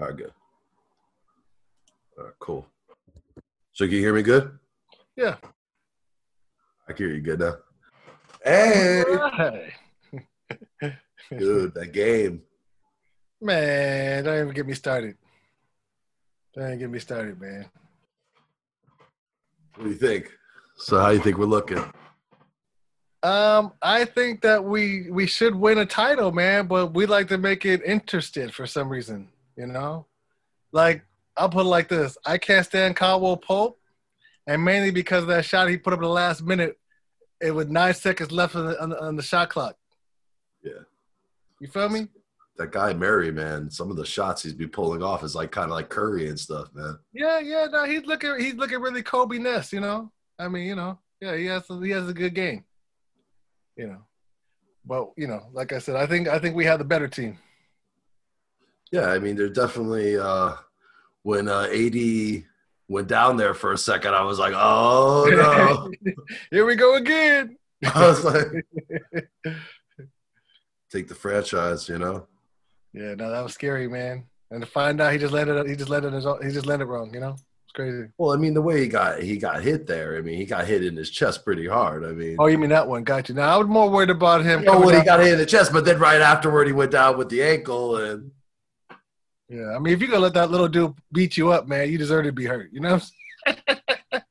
All right, good. All right, cool. So can you hear me good? Yeah. I can hear you good now. Hey, Right. dude, that game. Man, don't even get me started. Don't even get me started, man. What do you think? So how do you think we're looking? Um, I think that we we should win a title, man, but we like to make it interested for some reason, you know? Like I'll put it like this. I can't stand Caldwell Pope, and mainly because of that shot he put up in the last minute, it was nine seconds left on the, on the, on the shot clock. Yeah. You feel me? That guy Murray, man, some of the shots he's be pulling off is like kind of like Curry and stuff, man. Yeah, yeah. No, he's looking he's looking really Kobe Ness, you know. I mean, you know, yeah, he has he has a good game, you know. But you know, like I said, I think I think we have the better team. Yeah, I mean, they're definitely uh when uh AD went down there for a second, I was like, oh no. Here we go again. I was like, take the franchise, you know? Yeah, no, that was scary, man. And to find out he just landed he just landed his he just landed wrong, you know. It's crazy. Well, I mean, the way he got he got hit there, I mean, he got hit in his chest pretty hard. I mean, Oh, you mean that one? Got you. Now I was more worried about him. you know when he got hit in the chest, but then right afterward, he went down with the ankle, and Yeah, I mean, if you're gonna let that little dude beat you up, man, you deserve to be hurt. You know,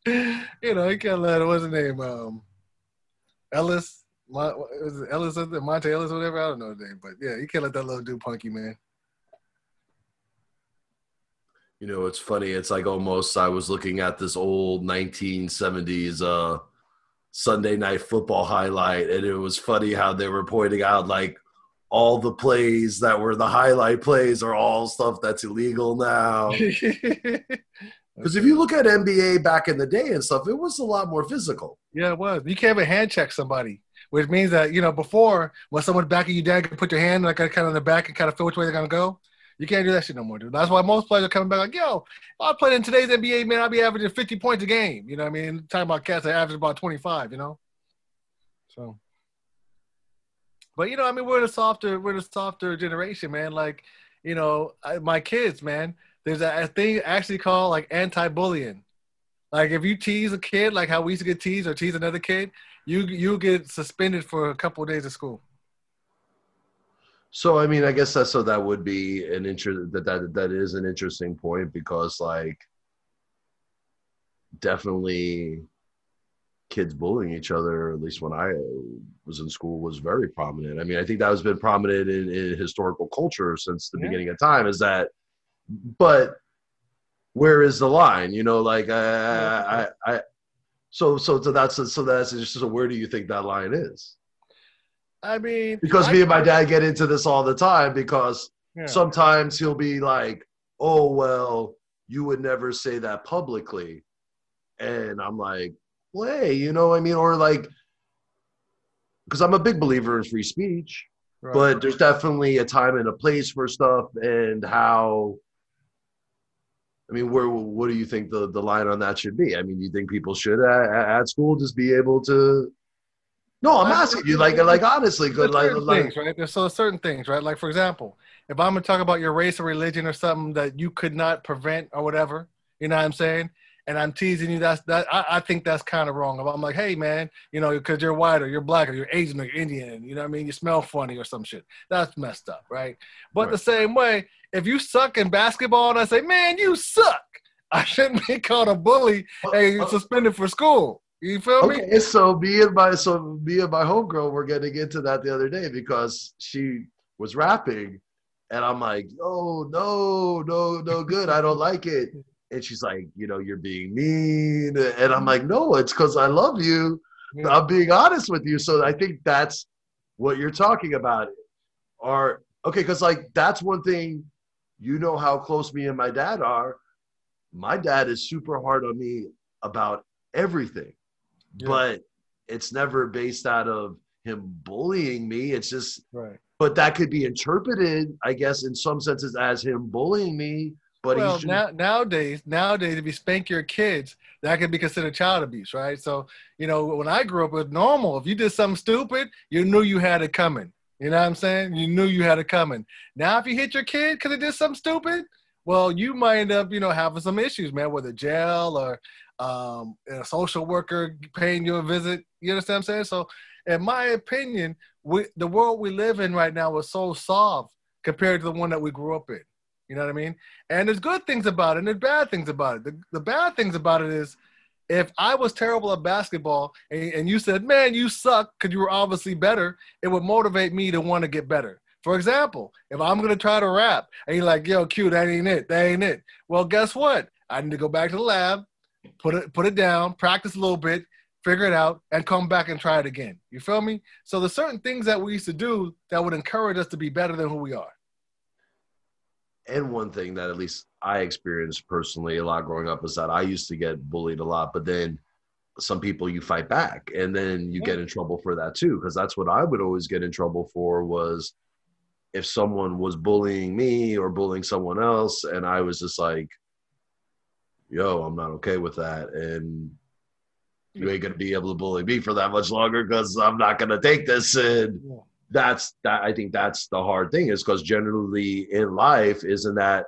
you know, you can't let what's his name, um, Ellis, Mon- was it Ellis, something? Monte Ellis, whatever. I don't know his name, but yeah, you can't let that little dude punk you, man. you know, it's funny. It's like almost I was looking at this old 1970s uh, Sunday night football highlight, and it was funny how they were pointing out like all the plays that were the highlight plays are all stuff that's illegal now. Because if you look at NBA back in the day and stuff, it was a lot more physical. yeah, it was. You can't even hand check somebody, which means that you know before when someone's backing you down, you can put your hand like kind of in the back and kind of feel which way they're gonna go. You can't do that shit no more, dude. That's why most players are coming back like, yo, if I played in today's NBA, man, I'd be averaging 50 points a game. You know what I mean? Talking about cats that average about 25, you know? So but you know, I mean, we're the softer, we're the softer generation, man. Like, you know, I, my kids, man. There's a, a thing actually called like anti-bullying. Like, if you tease a kid, like how we used to get teased or tease another kid, you you get suspended for a couple of days of school. So I mean, I guess that's so that would be an interest that that that is an interesting point because like definitely kids bullying each other, at least when I was in school, was very prominent. I mean, I think that has been prominent in, in historical culture since the Yeah. beginning of time. Is that, but where is the line? You know, like I, I, I so so so that's so that's just so where do you think that line is? I mean, because I- me and my dad get into this all the time because yeah. sometimes he'll be like, "Oh well, you would never say that publicly," and I'm like, "Well, hey, you know, what I mean, or like, because I'm a big believer in free speech, Right. but there's definitely a time and a place for stuff, and how." I mean, where what do you think the, the line on that should be? I mean, you think people should at, at school just be able to? No, I'm asking you, like, like honestly, good, like, like, things, right? There's so certain things, right? Like for example, if I'm gonna talk about your race or religion or something that you could not prevent or whatever, you know what I'm saying? And I'm teasing you, that's that. I, I think that's kind of wrong. I'm like, hey man, you know, because you're white or you're black or you're Asian or you're Indian, you know what I mean? You smell funny or some shit. That's messed up, right? But Right. the same way, if you suck in basketball and I say, man, you suck, I shouldn't be called a bully uh, and uh, suspended for school. You feel me? Okay, so me and my so me and my homegirl were getting into that the other day because she was rapping, and I'm like, "Oh no, no, no, good. I don't like it." And she's like, "You know, you're being mean," and I'm like, mm-hmm. "No, it's because I love you. Yeah. I'm being honest with you." So I think that's what you're talking about. Or okay, because like that's one thing. You know how close me and my dad are. My dad is super hard on me about everything Yeah. but it's never based out of him bullying me. It's just, Right. but that could be interpreted, I guess, in some senses as him bullying me. But well, now, nowadays, nowadays, if you spank your kids, that could be considered child abuse, right? So, you know, when I grew up, it was normal. If you did something stupid, you knew you had it coming. You know what I'm saying? You knew you had it coming. Now, if you hit your kid because they did something stupid, well, you might end up, you know, having some issues, man, with a jail or um, a social worker paying you a visit. You understand what I'm saying? So, in my opinion, we, the world we live in right now is so soft compared to the one that we grew up in. You know what I mean? And there's good things about it and there's bad things about it. The, the bad things about it is if I was terrible at basketball and, and you said, man, you suck because you were obviously better, it would motivate me to want to get better. For example, if I'm going to try to rap and you're like, yo, Q, that ain't it. That ain't it. Well, guess what? I need to go back to the lab, put it, put it down, practice a little bit, figure it out, and come back and try it again. You feel me? So there's certain things that we used to do that would encourage us to be better than who we are. And one thing that at least I experienced personally a lot growing up is that I used to get bullied a lot, but then some people you fight back and then you get in trouble for that too because that's what I would always get in trouble for was if someone was bullying me or bullying someone else and I was just like yo I'm not okay with that and you ain't gonna be able to bully me for that much longer because I'm not gonna take this and that's that I think that's the hard thing is because generally in life isn't that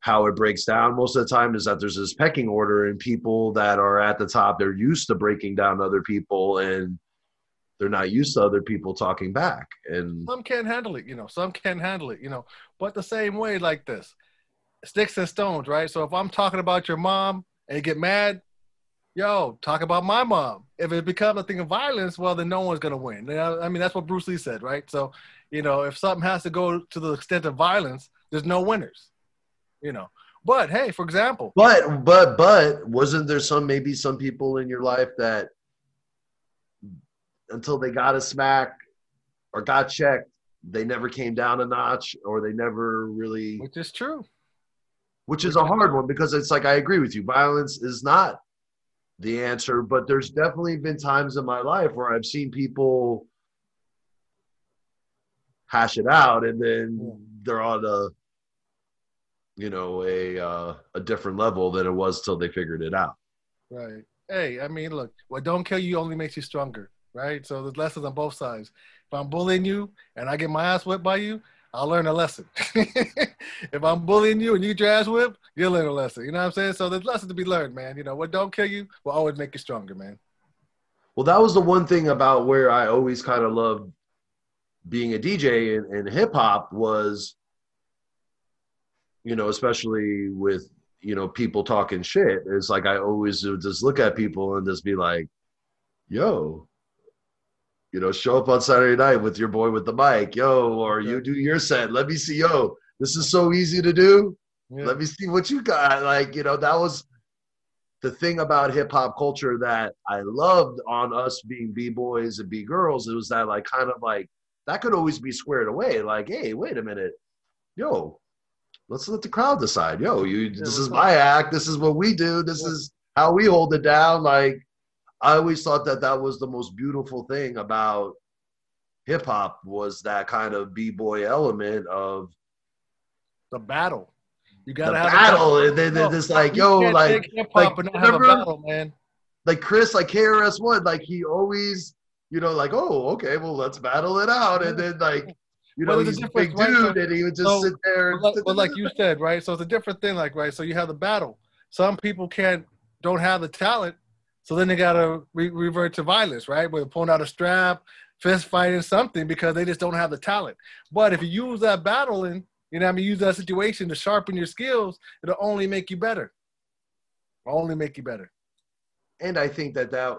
how it breaks down? Most of the time is that there's this pecking order and people that are at the top they're used to breaking down other people and they're not used to other people talking back. And some can't handle it you know some can't handle it you know. But the same way like this sticks and stones right? So if i'm talking about your mom and you get mad yo talk about my mom if it becomes a thing of violence well then no one's going to win i mean that's what bruce lee said right so you know if something has to go to the extent of violence there's no winners you know but hey for example but but but wasn't there some maybe some people in your life that until they got a smack or got checked, they never came down a notch or they never really. Which is true. Which is a hard one because it's like I agree with you. Violence is not the answer, but there's definitely been times in my life where I've seen people hash it out and then they're on a you know a uh, a different level than it was till they figured it out. Right. Hey, I mean, look, what don't kill you only makes you stronger right? So there's lessons on both sides. If I'm bullying you and I get my ass whipped by you, I'll learn a lesson. if I'm bullying you and you get your ass whipped, you'll learn a lesson. You know what I'm saying? So there's lessons to be learned, man. You know, what don't kill you will always make you stronger, man. Well, that was the one thing about where I always kind of loved being a DJ in, in hip hop was, you know, especially with, you know, people talking shit. It's like I always would just look at people and just be like, yo, you know, show up on Saturday night with your boy with the mic, yo, or you do your set. Let me see, yo, this is so easy to do. Yeah. Let me see what you got. Like, you know, that was the thing about hip hop culture that I loved on us being B boys and B girls. It was that, like, kind of like that could always be squared away. Like, hey, wait a minute, yo, let's let the crowd decide. Yo, you, this is my act. This is what we do. This is how we hold it down. Like, I always thought that that was the most beautiful thing about hip hop was that kind of b boy element of the battle. You gotta the have battle. And then it's like, yo, like, like remember, battle, man. Like Chris, like KRS One, like he always, you know, like, oh, okay, well, let's battle it out, and then like. You know, well, he's a big right? dude, and he would just so, sit there. But like, but like you said, right? So it's a different thing, like right. So you have the battle. Some people can't, don't have the talent so then they got to re- revert to violence, right? Where they're pulling out a strap, fist fighting something because they just don't have the talent. But if you use that battling, you know, I mean, use that situation to sharpen your skills, it'll only make you better. It'll only make you better. And I think that that,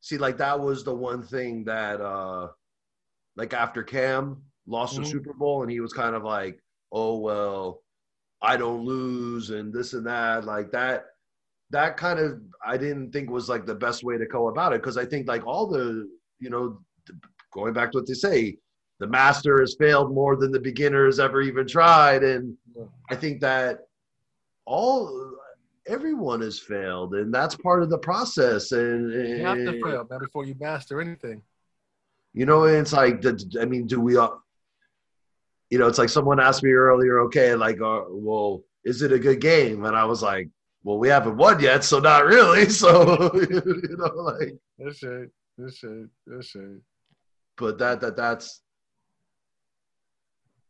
see, like that was the one thing that, uh like after Cam lost mm-hmm. the Super Bowl, and he was kind of like, oh well, I don't lose, and this and that, like that that kind of I didn't think was like the best way to go about it because I think like all the you know going back to what they say the master has failed more than the beginner has ever even tried and I think that all everyone has failed and that's part of the process and you have to fail man, before you master anything. You know it's like I mean do we all you know it's like someone asked me earlier okay like uh, well is it a good game? And I was like well, we haven't won yet, so not really. So you know, like that's it. That's it. That's it. But that that that's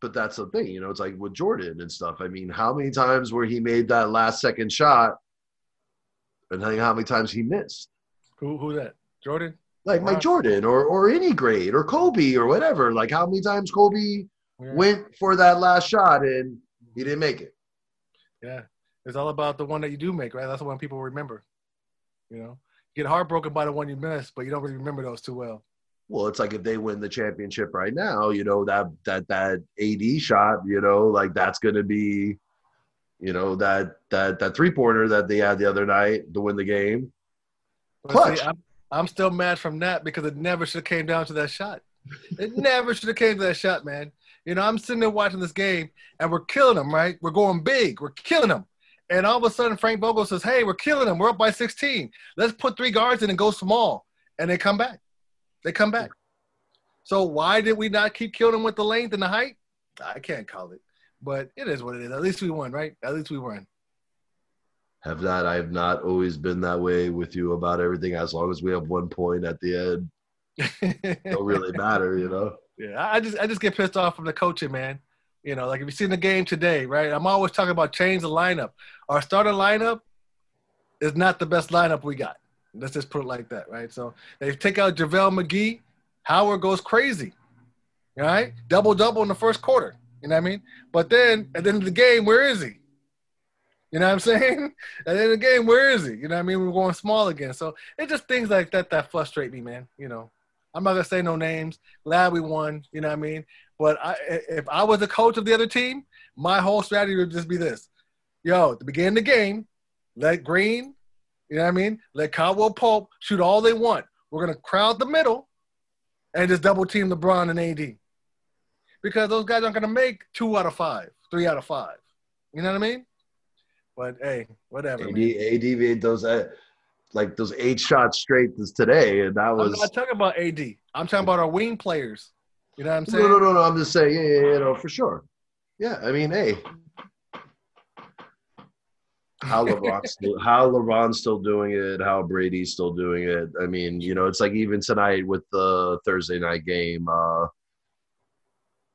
but that's the thing, you know. It's like with Jordan and stuff. I mean, how many times where he made that last second shot, and how many times he missed? Who who that? Jordan? Like Mike Jordan or or any grade or Kobe or whatever. Like how many times Kobe yeah. went for that last shot and he didn't make it. Yeah, it's all about the one that you do make, right? That's the one people remember. You know, you get heartbroken by the one you miss, but you don't really remember those too well. Well, it's like if they win the championship right now, you know that that that AD shot, you know, like that's going to be, you know, that that that three pointer that they had the other night to win the game. Clutch. See, I'm, I'm still mad from that because it never should have came down to that shot. It never should have came to that shot, man. You know, I'm sitting there watching this game and we're killing them, right? We're going big. We're killing them. And all of a sudden, Frank Vogel says, Hey, we're killing them. We're up by 16. Let's put three guards in and go small. And they come back. They come back. So why did we not keep killing them with the length and the height? I can't call it. But it is what it is. At least we won, right? At least we won. Have that. I've not always been that way with you about everything. As long as we have one point at the end, don't really matter, you know. Yeah, I just I just get pissed off from the coaching, man. You know, like if you see the game today, right? I'm always talking about change the lineup. Our starting lineup is not the best lineup we got. Let's just put it like that, right? So they take out JaVale McGee, Howard goes crazy. right? Double double in the first quarter. You know what I mean? But then at the end of the game, where is he? You know what I'm saying? At the end of the game, where is he? You know what I mean? We're going small again. So it's just things like that that frustrate me, man. You know. I'm not gonna say no names. Glad we won. You know what I mean? But I, if I was the coach of the other team, my whole strategy would just be this: Yo, at the beginning of the game, let Green, you know what I mean? Let Caldwell Pope shoot all they want. We're gonna crowd the middle and just double team LeBron and AD because those guys aren't gonna make two out of five, three out of five. You know what I mean? But hey, whatever. AD, AD made those. Uh, like those eight shots straight this today, and that was. I'm not talking about AD. I'm talking about our wing players. You know what I'm saying? No, no, no, no. I'm just saying, yeah, yeah, yeah, no, for sure. Yeah, I mean, hey, how LeBron's still, how LeBron's still doing it, how Brady's still doing it. I mean, you know, it's like even tonight with the Thursday night game. Uh,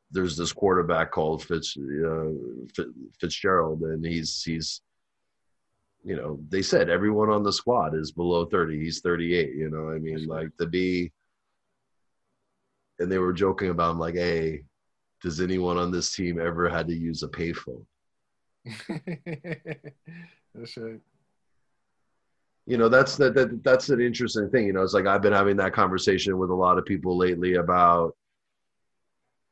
there's this quarterback called Fitz, uh, Fitzgerald, and he's he's you know, they said everyone on the squad is below 30. He's 38, you know, I mean, like to be, and they were joking about him, like, hey, does anyone on this team ever had to use a payphone? that's right. You know, that's that, that that's an interesting thing. You know, it's like I've been having that conversation with a lot of people lately about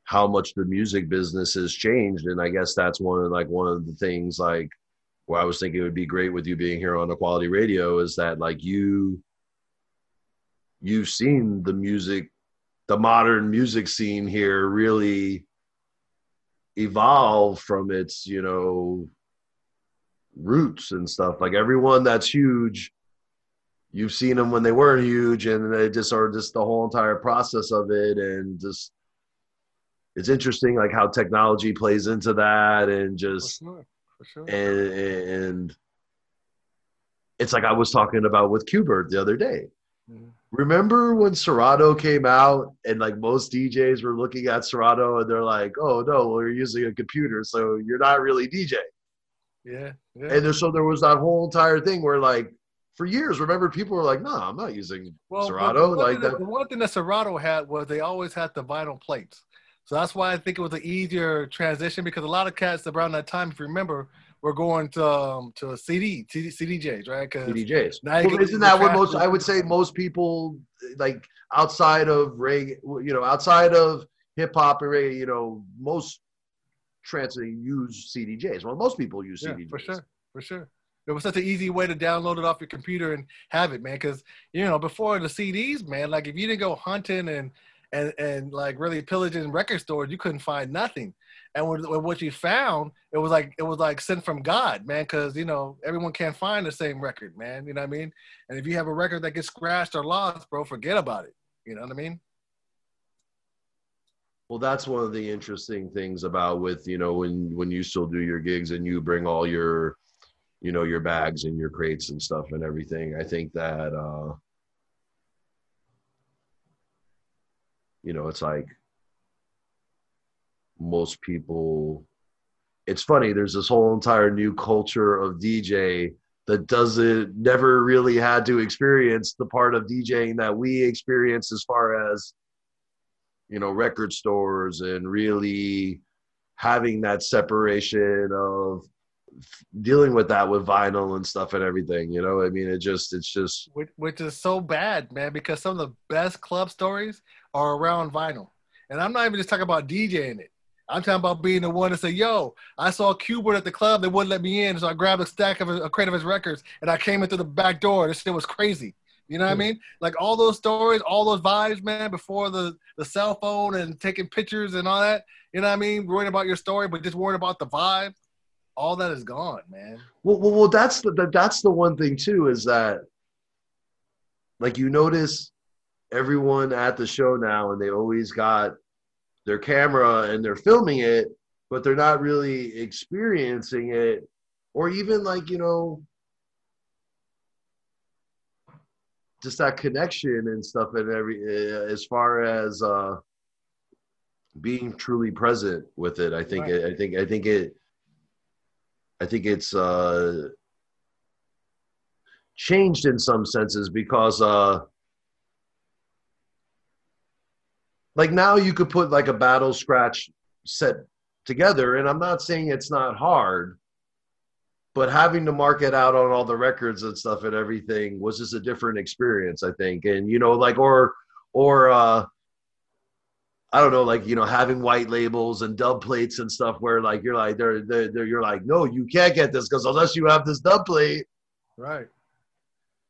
how much the music business has changed, and I guess that's one of like one of the things like where I was thinking it would be great with you being here on Equality Radio is that like you you've seen the music the modern music scene here really evolve from its you know roots and stuff like everyone that's huge you've seen them when they weren't huge and they just are just the whole entire process of it and just it's interesting like how technology plays into that and just sure sure. And, and it's like I was talking about with Qbert the other day. Mm-hmm. Remember when Serato came out and like most DJs were looking at Serato and they're like, "Oh no, well, you're using a computer, so you're not really DJ." Yeah, yeah. And there, so there was that whole entire thing where like for years, remember people were like, "No, nah, I'm not using well, Serato." Like that. The one thing that Serato had was they always had the vinyl plates. So that's why I think it was an easier transition because a lot of cats around that time, if you remember, were going to um, to a CD, CD CDJs, right? CDJs. Well, isn't that what most? I would say most people like outside of reggae, you know, outside of hip hop and reggae, you know, most trance use CDJs. Well, most people use yeah, CDJs for sure, for sure. It was such an easy way to download it off your computer and have it, man. Because you know, before the CDs, man, like if you didn't go hunting and and and like really pillaging record stores, you couldn't find nothing. And with, with what you found, it was like it was like sent from God, man, because you know everyone can't find the same record, man. You know what I mean? And if you have a record that gets scratched or lost, bro, forget about it. You know what I mean? Well, that's one of the interesting things about with you know when when you still do your gigs and you bring all your you know your bags and your crates and stuff and everything. I think that uh you know, it's like most people it's funny there's this whole entire new culture of dj that doesn't never really had to experience the part of djing that we experience as far as you know record stores and really having that separation of dealing with that with vinyl and stuff and everything you know? I mean it just it's just which, which is so bad man because some of the best club stories are around vinyl. And i'm not even just talking about djing it. I'm talking about being the one to say yo i saw Qbert at the club they wouldn't let me in so i grabbed a stack of a crate of his records and i came into the back door. This shit was crazy you know what I hmm. mean? Like all those stories, all those vibes, man, before the, the cell phone and taking pictures and all that. You know what I mean? Worrying about your story, but just worrying about the vibe. All that is gone, man. Well, well, well that's the that's the one thing too is that, like you notice, everyone at the show now, and they always got their camera and they're filming it, but they're not really experiencing it, or even like you know just that connection and stuff and every uh, as far as uh being truly present with it i think right. it, i think i think it i think it's uh changed in some senses because uh like now you could put like a battle scratch set together and i'm not saying it's not hard but having to mark it out on all the records and stuff and everything was just a different experience i think and you know like or or uh I don't know, like you know, having white labels and dub plates and stuff, where like you're like they're they're, they're you're like, no, you can't get this because unless you have this dub plate, right?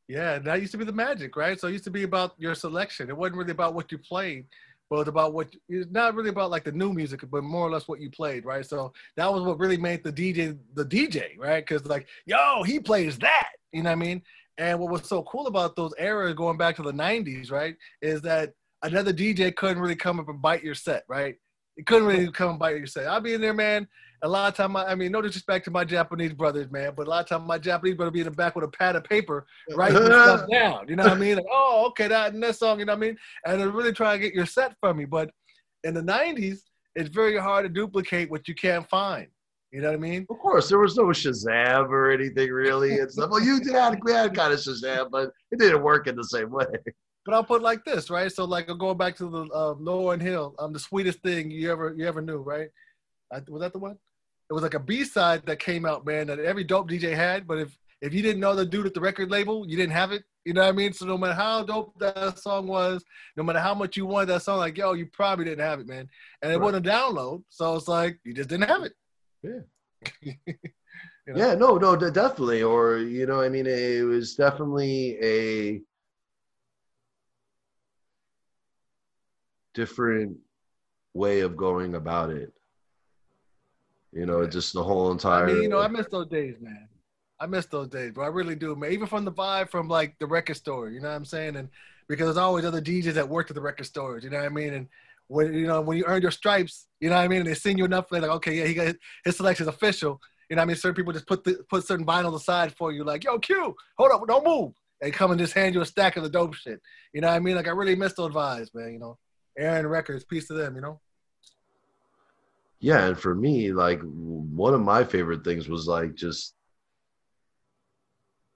Yeah, that used to be the magic, right? So it used to be about your selection. It wasn't really about what you played but it's about what it's not really about like the new music, but more or less what you played, right? So that was what really made the DJ the DJ, right? Because like, yo, he plays that, you know what I mean? And what was so cool about those eras going back to the '90s, right, is that another DJ couldn't really come up and bite your set, right? It couldn't really come and bite your set. I'll be in there, man, a lot of time, I, I mean, no disrespect to my Japanese brothers, man, but a lot of time my Japanese brother be in the back with a pad of paper writing stuff down. You know what I mean? Like, oh, okay, that and that song. You know what I mean? And they're really trying to get your set from me. But in the '90s, it's very hard to duplicate what you can't find. You know what I mean? Of course, there was no Shazam or anything really. It's like, well, you did have, we had kind of Shazam, but it didn't work in the same way. But I'll put like this, right? So like going back to the uh, Lauryn Hill, um, the sweetest thing you ever you ever knew, right? I, was that the one? It was like a B side that came out, man, that every dope DJ had. But if if you didn't know the dude at the record label, you didn't have it. You know what I mean? So no matter how dope that song was, no matter how much you wanted that song, like yo, you probably didn't have it, man. And it right. wasn't a download, so it's like you just didn't have it. Yeah. you know? Yeah, no, no, definitely. Or you know, I mean, it was definitely a different way of going about it. You know, just the whole entire. I mean, you know, I miss those days, man. I miss those days, but I really do, man. Even from the vibe from like the record store, you know what I'm saying? And because there's always other DJs that worked at the record stores, you know what I mean? And when you know when you earn your stripes, you know what I mean? And they send you enough, they're like, okay, yeah, he got his selection's official. You know what I mean? Certain people just put the, put certain vinyls aside for you, like, yo, Q, hold up, don't move. And come and just hand you a stack of the dope shit. You know what I mean? Like I really miss those vibes, man. You know, Aaron Records, peace to them. You know yeah and for me like one of my favorite things was like just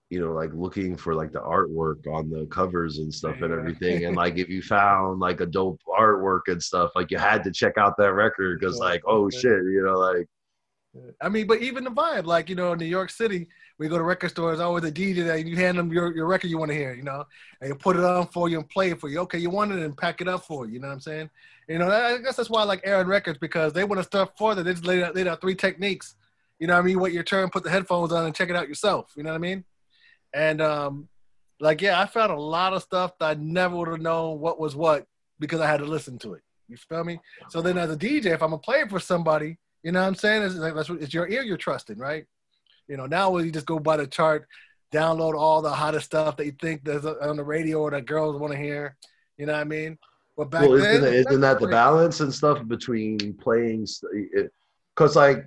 you know like looking for like the artwork on the covers and stuff yeah. and everything. And like if you found like a dope artwork and stuff like you had to check out that record because like oh shit you know like I mean, but even the vibe, like you know, New York City, we go to record stores, always a DJ that you hand them your, your record you want to hear, you know, and you put it on for you and play it for you. Okay, you want it and pack it up for you. You know what I'm saying? You know, I guess that's why I like Aaron Records because they want to start further. They just laid out, laid out three techniques. You know what I mean? Wait your turn, put the headphones on, and check it out yourself. You know what I mean? And um, like, yeah, I found a lot of stuff that I never would have known what was what because I had to listen to it. You feel me? So then, as a DJ, if I'm gonna play it for somebody, you know what I'm saying? It's, it's your ear you're trusting, right? You know, now you just go by the chart, download all the hottest stuff that you think there's on the radio or that girls want to hear. You know what I mean? But back well, isn't, then, isn't that the balance and stuff between playing? Because like,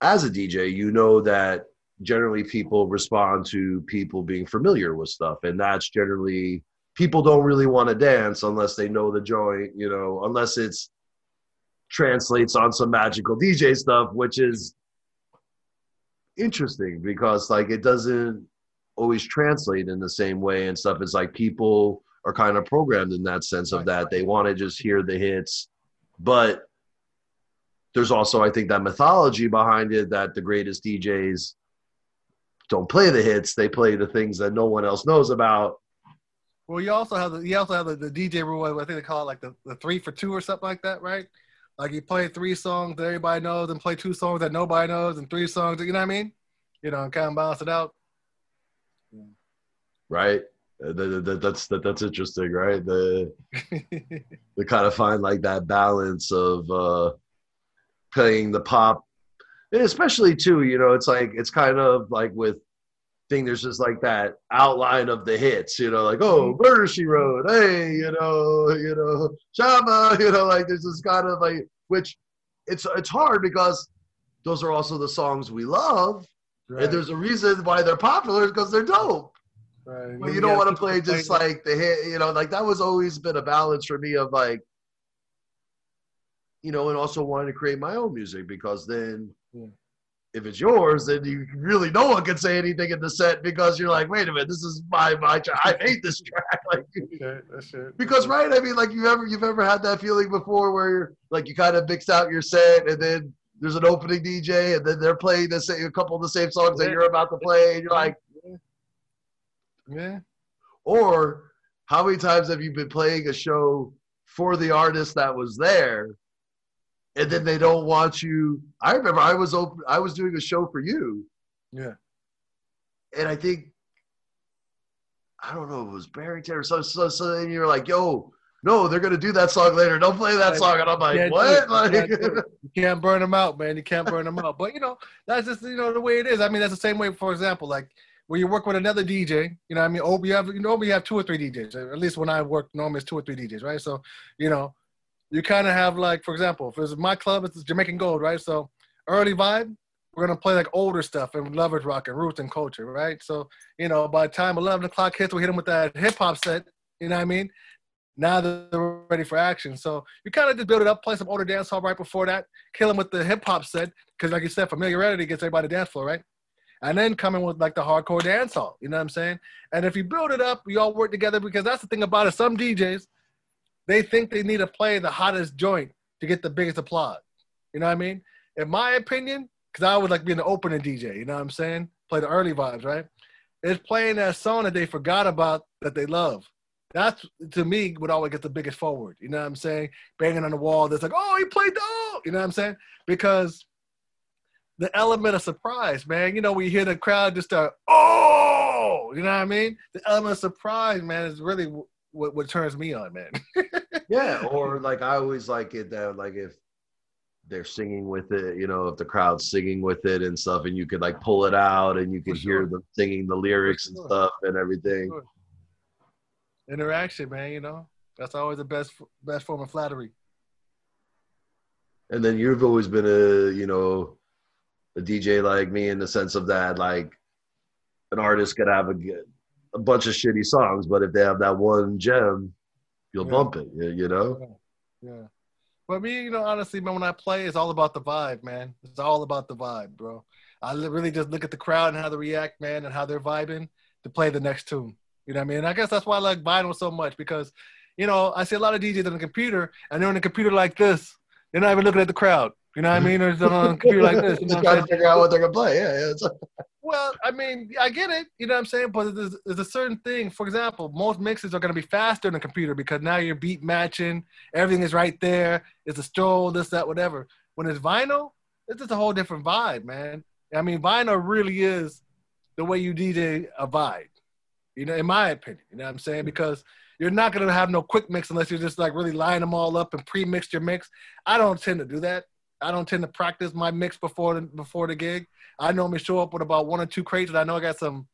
as a DJ, you know that generally people respond to people being familiar with stuff, and that's generally people don't really want to dance unless they know the joint. You know, unless it's translates on some magical DJ stuff, which is interesting because like it doesn't always translate in the same way and stuff. It's like people are kind of programmed in that sense of that they want to just hear the hits, but there's also I think that mythology behind it that the greatest DJs don't play the hits; they play the things that no one else knows about. Well, you also have the you also have the, the DJ rule. I think they call it like the, the three for two or something like that, right? Like you play three songs that everybody knows, and play two songs that nobody knows, and three songs. You know what I mean? You know, and kind of balance it out. Right. Uh, the, the, that's that, that's interesting, right? The they kind of find like that balance of uh, playing the pop, and especially too, you know, it's like it's kind of like with thing. There's just like that outline of the hits, you know, like oh, mm-hmm. Murder She Wrote, hey, you know, you know, Shabba, you know, like there's this kind of like which it's it's hard because those are also the songs we love, right. and there's a reason why they're popular because they're dope. Right. But you don't want to play just like the hit, you know, like that was always been a balance for me of like, you know, and also wanting to create my own music because then yeah. If it's yours, then you really no one can say anything in the set because you're like, wait a minute, this is my my track. I hate this track. like that's it. Because right, I mean, like you ever you've ever had that feeling before where you're like you kind of mix out your set and then there's an opening DJ and then they're playing the same a couple of the same songs that you're about to play and you're like yeah. Or how many times have you been playing a show for the artist that was there, and then they don't want you? I remember I was open. I was doing a show for you. Yeah. And I think I don't know if it was Barrington or so. So, so then you're like, "Yo, no, they're gonna do that song later. Don't play that song." And I'm like, "What?" Like, you can't burn them out, man. You can't burn them out. But you know, that's just you know the way it is. I mean, that's the same way. For example, like when you work with another DJ. You know, I mean, oh, you have you normally have two or three DJs. At least when I work, normally it's two or three DJs, right? So, you know, you kind of have like, for example, if it's my club, it's Jamaican Gold, right? So, early vibe, we're gonna play like older stuff and lovers rock and roots and culture, right? So, you know, by the time eleven o'clock hits, we hit them with that hip hop set. You know what I mean? Now they're ready for action. So you kind of just build it up, play some older dance hall right before that, kill them with the hip hop set, because like you said, familiarity gets everybody to dance floor, right? and then coming with like the hardcore dance hall. You know what I'm saying? And if you build it up, you all work together because that's the thing about it. Some DJs, they think they need to play the hottest joint to get the biggest applause. You know what I mean? In my opinion, because I would like being the opening DJ, you know what I'm saying? Play the early vibes, right? It's playing that song that they forgot about that they love. That's to me would always get the biggest forward. You know what I'm saying? Banging on the wall. That's like, oh, he played the oh, you know what I'm saying? Because the element of surprise, man. You know, we hear the crowd just start, oh, you know what I mean? The element of surprise, man, is really what, what turns me on, man. yeah, or like I always like it that like if they're singing with it, you know, if the crowd's singing with it and stuff, and you could like pull it out and you could sure. hear them singing the lyrics sure. and stuff and everything. Sure. Interaction, man. You know, that's always the best best form of flattery. And then you've always been a, you know, a DJ like me in the sense of that, like an artist could have a, a bunch of shitty songs, but if they have that one gem, you'll yeah. bump it. You, know. Yeah. yeah. But me, you know, honestly, man, when I play, it's all about the vibe, man. It's all about the vibe, bro. I really just look at the crowd and how they react, man, and how they're vibing to play the next tune. You know what I mean? And I guess that's why I like vinyl so much because, you know, I see a lot of DJs on the computer and they're on the computer like this. They're not even looking at the crowd. You know what I mean? Or on a computer like this. You know Just trying to figure out what they're gonna play. Yeah, yeah. well, I mean, I get it. You know what I'm saying? But there's, there's a certain thing. For example, most mixes are gonna be faster in a computer because now you're beat matching. Everything is right there. It's a stroll, this, that, whatever. When it's vinyl, it's just a whole different vibe, man. I mean, vinyl really is the way you DJ a vibe. You know, in my opinion. You know what I'm saying? Because you're not gonna have no quick mix unless you're just like really line them all up and pre-mix your mix. I don't tend to do that. I don't tend to practice my mix before the, before the gig. I normally show up with about one or two crates that I know I got some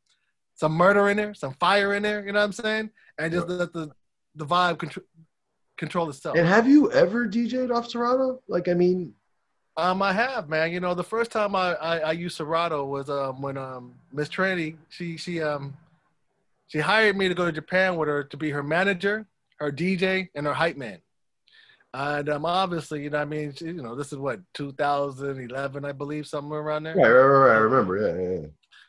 some murder in there, some fire in there. You know what I'm saying? And just let the the vibe control control itself. And have you ever DJed off Serato? Like, I mean, um, I have, man. You know, the first time I I, I used Serato was um when um Miss Trinity she she um she hired me to go to Japan with her to be her manager, her DJ, and her hype man. And um, obviously, you know, I mean, you know, this is what 2011, I believe, somewhere around there. Right, right, right. I remember. Yeah, yeah.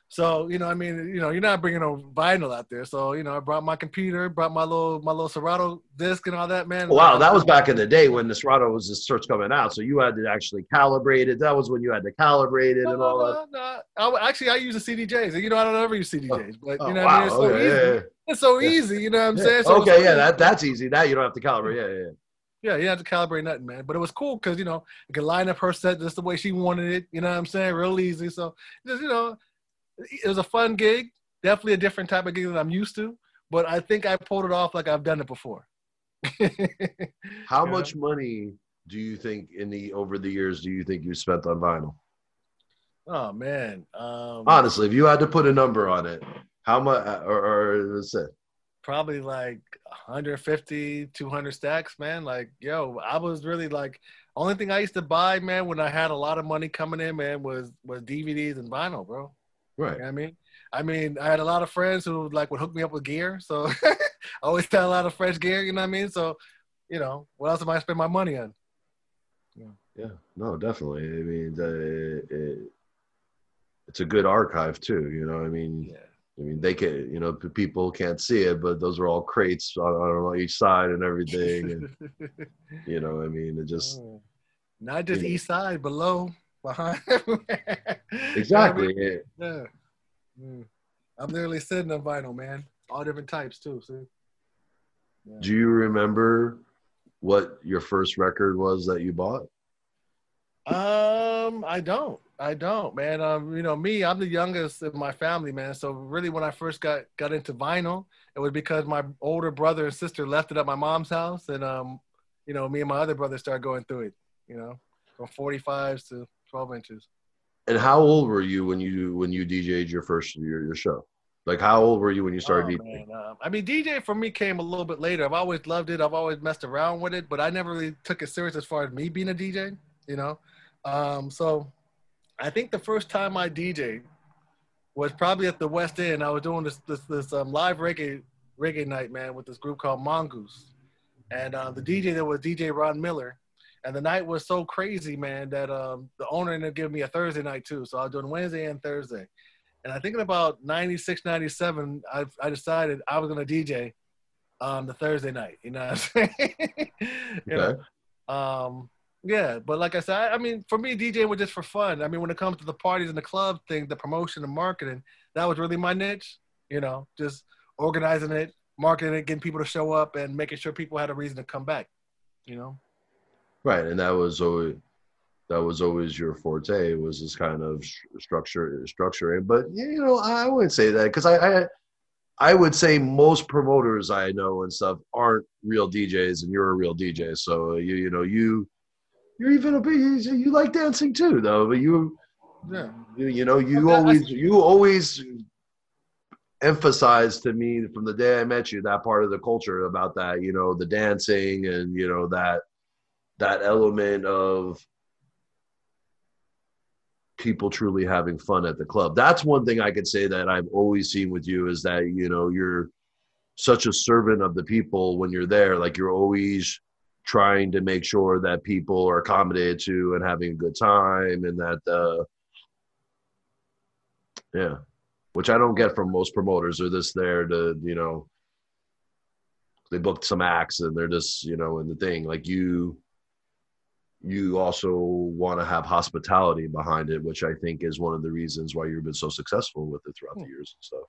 So you know, I mean, you know, you're not bringing no vinyl out there. So you know, I brought my computer, brought my little my little Serato disc and all that, man. Oh, wow, that was back in the day when the Serato was just first coming out. So you had to actually calibrate it. That was when you had to calibrate it no, and all no, that. no. I, actually, I use the CDJs. You know, I don't ever use CDJs, but Oh, you know, wow. I mean, it's so Okay, easy. yeah, yeah. It's so easy. You know what I'm Yeah. saying? So okay, yeah, that that's easy. Now you don't have to calibrate. Yeah, yeah. Yeah, you have to calibrate nothing, man. But it was cool because you know you could line up her set just the way she wanted it. You know what I'm saying? Real easy. So just you know, it was a fun gig. Definitely a different type of gig than I'm used to. But I think I pulled it off like I've done it before. How much money do you think in the over the years do you think you spent on vinyl? oh man. Um, Honestly, if you had to put a number on it, how much? Or, or let's say, probably like 150 200 stacks man. Like yo i was really like only thing i used to buy man when i had a lot of money coming in man was was dvds and vinyl bro. Right? you know i mean? I mean i had a lot of friends who like would hook me up with gear so i always had a lot of fresh gear you know what i mean? So you know what else am i spend my money on? Yeah, Yeah, no, definitely. I mean, the, it, it's a good archive too. You know, I mean, yeah I mean, they can, you know, people can't see it, but those are all crates on, on each side and everything. And you know, I mean, it just Oh. not just east side below behind You know what I exactly. yeah. Yeah. Mm. I'm literally sitting on vinyl, man. All different types too. See. Yeah. Do you remember what your first record was that you bought? Um, I don't. I don't, man. Um, you know, me, I'm the youngest in my family, man. So really, when I first got got into vinyl, it was because my older brother and sister left it at my mom's house, and um, you know, me and my other brother started going through it. You know, from 45s to 12 inches. And how old were you when you when you DJ'd your first your, your show? Like how old were you when you started Oh, DJing? Um, I mean, DJ for me came a little bit later. I've always loved it. I've always messed around with it, but I never really took it serious as far as me being a DJ. You know, um, so I think the first time I DJ was probably at the West End. I was doing this this, this um, live reggae reggae night, man, with this group called Mongoose, and uh, the DJ there was DJ Ron Miller. And the night was so crazy, man, that um, the owner ended up giving me a Thursday night too. So I was doing Wednesday and Thursday. And I think in about 96, 97, I, I decided I was going to DJ um, the Thursday night. You know what I'm saying? you Okay. know, um, yeah, but like I said, I, mean, for me, DJing was just for fun. I mean, when it comes to the parties and the club thing, the promotion and marketing, that was really my niche. You know, just organizing it, marketing it, getting people to show up, and making sure people had a reason to come back. You know? Right, and that was always that was always your forte was this kind of structure structuring. But you know, I wouldn't say that because I, I I would say most promoters I know and stuff aren't real DJs, and you're a real DJ. So you you know you you're even a bit you, like dancing too, though. But you Yeah. you, you know you Okay, I- always you always emphasize to me from the day I met you that part of the culture about that you know the dancing and you know that that element of people truly having fun at the club that's one thing I could say that I've always seen with you is that you know you're such a servant of the people when you're there like you're always trying to make sure that people are accommodated to and having a good time and that uh yeah which i don't get from most promoters. They're just there to you know they booked some acts and they're just you know in the thing. Like you you also want to have hospitality behind it which i think is one of the reasons why you've been so successful with it throughout the years and stuff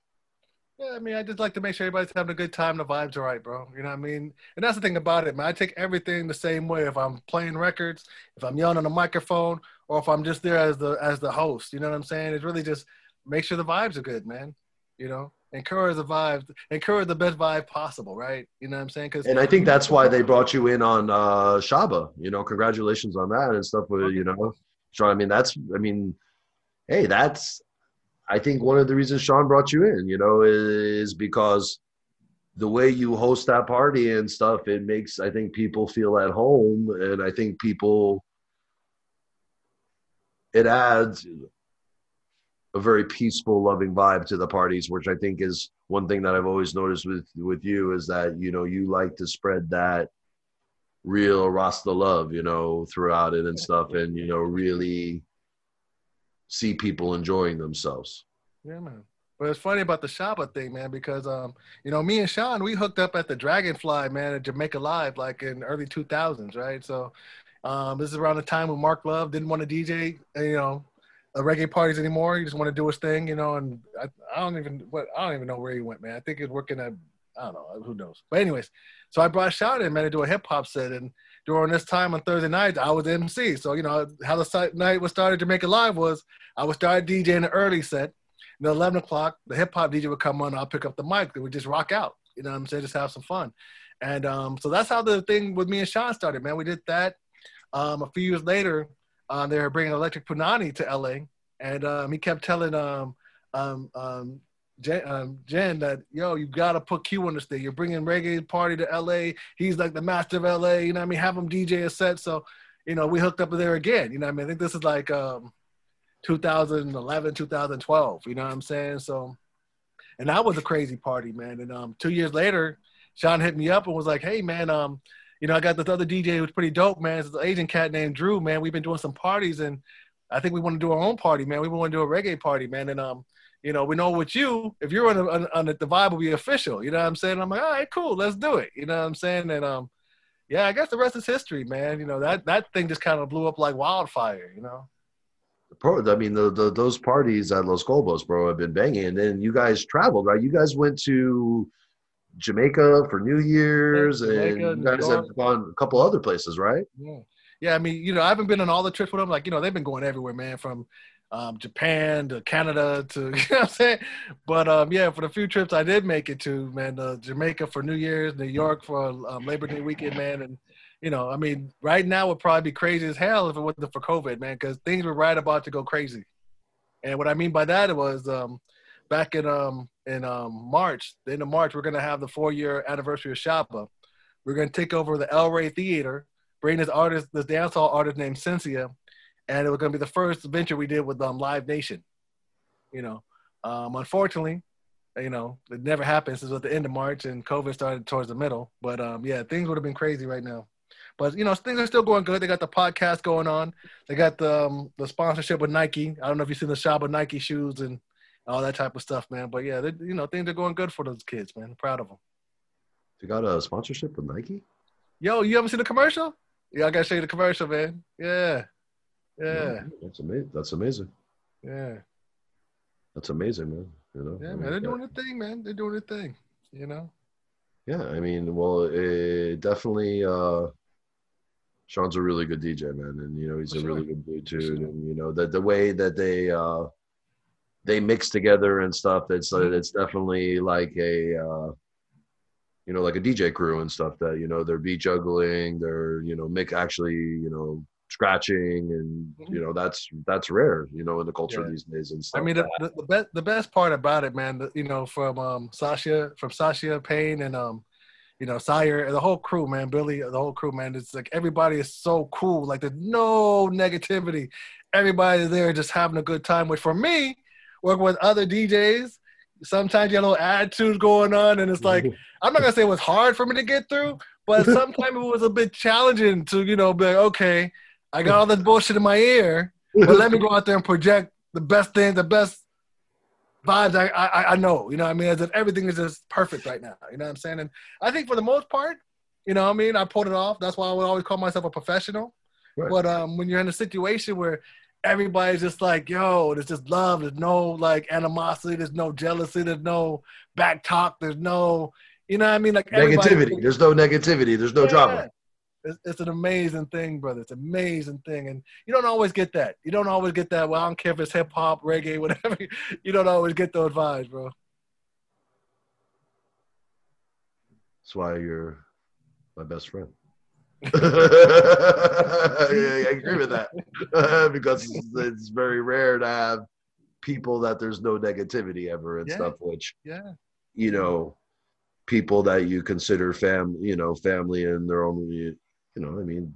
Yeah, I mean, I just like to make sure everybody's having a good time. The vibes are right, bro. You know what I mean? And that's the thing about it, man. I take everything the same way. If I'm playing records, if I'm yelling on a microphone, or if I'm just there as the as the host, you know what I'm saying? It's really just make sure the vibes are good, man. You know, encourage the vibes, encourage the best vibe possible, right? You know what I'm saying? Because and i think that's why they brought you in on uh Shabba you know congratulations on that and stuff with you know sean i mean that's i mean hey that's i think one of the reasons sean brought you in you know is because the way you host that party and stuff it makes i think people feel at home. And i think people it adds a very peaceful loving vibe to the parties which i think is one thing that i've always noticed with with you is that you know you like to spread that real Rasta love, you know, throughout it and stuff, and you know, really see people enjoying themselves. Yeah, man. But it's funny about the Shabba thing, man, because um, you know, me and Sean, we hooked up at the Dragonfly, man, at Jamaica Live, like in early 2000s, right? So, um, this is around the time when Mark Love didn't want to DJ, you know, uh, reggae parties anymore. He just want to do his thing, you know. And I, I don't even what I don't even know where he went, man. I think he's working at I don't know, who knows. But anyways, so I brought Sean in, man, to do a hip hop set, and during this time on Thursday night, I was MC. So you know how the night was started Jamaica Live was I would start DJing the early set. And at 11 o'clock, the hip hop DJ would come on. I'll pick up the mic. They would just rock out. You know what I'm saying? Just have some fun. And um, so that's how the thing with me and Sean started, man. We did that. Um, a few years later, uh, they were bringing Electric Punanny to LA. And um, he kept telling um, um, um, Jen, um, Jen that yo, you gotta put Q on this thing. You're bringing reggae party to LA. He's like the master of LA. You know what I mean? Have him DJ a set. So, you know, we hooked up there again. You know what I mean? I think this is like um, 2011, 2012. You know what I'm saying? So, and that was a crazy party, man. And um, two years later, Sean hit me up and was like, "Hey, man, um, you know, I got this other DJ who's pretty dope, man. It's an Asian cat named Drew, man. We've been doing some parties, and I think we want to do our own party, man. We want to do a reggae party, man. And um, you know, we know with you, if you're on, a, on, on the, the vibe will be official. You know what I'm saying? I'm like, all right, cool, let's do it. You know what I'm saying? And um, yeah, I guess the rest is history, man. You know that that thing just kind of blew up like wildfire. You know. I mean, the, the those parties at Los Globos, bro, have been banging. And then you guys traveled, right? You guys went to Jamaica for New Year's, yeah, and you guys have gone a couple other places, right? Yeah. Yeah, I mean, you know, I haven't been on all the trips with them. Like, you know, they've been going everywhere, man, from um, Japan to Canada to, you know what I'm saying? But um, yeah, for the few trips I did make it to, man, uh, Jamaica for New Year's, New York for um, Labor Day weekend, man. And, you know, I mean, right now would probably be crazy as hell if it wasn't for COVID, man, because things were right about to go crazy. And what I mean by that was um, back in um, in um, March, the end of March, we're going to have the four year anniversary of Shabba. We're going to take over the El Rey Theater, bring this artist, this dancehall artist named Shenseea, and it was going to be the first venture we did with um, Live Nation. You know, um, unfortunately, you know, it never happened since at the end of March and COVID started towards the middle. But um, yeah, things would have been crazy right now. But you know, things are still going good. They got the podcast going on. They got the um, the sponsorship with Nike. I don't know if you've seen the shop of Nike shoes and all that type of stuff, man. But yeah, they, you know, things are going good for those kids, man. I'm proud of them. You got a sponsorship with Nike? Yo, you ever seen the commercial? Yeah, I gotta show you the commercial, man. Yeah. Yeah. That's amazing. That's amazing. Yeah. That's amazing, man. You know. Yeah, man. They're doing their thing, man. They're doing their thing. You know. Yeah, I mean, well, it definitely. uh Sean's a really good DJ, man, and you know he's For a sure. really good dude too. Sure. And you know that the way that they uh they mix together and stuff, it's mm-hmm. it's definitely like a uh you know like a DJ crew and stuff that you know they're beat juggling, they're you know make actually you know scratching and mm-hmm. you know that's that's rare you know in the culture yeah. these days and stuff i mean the, the, the, best the best part about it man the, you know from um sasha from sasha payne and um you know sire the whole crew man billy the whole crew man it's like everybody is so cool like there's no negativity everybody there just having a good time which for me working with other djs sometimes you have little attitudes going on and it's like i'm not gonna say it was hard for me to get through but sometimes it was a bit challenging to you know be like okay I got all this bullshit in my ear, but let me go out there and project the best thing, the best vibes I, I, I know. You know I mean? As if everything is just perfect right now. You know what I'm saying? And I think for the most part, you know what I mean? I pulled it off. That's why I would always call myself a professional. Right. But um, when you're in a situation where everybody's just like, yo, there's just love. There's no like animosity. There's no jealousy. There's no back talk. There's no, you know what I mean? Like negativity. There's no negativity. There's no yeah. drama. It's, it's, an amazing thing, brother. It's an amazing thing, and you don't always get that. You don't always get that. Well, I don't care if it's hip hop, reggae, whatever. You don't always get those vibes, bro. That's why you're my best friend. yeah, I agree with that because it's, very rare to have people that there's no negativity ever and yeah. stuff. Which, yeah, you know, people that you consider fam, you know, family in their own you know, I mean,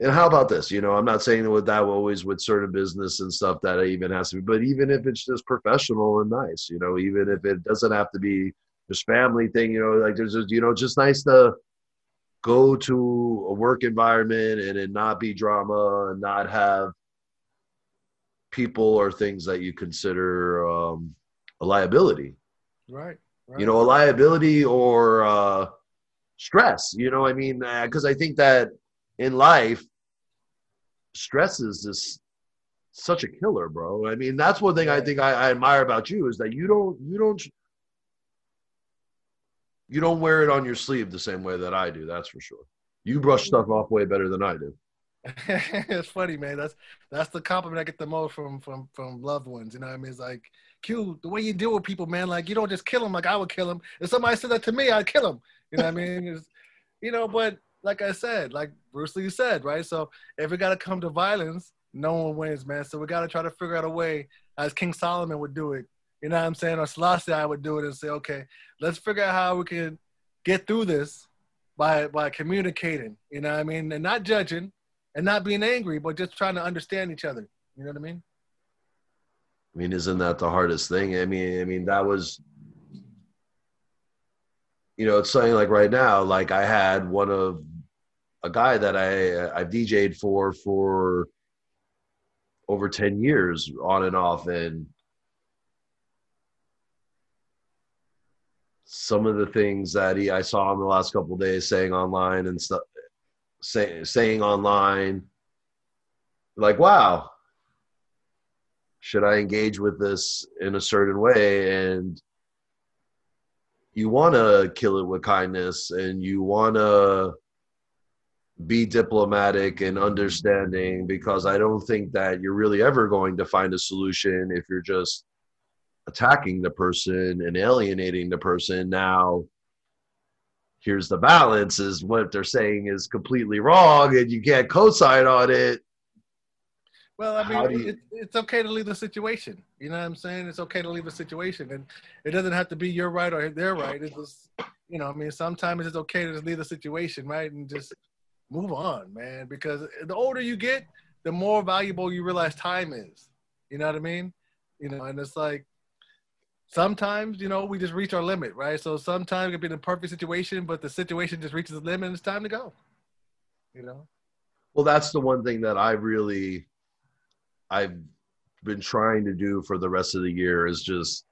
and how about this? You know, I'm not saying that with that always with certain business and stuff that even has to be, but even if it's just professional and nice, you know, even if it doesn't have to be just family thing, you know, like there's just, you know, just nice to go to a work environment and it not be drama and not have people or things that you consider um, a liability. Right, right. You know, a liability or uh, stress. You know, I mean, because uh, I think that in life, stress is just such a killer, bro. I mean, that's one thing I think I, I admire about you is that you don't you don't you don't wear it on your sleeve the same way that I do. That's for sure. You brush stuff off way better than I do. it's funny, man. That's that's the compliment I get the most from from from loved ones. You know, what I mean, it's like Q, the way you deal with people, man. Like you don't just kill them like I would kill them. If somebody said that to me, I'd kill them. You know what I mean? It's, you know, but like I said, like Bruce Lee said, right? So if it got to come to violence, no one wins, man. So we got to try to figure out a way, as King Solomon would do it. You know what I'm saying? Or Selassie I would do it and say, okay, let's figure out how we can get through this by by communicating. You know what I mean? And not judging and not being angry, but just trying to understand each other. You know what I mean? I mean, isn't that the hardest thing? I mean, I mean that was you know, it's something like right now, like I had one of a guy that I I've DJ'd for for over 10 years on and off and some of the things that he I saw him the last couple days saying online and stuff say, saying online like wow should I engage with this in a certain way? And you want to kill it with kindness and you want to be diplomatic and understanding because I don't think that you're really ever going to find a solution if you're just attacking the person and alienating the person. Now, here's the balance is what they're saying is completely wrong and you can't co-sign on it. Well, I mean, you, it, it's okay to leave the situation. You know what I'm saying? It's okay to leave a situation, and it doesn't have to be your right or their right. It's just, you know, I mean, sometimes it's okay to just leave the situation, right, and just move on, man. Because the older you get, the more valuable you realize time is. You know what I mean? You know, and it's like sometimes, you know, we just reach our limit, right? So sometimes it can be the perfect situation, but the situation just reaches the limit and it's time to go. You know? Well, that's the one thing that I really I've been trying to do for the rest of the year is just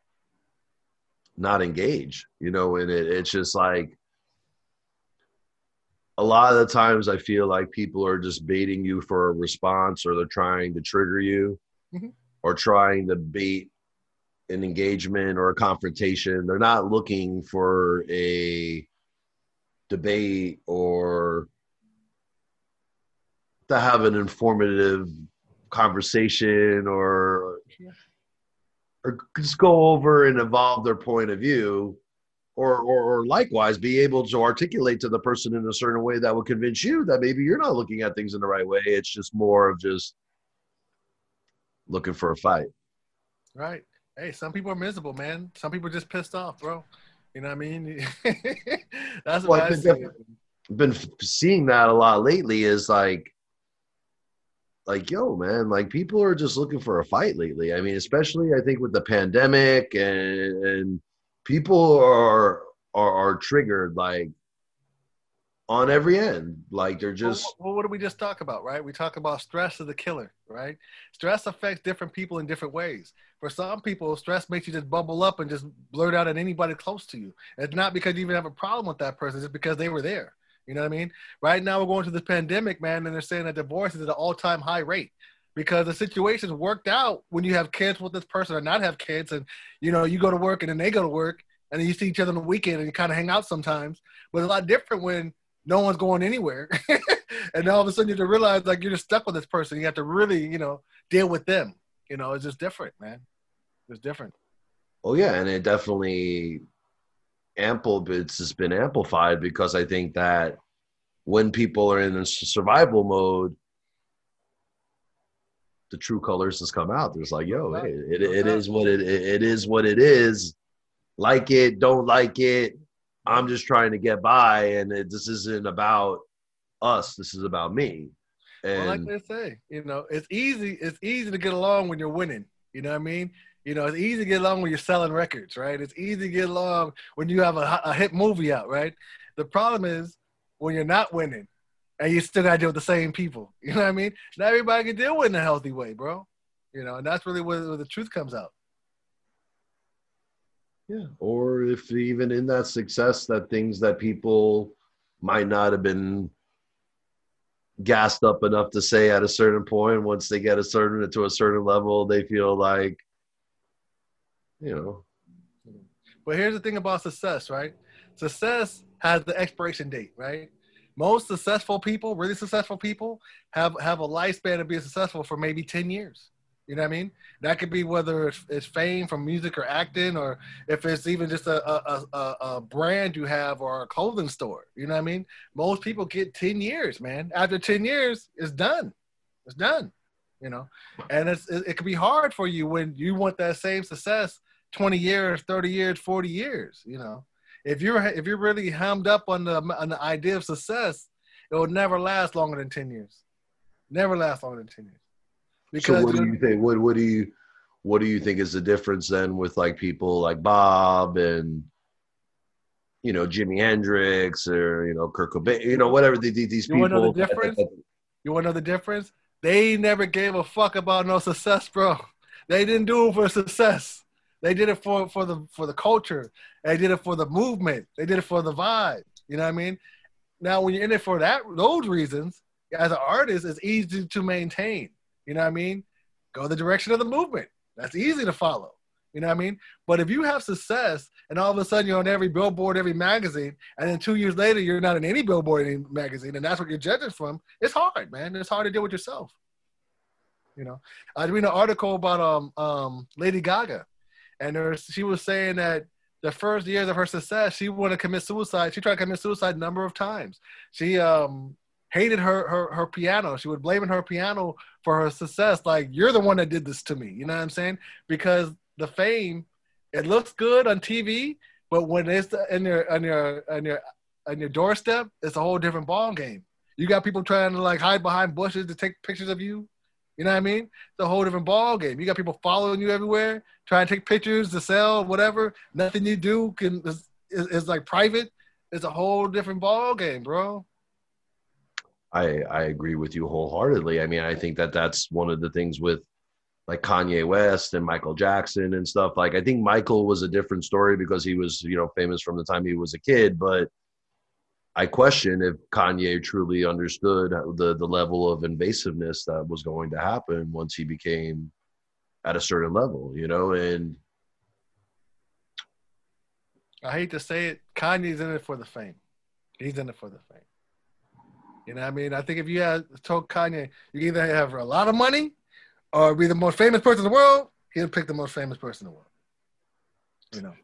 not engage, you know, and it, it's just like a lot of the times I feel like people are just baiting you for a response or they're trying to trigger you mm-hmm. or trying to bait an engagement or a confrontation. They're not looking for a debate or to have an informative conversation or or just go over and evolve their point of view or, or, or likewise be able to articulate to the person in a certain way that would convince you that maybe you're not looking at things in the right way. It's just more of just looking for a fight. Right. Hey, some people are miserable, man. Some people are just pissed off, bro. You know what I mean? That's what well, I I've been seeing that a lot lately. Is like, like, yo, man, like people are just looking for a fight lately. I mean, especially I think with the pandemic and, and people are are, are triggered like on every end. Like they're just. Well, well, what did we just talk about, right? We talk about stress is the killer, right? Stress affects different people in different ways. For some people, stress makes you just bubble up and just blurt out at anybody close to you. It's not because you even have a problem with that person, it's because they were there. You know what I mean? Right now, we're going through this pandemic, man, and they're saying that divorce is at an all time high rate because the situation's worked out when you have kids with this person or not have kids and you know you go to work and then they go to work and then you see each other on the weekend and you kind of hang out sometimes but it's a lot different when no one's going anywhere and all of a sudden you have to realize like you're just stuck with this person. You have to really you know deal with them. You know it's just different man. It's different. Oh yeah and it definitely ample it's just been amplified because i think that when people are in a survival mode the true colors has come out. There's like, yo, hey, it, it is what it it is what it is. Like it, don't like it. I'm just trying to get by, and it, this isn't about us. This is about me. And well, like they say, you know, it's easy. It's easy to get along when you're winning. You know what I mean? You know, it's easy to get along when you're selling records, right? It's easy to get along when you have a, a hit movie out, right? The problem is when you're not winning, and you still got to deal with the same people. You know what I mean? Not everybody can deal with in a healthy way, bro. You know, and that's really where, where the truth comes out. Yeah, or if even in that success, that things that people might not have been gassed up enough to say at a certain point. Once they get a certain to a certain level, they feel like, you know. But here's the thing about success, right? Success has the expiration date, right? Most successful people, really successful people, have have a lifespan of being successful for maybe ten years. You know what I mean? That could be whether it's, fame from music or acting, or if it's even just a, a, a, a, brand you have or a clothing store. You know what I mean? Most people get 10 years, man. After 10 years, it's done. It's done. You know, and it's, it, it can be hard for you when you want that same success 20 years, 30 years, 40 years. You know, if you're if you're really hammed up on the on the idea of success, it will never last longer than 10 years. Never last longer than 10 years. Because so what do you think? What what do you what do you think is the difference then with like people like Bob and you know Jimi Hendrix or you know Kurt Cobain, you know whatever the, these you people. Want to know the difference? you want to know the difference? They never gave a fuck about no success, bro. They didn't do it for success. They did it for for the for the culture. They did it for the movement. They did it for the vibe. You know what I mean? Now, when you're in it for that those reasons, as an artist, it's easy to maintain. You know what I mean? Go the direction of the movement. That's easy to follow. You know what I mean? But if you have success and all of a sudden you're on every billboard, every magazine, and then two years later you're not in any billboard, any magazine, and that's what you're judging from, it's hard, man. It's hard to deal with yourself. You know, I read an article about um um Lady Gaga, and there was, she was saying that the first years of her success, she wanted to commit suicide. She tried to commit suicide a number of times. She um hated her her her piano. She would blame her piano for her success. Like you're the one that did this to me. You know what I'm saying? Because the fame, it looks good on TV, but when it's in your on your on your on your doorstep, it's a whole different ball game. You got people trying to like hide behind bushes to take pictures of you. You know what I mean? It's a whole different ball game. You got people following you everywhere, trying to take pictures to sell, whatever. Nothing you do can is, is, is like private. It's a whole different ball game, bro. I I agree with you wholeheartedly. I mean, I think that that's one of the things with like Kanye West and Michael Jackson and stuff. Like, I think Michael was a different story because he was, you know, famous from the time he was a kid. But I question if Kanye truly understood the the level of invasiveness that was going to happen once he became at a certain level, you know. And I hate to say it, Kanye's in it for the fame. He's in it for the fame. You know I mean? I think if you had told Kanye, you either have a lot of money or be the most famous person in the world, he'll pick the most famous person in the world. You know.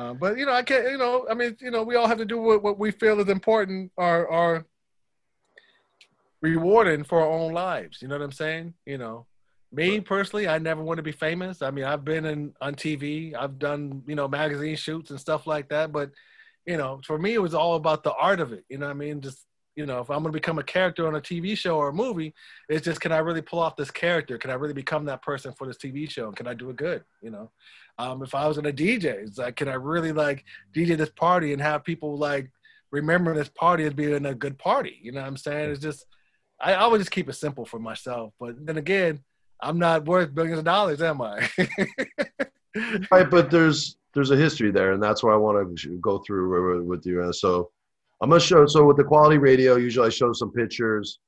Um, but you know, I can't. You know, I mean, you know, we all have to do what, what we feel is important or or rewarding for our own lives. You know what I'm saying? You know, me personally, I never want to be famous. I mean, I've been in on TV, I've done you know magazine shoots and stuff like that. But you know, for me, it was all about the art of it. You know what I mean? Just you know, if I'm going to become a character on a TV show or a movie, it's just can I really pull off this character? Can I really become that person for this TV show? And can I do it good? You know, um, if I was in a DJ, it's like, can I really like DJ this party and have people like remember this party as being a good party? You know what I'm saying? It's just, I, would just keep it simple for myself. But then again, I'm not worth billions of dollars, am I? right, but there's there's a history there, and that's why I want to go through with you. So I'm gonna show. So with the quality radio, usually I show some pictures.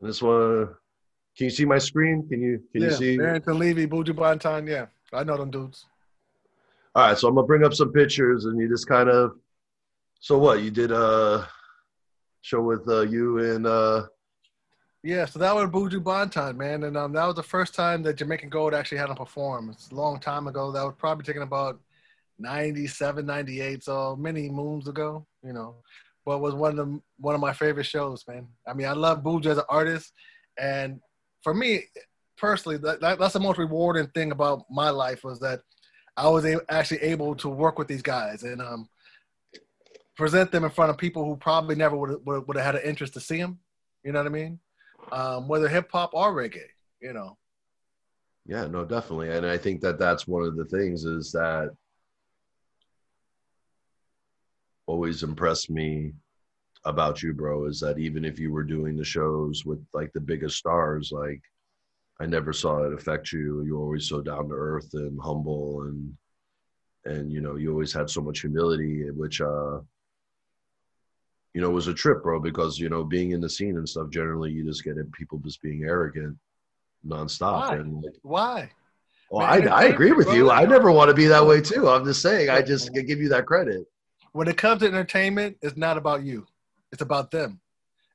this one, can you see my screen? Can you can yeah, you see? Barrington Levy, Buju Banton. Yeah, I know them dudes. All right, so I'm gonna bring up some pictures, and you just kind of. So what you did? Uh, show with uh, you and. Uh, yeah, so that was Buju Banton, man, and um, that was the first time that Jamaican Gold actually had him perform. It's a long time ago. That was probably taking about 97, 98, so many moons ago, you know. But was one of the, one of my favorite shows, man. I mean, I love Buju as an artist, and for me personally, that, that, that's the most rewarding thing about my life was that I was a, actually able to work with these guys and um, present them in front of people who probably never would have had an interest to see them. You know what I mean? Um, whether hip hop or reggae, you know. Yeah, no, definitely, and I think that that's one of the things is that always impressed me about you, bro, is that even if you were doing the shows with like the biggest stars, like I never saw it affect you. You're always so down to earth and humble and and you know, you always had so much humility, which uh you know, was a trip, bro, because you know, being in the scene and stuff, generally you just get it people just being arrogant nonstop. Why? And like, Why? well, Man, I, I agree with you. I never want to be that way too. I'm just saying, I just give you that credit. When it comes to entertainment, it's not about you. It's about them.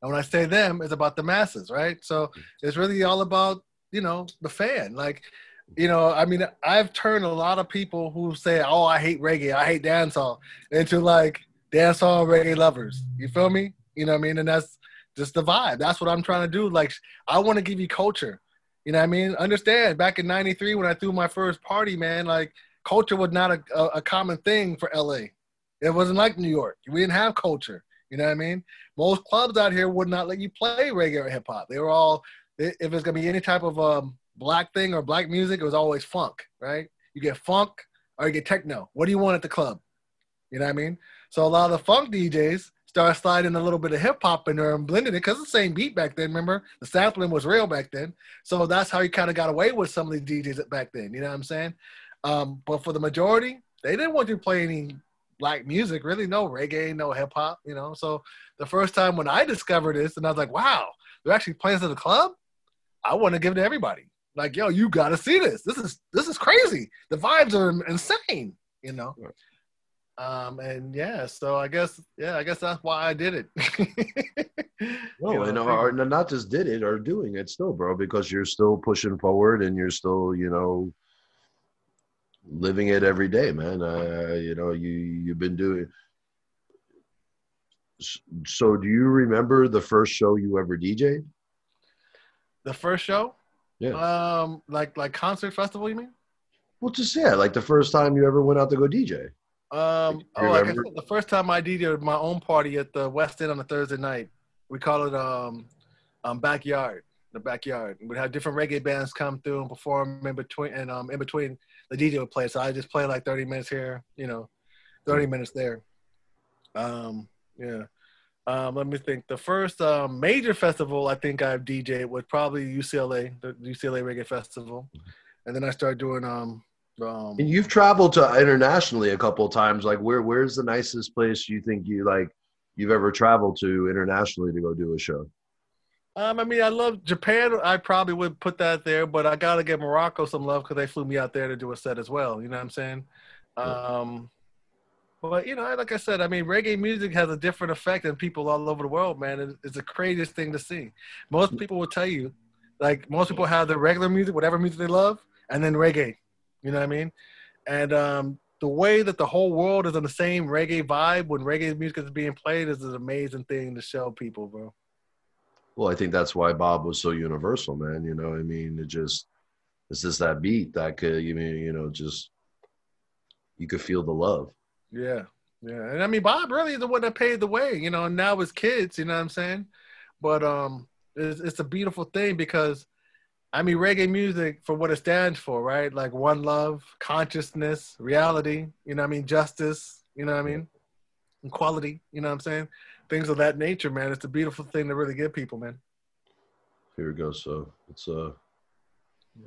And when I say them, it's about the masses, right? So mm-hmm. it's really all about, you know, the fan. Like, you know, I mean, I've turned a lot of people who say, "Oh, I hate reggae, I hate dancehall," into like dancehall reggae lovers. You feel me? You know what I mean? And that's just the vibe. That's what I'm trying to do. Like, I want to give you culture. You know what I mean? Understand? Back in '93 when I threw my first party, man, like culture was not a, a, a common thing for LA. It wasn't like New York. We didn't have culture. You know what I mean? Most clubs out here would not let you play reggae hip hop. They were all, if it's gonna be any type of um, black thing or black music, it was always funk, right? You get funk or you get techno. What do you want at the club? You know what I mean? So a lot of the funk DJs started sliding a little bit of hip hop in there and blending it because it's the same beat back then. Remember, the sampling was real back then. So that's how you kind of got away with some of these DJs back then. You know what I'm saying? Um, but for the majority, they didn't want you to play any black music, really no reggae, no hip hop, you know. So the first time when I discovered this and I was like, wow, they're actually playing to the club, I want to give it to everybody. Like, yo, you gotta see this. This is this is crazy. The vibes are insane, you know. Um, and yeah, so I guess yeah, I guess that's why I did it. No, You know, and people- or not just did it or doing it still, bro, because you're still pushing forward and you're still, you know, living it every day, man. Uh, you know, you you've been doing. So, do you remember the first show you ever DJ'd? the first show, Yeah. um, like like concert festival, you mean? Well, just yeah, like the first time you ever went out to go DJ. Um, You oh, like I said, the first time I DJed my own party at the West End on a Thursday night, we call it um, um backyard, the backyard. We'd have different reggae bands come through and perform in between, and um, in between the DJ would play. So I just play like 30 minutes here, you know, 30 minutes there. Um, yeah. Um, let me think. The first um, major festival I think I've DJed was probably UCLA, the UCLA Reggae Festival, and then I started doing um, um And you've traveled to internationally a couple of times. Like, where where's the nicest place you think you like you've ever traveled to internationally to go do a show? Um, I mean, I love Japan. I probably would put that there, but I gotta give Morocco some love because they flew me out there to do a set as well. You know what I'm saying? Um, but you know, like I said, I mean, reggae music has a different effect on people all over the world, man. It's the craziest thing to see. Most people will tell you, like, most people have the regular music, whatever music they love, and then reggae. You know what I mean? And um, the way that the whole world is on the same reggae vibe when reggae music is being played is an amazing thing to show people, bro. Well, I think that's why Bob was so universal, man. You know, I mean, it just it's just that beat that could, you mean, you know, just you could feel the love. Yeah, yeah, and I mean Bob really is the one that paved the way, you know. And now as kids, you know what I'm saying? But um, it's, it's a beautiful thing because, I mean, reggae music for what it stands for, right? Like one love, consciousness, reality. You know what I mean? Justice. You know what I mean? Equality. You know what I'm saying? Things of that nature, man. It's a beautiful thing to really give people, man. Here we go. So let's uh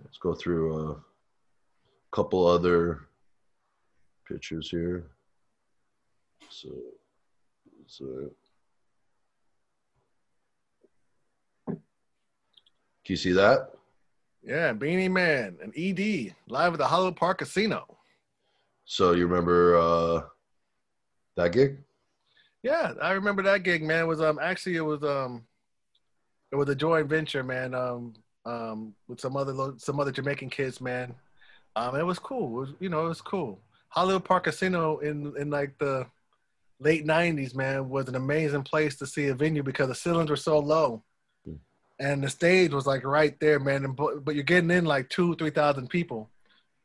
let's go through a couple other pictures here. So so can you see that? Yeah, Beenie Man and ED live at the Hollywood Park Casino. So you remember uh that gig? Yeah, I remember that gig, man. It was um actually it was um it was a joint venture, man. Um um with some other lo- some other Jamaican kids, man. Um it was cool. It was you know, it was cool. Hollywood Park Casino in in like the late nineties, man, was an amazing place to see a venue because the ceilings were so low. Hmm. And the stage was like right there, man. And but, but you're getting in like two, three thousand people.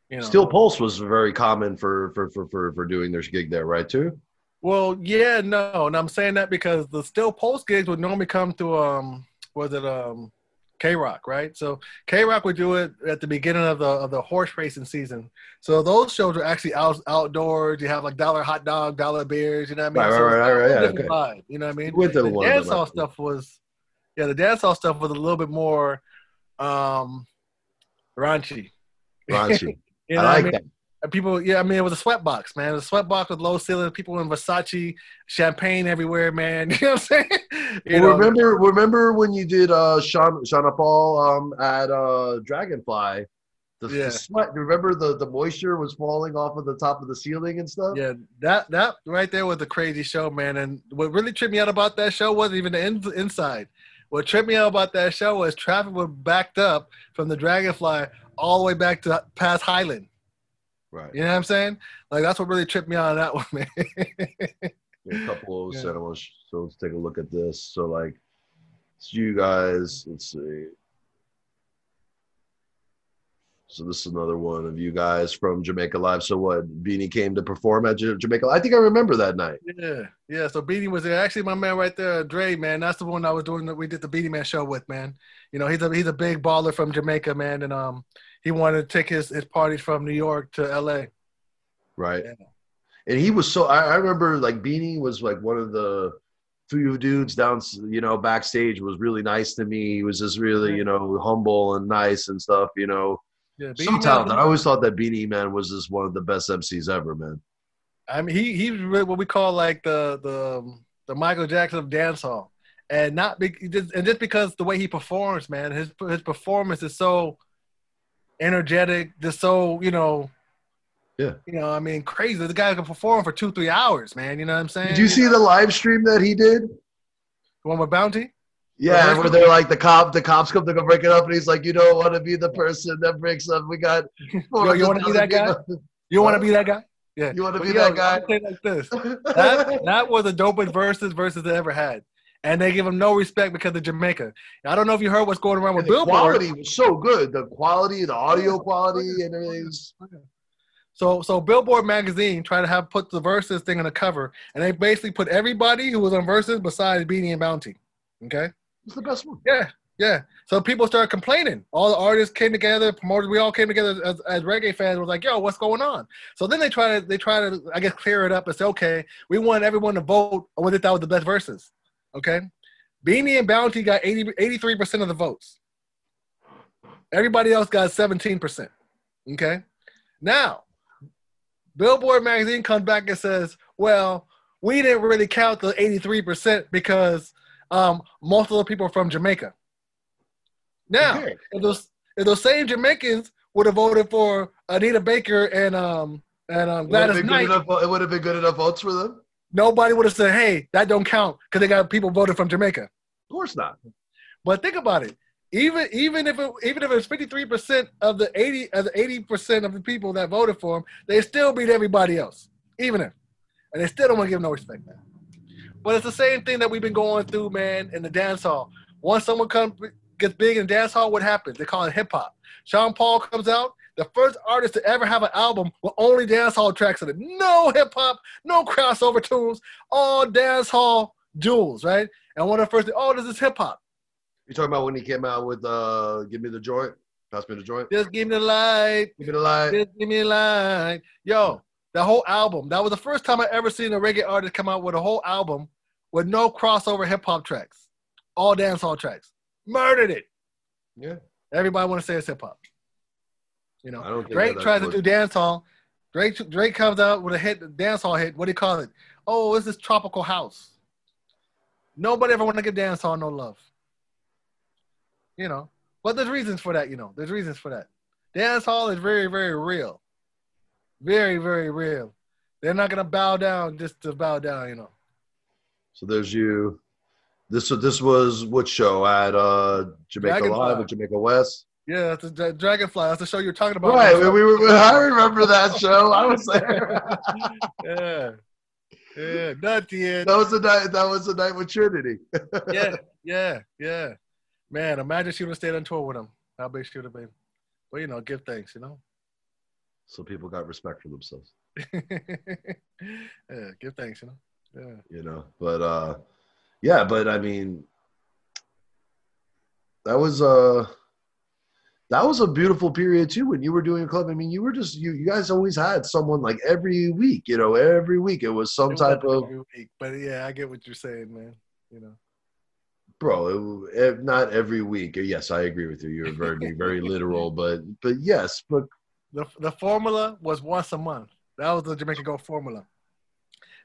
You know. Steel Pulse was very common for for for for, for doing their gig there, right? Too. Well, yeah, no, and I'm saying that because the Steel Pulse gigs would normally come to um, was it um, KROQ, right? So KROQ would do it at the beginning of the of the horse racing season. So those shows are actually out outdoors. You have like dollar hot dog, dollar beers. You know what I mean? Right, So right, right, right, yeah, okay. vibe, you know what I mean? To the one dance hall stuff was, yeah, the dance hall stuff was a little bit more um raunchy. Raunchy. You know I like mean? that. And people, yeah, I mean, it was a sweatbox, man. It was a sweatbox with low ceiling, people in Versace, champagne everywhere, man. You know what I'm saying? You Well, know, remember, remember when you did uh, Sean Shauna Paul um, at uh, Dragonfly? The, Yeah. the sweat. Remember the the moisture was falling off of the top of the ceiling and stuff. Yeah, that that right there was a crazy show, man. And what really tripped me out about that show wasn't even the in, inside. What tripped me out about that show was traffic was backed up from the Dragonfly all the way back to past Highland. Right. You know what I'm saying? Like that's what really tripped me out on that one, man. A couple of Yeah. cinemas. So let's take a look at this. So like, it's you guys. Let's see. So this is another one of you guys from Jamaica Live. So what? Beenie came to perform at Ja- Jamaica. I think I remember that night. yeah, yeah. So Beenie was there. Actually, my man right there, Dre, man. That's the one I was doing. that We did the Beenie Man show with, man. You know, he's a he's a big baller from Jamaica, man, and um, he wanted to take his his parties from New York to L.A. right? Yeah. And he was so. I, I remember like Beenie was like one of the few dudes down, you know, backstage was really nice to me. He was just really, you know, humble and nice and stuff. You know, Yeah, so Beenie Man- I always thought that Beenie Man was just one of the best MCs ever, man. I mean, he he's really what we call like the the um, the Michael Jackson of dancehall, and not be, and just because the way he performs, man, his his performance is so energetic, just so you know. Yeah. You know, I mean, crazy. The guy can perform for two, three hours, man. You know what I'm saying? Did you see the live stream that he did? the one with Bounty? Yeah, where they're like the cop, the cops come to go break it up, and he's like, "You don't want to be the person that breaks up. We got." Yo, you want to be that guy? You want to be that guy? Yeah. You want to be yo, that guy? I'll say like this. that that was the dopest Verzuz Verzuz they ever had. And they give him no respect because of Jamaica. I don't know if you heard what's going around with Billboard. quality was so good. The quality, the audio quality, and everything's So so Billboard magazine tried to have put the Verzuz thing on the cover, and they basically put everybody who was on Verzuz besides Beenie and Bounty. Okay. it's the best one. Yeah, yeah. So people started complaining. All the artists came together, promoters. We all came together as, as reggae fans. Was like, "Yo, what's going on?" So then they try to they try to I guess clear it up and say, "Okay, we want everyone to vote on what they thought was the best Verzuz." Okay, Beenie and Bounty got 83 percent of the votes. Everybody else got seventeen percent. Okay, now Billboard magazine comes back and says, "Well, we didn't really count the eighty three percent because." um, most of the people are from Jamaica. Now, Okay. if those if those same Jamaicans would have voted for Anita Baker and um and um, It Gladys good Knight, enough. It would have been good enough votes for them. Nobody would have said, "Hey, that don't count" because they got people voted from Jamaica. Of course not. But think about it. Even even if it even if it was fifty three percent of the eighty of the eighty percent of the people that voted for him, they still beat everybody else. Even if, and they still don't want to give no respect, man. But it's the same thing that we've been going through, man, in the dance hall. Once someone comes gets big in the dance hall, what happens? They call it hip hop. Sean Paul comes out, the first artist to ever have an album with only dance hall tracks in it. No hip hop, no crossover tunes, all dance hall jewels, right? And one of the first, oh, this is hip hop. You talking about when he came out with uh, "Give Me the Joint"? Pass me the joint. Just give me the light. Give me the light. Just give me the light. Yo, that whole album. That was the first time I ever seen a reggae artist come out with a whole album with no crossover hip hop tracks, all dance hall tracks. Murdered it. Yeah, Everybody want to say it's hip hop. You know, Drake tries to do dance hall. Drake Drake comes out with a hit, dance hall hit. What do you call it? Oh, it's this tropical house. Nobody ever want to give dance hall no love. You know, but there's reasons for that. You know, there's reasons for that. Dance hall is very, very real. Very, very real. They're not gonna bow down just to bow down. You know. So there's you. This this was what show at uh, Jamaica Dragonfly. Live at Jamaica West. Yeah, that's the Dragonfly. That's the show you're talking about. Right, we, we were. I remember that show. I was there. yeah. Yeah. that was the night. That was the night with Trinity. yeah, yeah, yeah. Man, imagine she would have stayed on tour with him. How big she would have been. But you know, give thanks, you know. So people got respect for themselves, yeah, give thanks, you know. Yeah. you know. But uh, yeah, but I mean, that was uh that was a beautiful period too when you were doing a club. I mean, you were just you you guys always had someone like every week, you know, every week it was some It type of every week, but yeah, I get what you're saying, man. You know. bro. It, it- eh, not every week. Yes, I agree with you. You're very very literal, but but yes, but The the formula was once a month. That was the Jamaican Gold formula.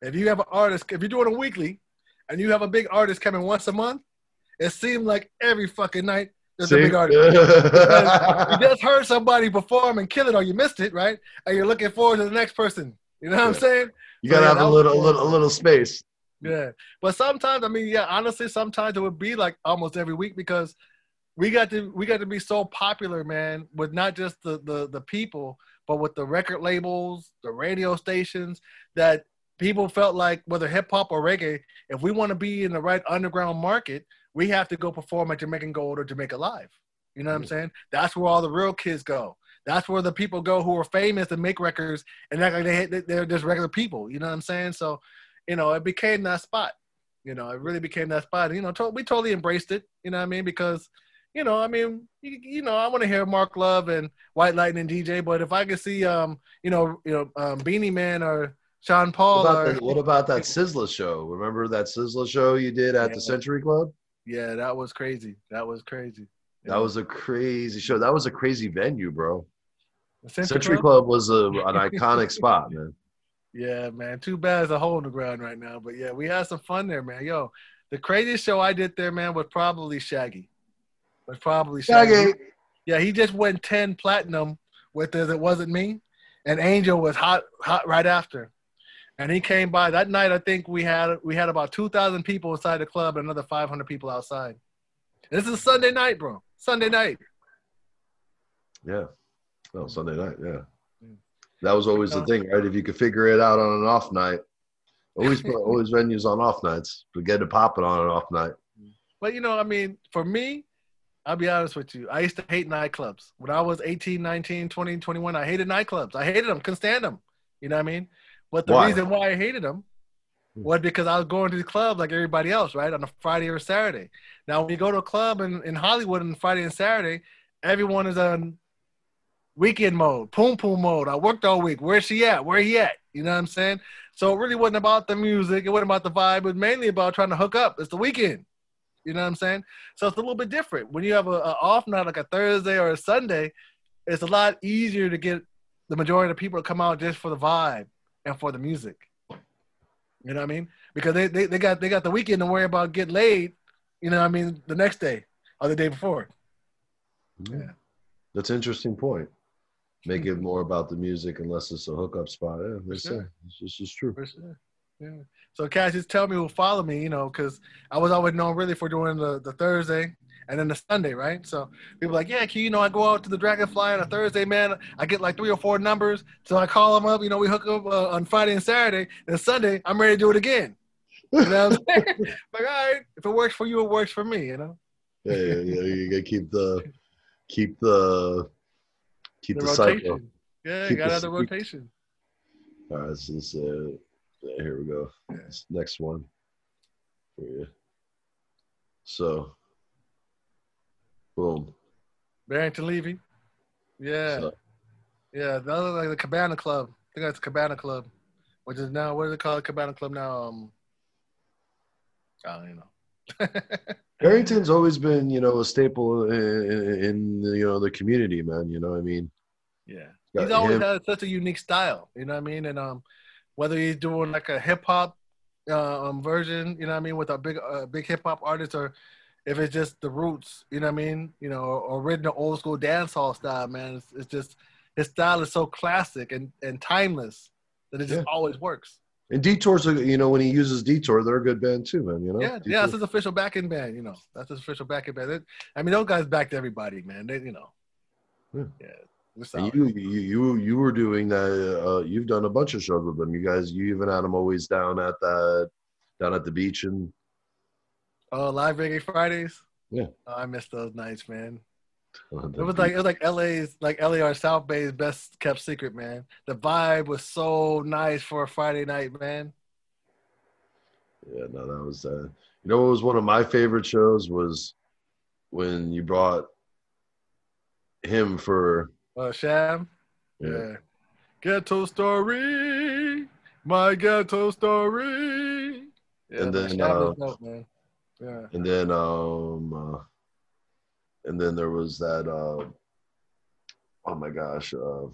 If you have an artist, if you're doing a weekly, and you have a big artist coming once a month, it seemed like every fucking night there's a big artist. you just heard somebody perform and kill it, or you missed it, right? And you're looking forward to the next person. You know what I'm saying? you gotta Yeah, have a little, a little, a little space. Yeah. But sometimes, I mean, yeah, honestly, sometimes it would be like almost every week because we got to we got to be so popular, man, with not just the the the people, but with the record labels, the radio stations, that people felt like whether hip hop or reggae, if we want to be in the right underground market, we have to go perform at Jamaican Gold or Jamaica Live. You know what I'm saying? That's where all the real kids go. That's where the people go who are famous and make records and act like they they're just regular people. You know what I'm saying? So, you know, it became that spot. You know, it really became that spot. You know, to, we totally embraced it. You know what I mean? Because, you know, I mean, you, you know, I want to hear Mark Love and White Lightning DJ, but if I could see, um, you know, you know, um, Beenie Man or Sean Paul What or about, the, what about that Sizzla show? Remember that Sizzla show you did at the Century Club? Yeah, that was crazy. That was crazy. That was a crazy show. That was a crazy venue, bro. Century, Century Club? Club was a, an iconic spot, man. Yeah, man. Too bad it's a hole in the ground right now. But yeah, we had some fun there, man. Yo, the craziest show I did there, man, was probably Shaggy. Was probably Shaggy. Shaggy. Yeah, he just went 10 platinum with his It Wasn't Me. And Angel was hot hot right after. And he came by that night. I think we had we had about 2,000 people inside the club and another 500 people outside. This is Sunday night, bro. Sunday night. Yeah. No, Sunday night. Yeah. That was always the thing, right? If you could figure it out on an off night, always always venues on off nights, but get to pop it on an off night. But you know, I mean, for me, I'll be honest with you. I used to hate nightclubs. When I was 18, 19, 20, 21, I hated nightclubs. I hated them, couldn't stand them. You know what I mean? But the Why? reason why I hated them hmm. was because I was going to the club like everybody else, right? On a Friday or Saturday. Now, when you go to a club in, in Hollywood on Friday and Saturday, everyone is on weekend mode, poom poom mode. I worked all week. Where's she at? Where he at? You know what I'm saying? So it really wasn't about the music. It wasn't about the vibe. It was mainly about trying to hook up. It's the weekend. You know what I'm saying? So it's a little bit different. When you have a, a off night like a Thursday or a Sunday, it's a lot easier to get the majority of the people to come out just for the vibe and for the music. You know what I mean? Because they, they, they got they got the weekend to worry about getting laid, you know what I mean, the next day or the day before. Mm-hmm. Yeah. That's an interesting point. Make it more about the music unless it's a hookup spot. Yeah, that's sure. it. This is true. Sure. Yeah. So Cash, just tell me who follow me, you know, because I was always known really for doing the, the Thursday and then the Sunday, right? So people like, yeah, Q, you know, I go out to the Dragonfly on a Thursday, man. I get like three or four numbers. So I call them up, you know, we hook up uh, on Friday and Saturday. And Sunday, I'm ready to do it again. You know I'm like, all right, if it works for you, it works for me, you know? Yeah, yeah, yeah. You gotta keep the keep the keep The the, cycle. Yeah, Keep got out the rotation. All right, this is uh, here we go. This next one for you. So, boom. Barrington Levy. Yeah. So, Yeah, that was like the Cabana Club. I think that's Cabana Club, which is now what do they call it? Cabana Club now? Um, I don't know. Barrington's always been, you know, a staple in, in, you know the community, man. You know, what I mean, yeah, he's always him. had such a unique style. You know what I mean? And um, whether he's doing like a hip hop uh, um version, you know what I mean, with a big uh, big hip hop artist, or if it's just the roots, you know what I mean? You know, or original old school dance hall style, man. It's, it's just his style is so classic and and timeless that it just Yeah. always works. and Detour's, a, you know, when he uses Detour, they're a good band too, man. You know, Yeah, yeah, Detour- that's his official backing band. You know, that's his official backing band. I mean, those guys backed everybody, man. They, you know, Yeah. yeah. we're And solid. you, you, you, you were doing that. Uh, you've done a bunch of shows with them. You guys, you even had them always down at that, down at the beach, and Oh, live reggae Fridays. Yeah. Oh, I miss those nights, man. uh, It was like it was like LA's like LA or South Bay's best kept secret, man. The vibe was so nice for a Friday night, man. yeah, no, that was. Uh, you know, what was one of my favorite shows was when you brought him for Uh, Cham. Yeah. Ghetto story. My ghetto story. Yeah, And then, uh, dope. Yeah. and then um uh, and then there was that uh oh my gosh uh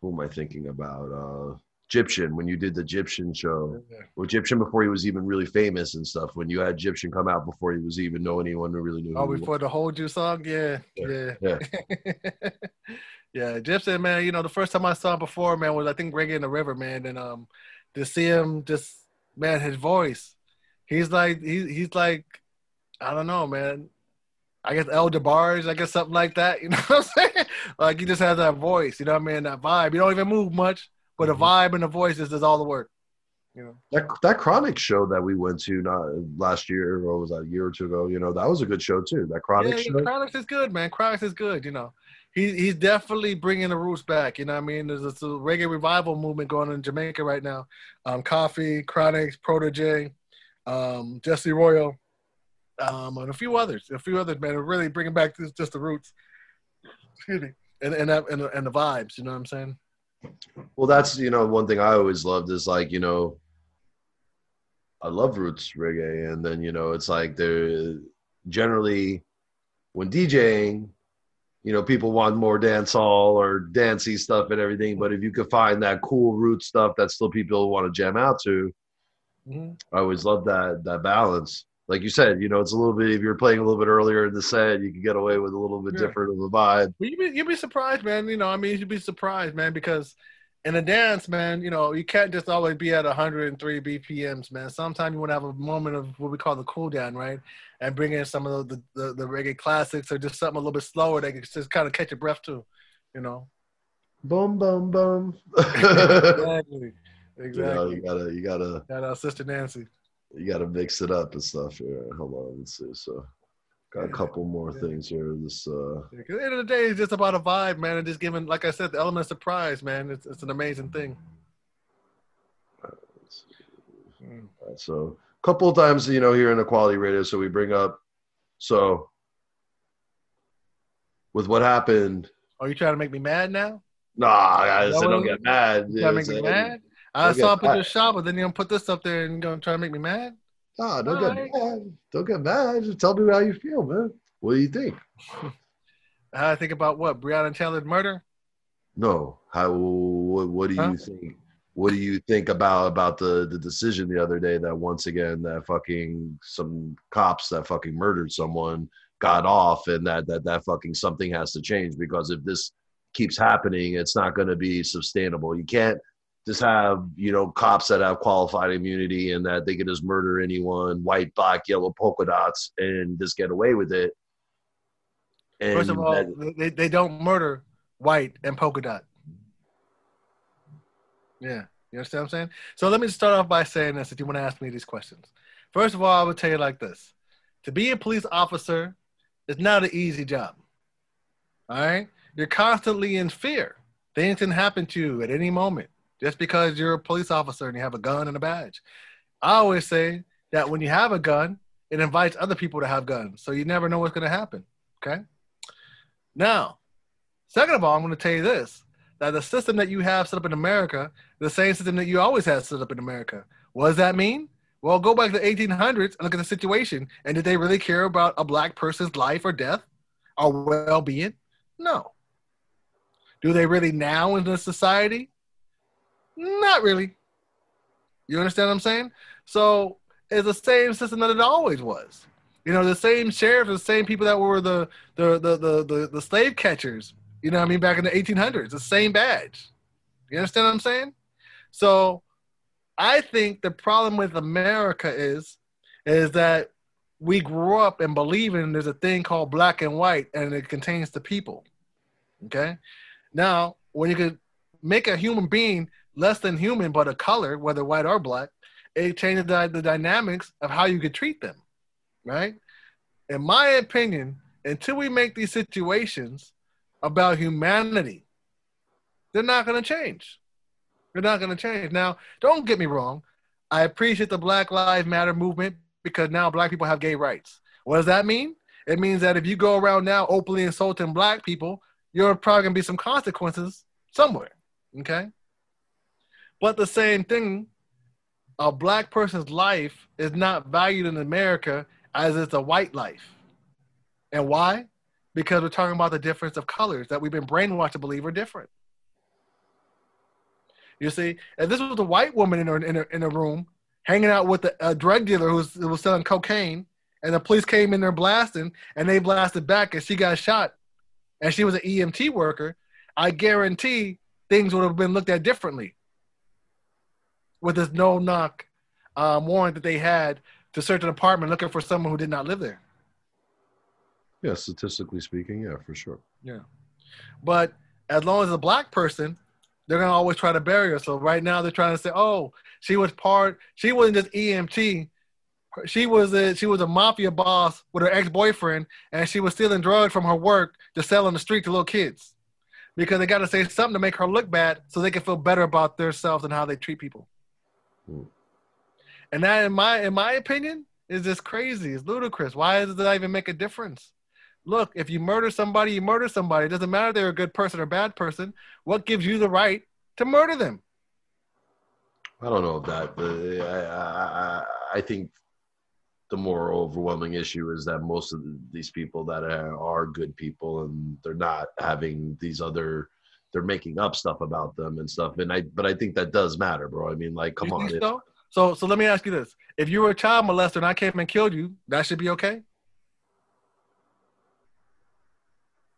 who am i thinking about uh Gyptian when you did the Gyptian show yeah. well Gyptian before he was even really famous and stuff when you had Gyptian come out before he was even know anyone who really knew Oh, before the Hold You song? Yeah. Yeah. Yeah. Yeah. Gypsy, man, you know, the first time I saw him before, man, was I think Reggae in the River, man. And um to see him just man, his voice. He's like he's he's like I don't know, man. I guess El DeBarge, I guess something like that. You know what I'm saying? Like he just has that voice, you know what I mean? That vibe. You don't even move much, but the Mhm. vibe and the voice just does all the work. You know. that that Chronixx show that we went to not last year or was that a year or two ago you know that was a good show too that Chronixx yeah, show yeah, Chronixx is good, man. Chronixx is good. You know, he he's definitely bringing the roots back. You know, what I mean, there's this reggae revival movement going on in Jamaica right now. Um, Koffee, Chronixx, Protoje, um, Jesse Royal, um, and a few others. A few others, man. Are really bringing back this, just the roots. Excuse me. And and that, and, the, and the vibes. You know what I'm saying? Well, that's you know one thing I always loved is like you know, I love roots reggae, and then you know it's like they're generally when DJing, you know, people want more dance hall or dancey stuff and everything. But if you could find that cool root stuff that still people want to jam out to, Mhm. I always love that that balance. Like you said, you know, it's a little bit if you're playing a little bit earlier in the set, you can get away with a little bit Yeah. different of a vibe. Well, you'd be, you'd be surprised, man. You know, I mean, you'd be surprised, man, because in a dance, man, you know, you can't just always be at 103 BPMs, man. Sometimes you want to have a moment of what we call the cool down, right? And bring in some of the, the, the reggae classics or just something a little bit slower that can just kind of catch your breath too, you know? Boom, boom, boom. Exactly. You know, Exactly. you gotta, you gotta. Shout out Sister Nancy. you got to mix it up and stuff here. Hold on, let's see. So, got a couple more Yeah. things here. This, uh, Yeah, 'cause at the end of the day, it's just about a vibe, man, and just giving, like I said, the element of surprise, man. It's, it's an amazing thing. let's see. Mm. All right, so, a couple of times, you know, here in the quality radio, so we bring up, so, with what happened. Are you trying to make me mad now? Nah, guys, That don't get mad. You trying to make me mad? I saw put mad. shop, but then you're gonna put this up there and you're gonna try to make me mad? Nah, don't Alright. get mad. Don't get mad. Just tell me how you feel, man. What do you think? How I think about what? Breonna Taylor's murder? No. How? What, what do you think? What do you think about about the the decision the other day that once again that fucking some cops that fucking murdered someone got off and that that that fucking something has to change because if this keeps happening, it's not going to be sustainable. You can't just have you know cops that have qualified immunity and that they can just murder anyone, white, black, yellow, polka dots, and just get away with it. And First of all, that- they, they don't murder white and polka dot. Yeah, you understand what I'm saying? So let me start off by saying this if you want to ask me these questions. First of all, I would tell you like this to be a police officer is not an easy job. All right? You're constantly in fear. Things can happen to you at any moment just because you're a police officer and you have a gun and a badge. I always say that when you have a gun, it invites other people to have guns. So you never know what's going to happen. Okay? Now, second of all, I'm going to tell you this that the system that you have set up in America, the same system that you always had set up in America. What does that mean? Well, go back to the 1800s and look at the situation. And did they really care about a black person's life or death or well being? No. Do they really now in this society? Not really. You understand what I'm saying? So it's the same system that it always was. You know, the same sheriffs, the same people that were the the the the the, the slave catchers. You know I mean? Back in the 1800s, the same badge. You understand what I'm saying? So I think the problem with America is is that we grew up and believing there's a thing called black and white and it contains the people. Okay? Now, when you could make a human being less than human but a color, whether white or black, it changes the, the dynamics of how you could treat them. Right? In my opinion, until we make these situations about humanity, they're not going to change. They're not going to change. Now, don't get me wrong. I appreciate the Black Lives Matter movement because now black people have gay rights. What does that mean? it means that if you go around now openly insulting black people, you're probably gonna be some consequences somewhere. Okay. But the same thing, a black person's life is not valued in America as it's a white life. And why? Because we're talking about the difference of colors that we've been brainwashed to believe are different. You see, if this was a white woman in a, in a, in room hanging out with a, a drug dealer who was, who was selling cocaine, and the police came in there blasting, and they blasted back, and she got shot, and she was an EMT worker, I guarantee things would have been looked at differently with this no knock um, warrant that they had to search an apartment looking for someone who did not live there. Yeah, statistically speaking, yeah, for sure. Yeah. But as long as a black person, they're gonna always try to bury her. So right now they're trying to say, oh, she was part, she wasn't just EMT. She was a she was a mafia boss with her ex-boyfriend, and she was stealing drugs from her work to sell on the street to little kids. Because they gotta say something to make her look bad so they can feel better about themselves and how they treat people. Hmm. And that in my in my opinion is just crazy. It's ludicrous. Why does that even make a difference? look, if you murder somebody, you murder somebody. It doesn't matter if they're a good person or bad person. What gives you the right to murder them? I don't know that, but I, I, I think the more overwhelming issue is that most of these people that are, are good people and they're not having these other they're making up stuff about them and stuff and i but i think that does matter bro i mean like come on so? so so let me ask you this if you were a child molester and i came and killed you that should be okay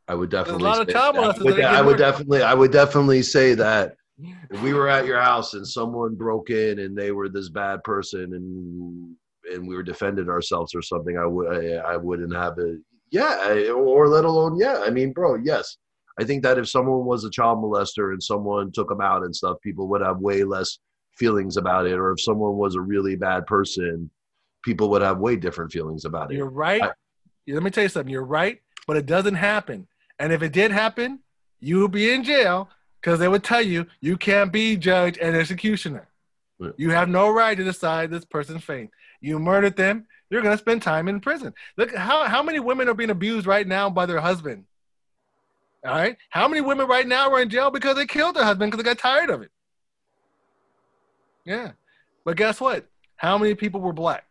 I would definitely. a lot of child molesters. Would, I would definitely. I would definitely say that if we were at your house and someone broke in and they were this bad person and and we were defending ourselves or something, I would I, I wouldn't have it. Yeah, or let alone yeah. I mean, bro, yes. I think that if someone was a child molester and someone took them out and stuff, people would have way less feelings about it. Or if someone was a really bad person, people would have way different feelings about it. You're right. I, Let me tell you something. You're right, but it doesn't happen. And if it did happen, you would be in jail because they would tell you you can't be judge and executioner. You have no right to decide this person's fate. You murdered them, you're going to spend time in prison. Look how how many women are being abused right now by their husband. All right, how many women right now are in jail because they killed their husband because they got tired of it. Yeah, but guess what? How many people were black?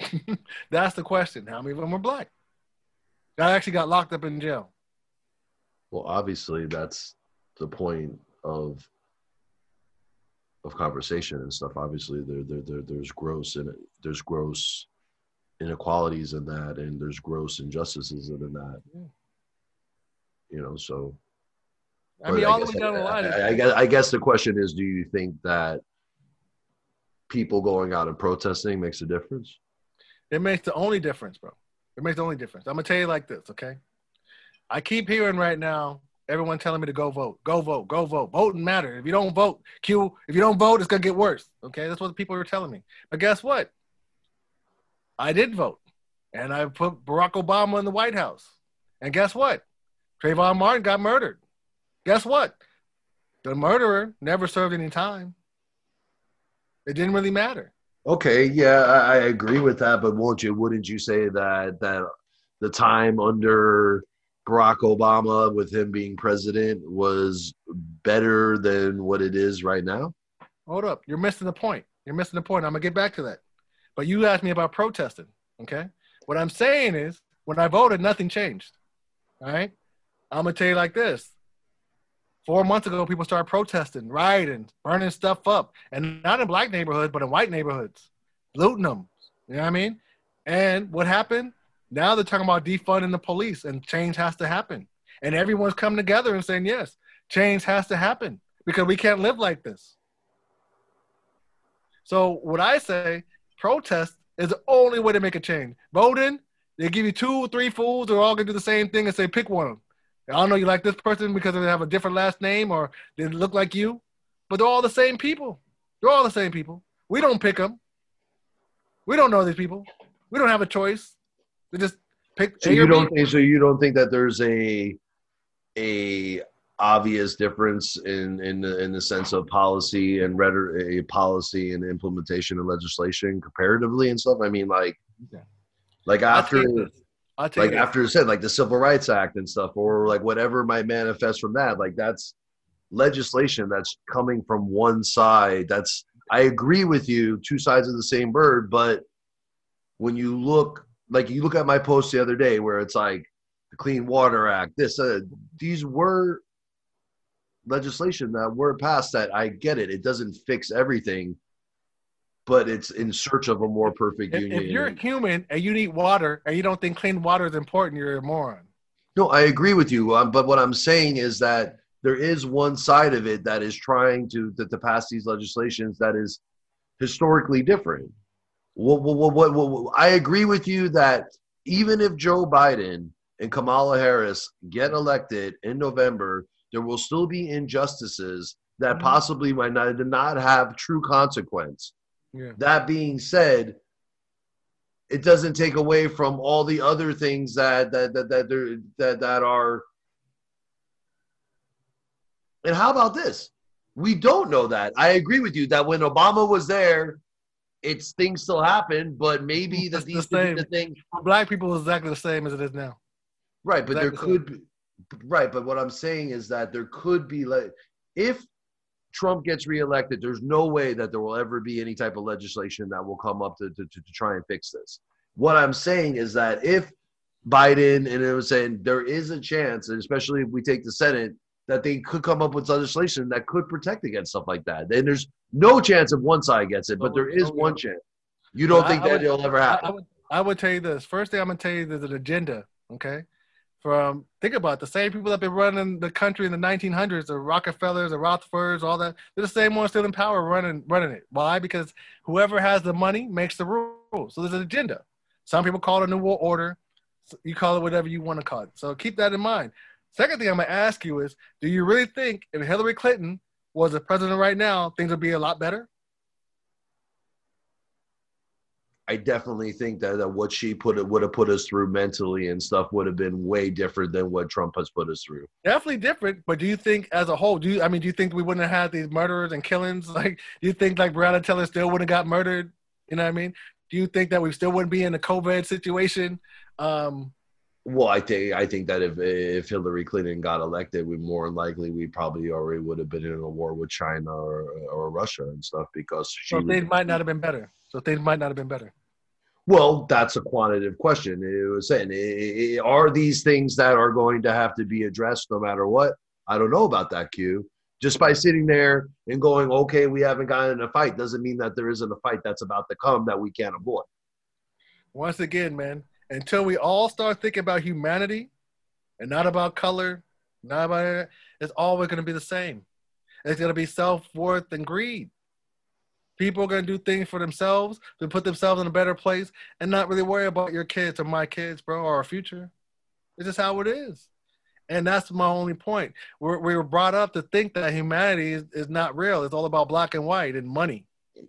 That's the question. How many of them were black? I actually got locked up in jail. Well, obviously, that's the point of of conversation and stuff. Obviously, there, there, there there's gross it. There's gross inequalities in that, and there's gross injustices in that. Yeah. You know, so. I mean, all the way down the line. I, I, guess, I guess the question is, do you think that people going out and protesting makes a difference? It makes the only difference, bro. It makes the only difference. I'm gonna tell you like this, okay? I keep hearing right now everyone telling me to go vote, go vote, go vote. Voting matter. If you don't vote, Q. If you don't vote, it's gonna get worse. Okay, that's what the people are telling me. But guess what? I did vote, and I put Barack Obama in the White House. And guess what? Trayvon Martin got murdered. Guess what? The murderer never served any time. It didn't really matter. Okay, yeah, I, I agree with that, but won't you? Wouldn't you say that that the time under Barack Obama, with him being president, was better than what it is right now? Hold up, you're missing the point. You're missing the point. I'm gonna get back to that. But you asked me about protesting. Okay, what I'm saying is, when I voted, nothing changed. All right, I'm gonna tell you like this: Four months ago, people started protesting, rioting, burning stuff up, and not in black neighborhoods, but in white neighborhoods, looting them. You know what I mean? And what happened? Now they're talking about defunding the police, and change has to happen. And everyone's coming together and saying, yes, change has to happen because we can't live like this. So what I say, protest is the only way to make a change. Voting, they give you two three fools, they're all gonna do the same thing and say pick one. I don't know you like this person because they have a different last name or they look like you, but they're all the same people. They're all the same people. We don't pick them. We don't know these people. We don't have a choice. They just pick. So you don't think so? You don't think that there's a a obvious difference in in the, in the sense of policy and rhetoric, policy and implementation of legislation comparatively and stuff. I mean, like, like after like after said, like the Civil Rights Act and stuff, or like whatever might manifest from that. Like that's legislation that's coming from one side. That's I agree with you, two sides of the same bird. But when you look, like you look at my post the other day, where it's like the Clean Water Act, this, uh, these were legislation that were passed. That I get it. It doesn't fix everything but it's in search of a more perfect if, union. If you're human and you need water and you don't think clean water is important, you're a moron. No, I agree with you. Um, but what I'm saying is that there is one side of it that is trying to to, to pass these legislations that is historically different. What, what, what, what, I agree with you that even if Joe Biden and Kamala Harris get elected in November, there will still be injustices that mm-hmm. possibly might not, not have true consequence. Yeah. That being said, it doesn't take away from all the other things that that that that that, that are. And how about this? We don't know that. I agree with you that when Obama was there, it's things still happen, but maybe that these the same. The thing for black people is exactly the same as it is now. Right, but exactly there could be right, but what I'm saying is that there could be like if Trump gets reelected, there's no way that there will ever be any type of legislation that will come up to, to, to, try and fix this. What I'm saying is that if Biden and it was saying there is a chance, and especially if we take the Senate, that they could come up with legislation that could protect against stuff like that. And there's no chance if one side gets it, but there is one chance. You don't think I, that would, it'll ever happen? I would, I would tell you this. First thing I'm gonna tell you there's an agenda. Okay, from think about it, the same people that been running the country in the 1900s, the Rockefellers, the Rothschilds, all that. They're the same ones still in power running running it. Why? Because whoever has the money makes the rules. So there's an agenda. Some people call it a new world order. You call it whatever you want to call it. So keep that in mind. Second thing I'm gonna ask you is, do you really think if Hillary Clinton was the president right now, things would be a lot better? I definitely think that, that what she put it would have put us through mentally and stuff would have been way different than what Trump has put us through. Definitely different. But do you think, as a whole, do you? I mean, do you think we wouldn't have had these murderers and killings? Like, do you think like Breonna Taylor still wouldn't have got murdered? You know what I mean? Do you think that we still wouldn't be in a COVID situation? Um, well, I think I think that if if Hillary Clinton got elected, we more likely we probably already would have been in a war with China or or Russia and stuff because she so things might not have been better. So things might not have been better. Well, that's a quantitative question. It was saying, are these things that are going to have to be addressed no matter what? I don't know about that, Q. Just by sitting there and going, okay, we haven't gotten in a fight, doesn't mean that there isn't a fight that's about to come that we can't avoid. Once again, man, until we all start thinking about humanity and not about color, not about it, it's always going to be the same. It's going to be self worth and greed. People are going to do things for themselves to put themselves in a better place and not really worry about your kids or my kids, bro, or our future. It's just how it is. And that's my only point. We're, we were brought up to think that humanity is, is not real. It's all about black and white and money. You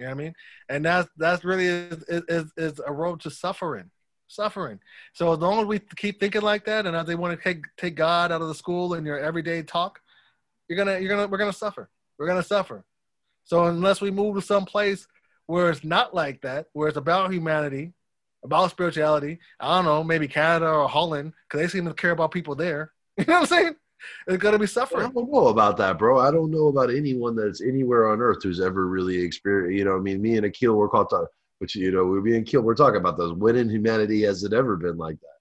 know what I mean? And that's that's really is, is, is a road to suffering. Suffering. So as long as we keep thinking like that and as they want to take take God out of the school in your everyday talk, you're gonna you're gonna we're gonna suffer. We're gonna suffer. So unless we move to some place where it's not like that, where it's about humanity, about spirituality, I don't know, maybe Canada or Holland, because they seem to care about people there. You know what I'm saying? It's gonna be suffering. I don't know about that, bro. I don't know about anyone that's anywhere on earth who's ever really experienced. You know, I mean, me and Akil, we're called, to, which you know, we and Akil, we're talking about those. When in humanity has it ever been like that?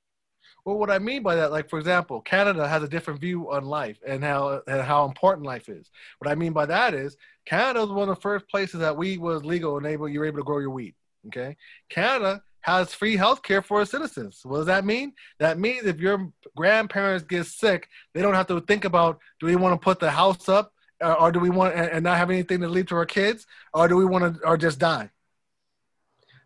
Well, what I mean by that, like for example, Canada has a different view on life and how and how important life is. What I mean by that is Canada was one of the first places that weed was legal and able you were able to grow your weed. Okay, Canada has free health care for its citizens. What does that mean? That means if your grandparents get sick, they don't have to think about do we want to put the house up or, or do we want and not have anything to leave to our kids or do we want to or just die?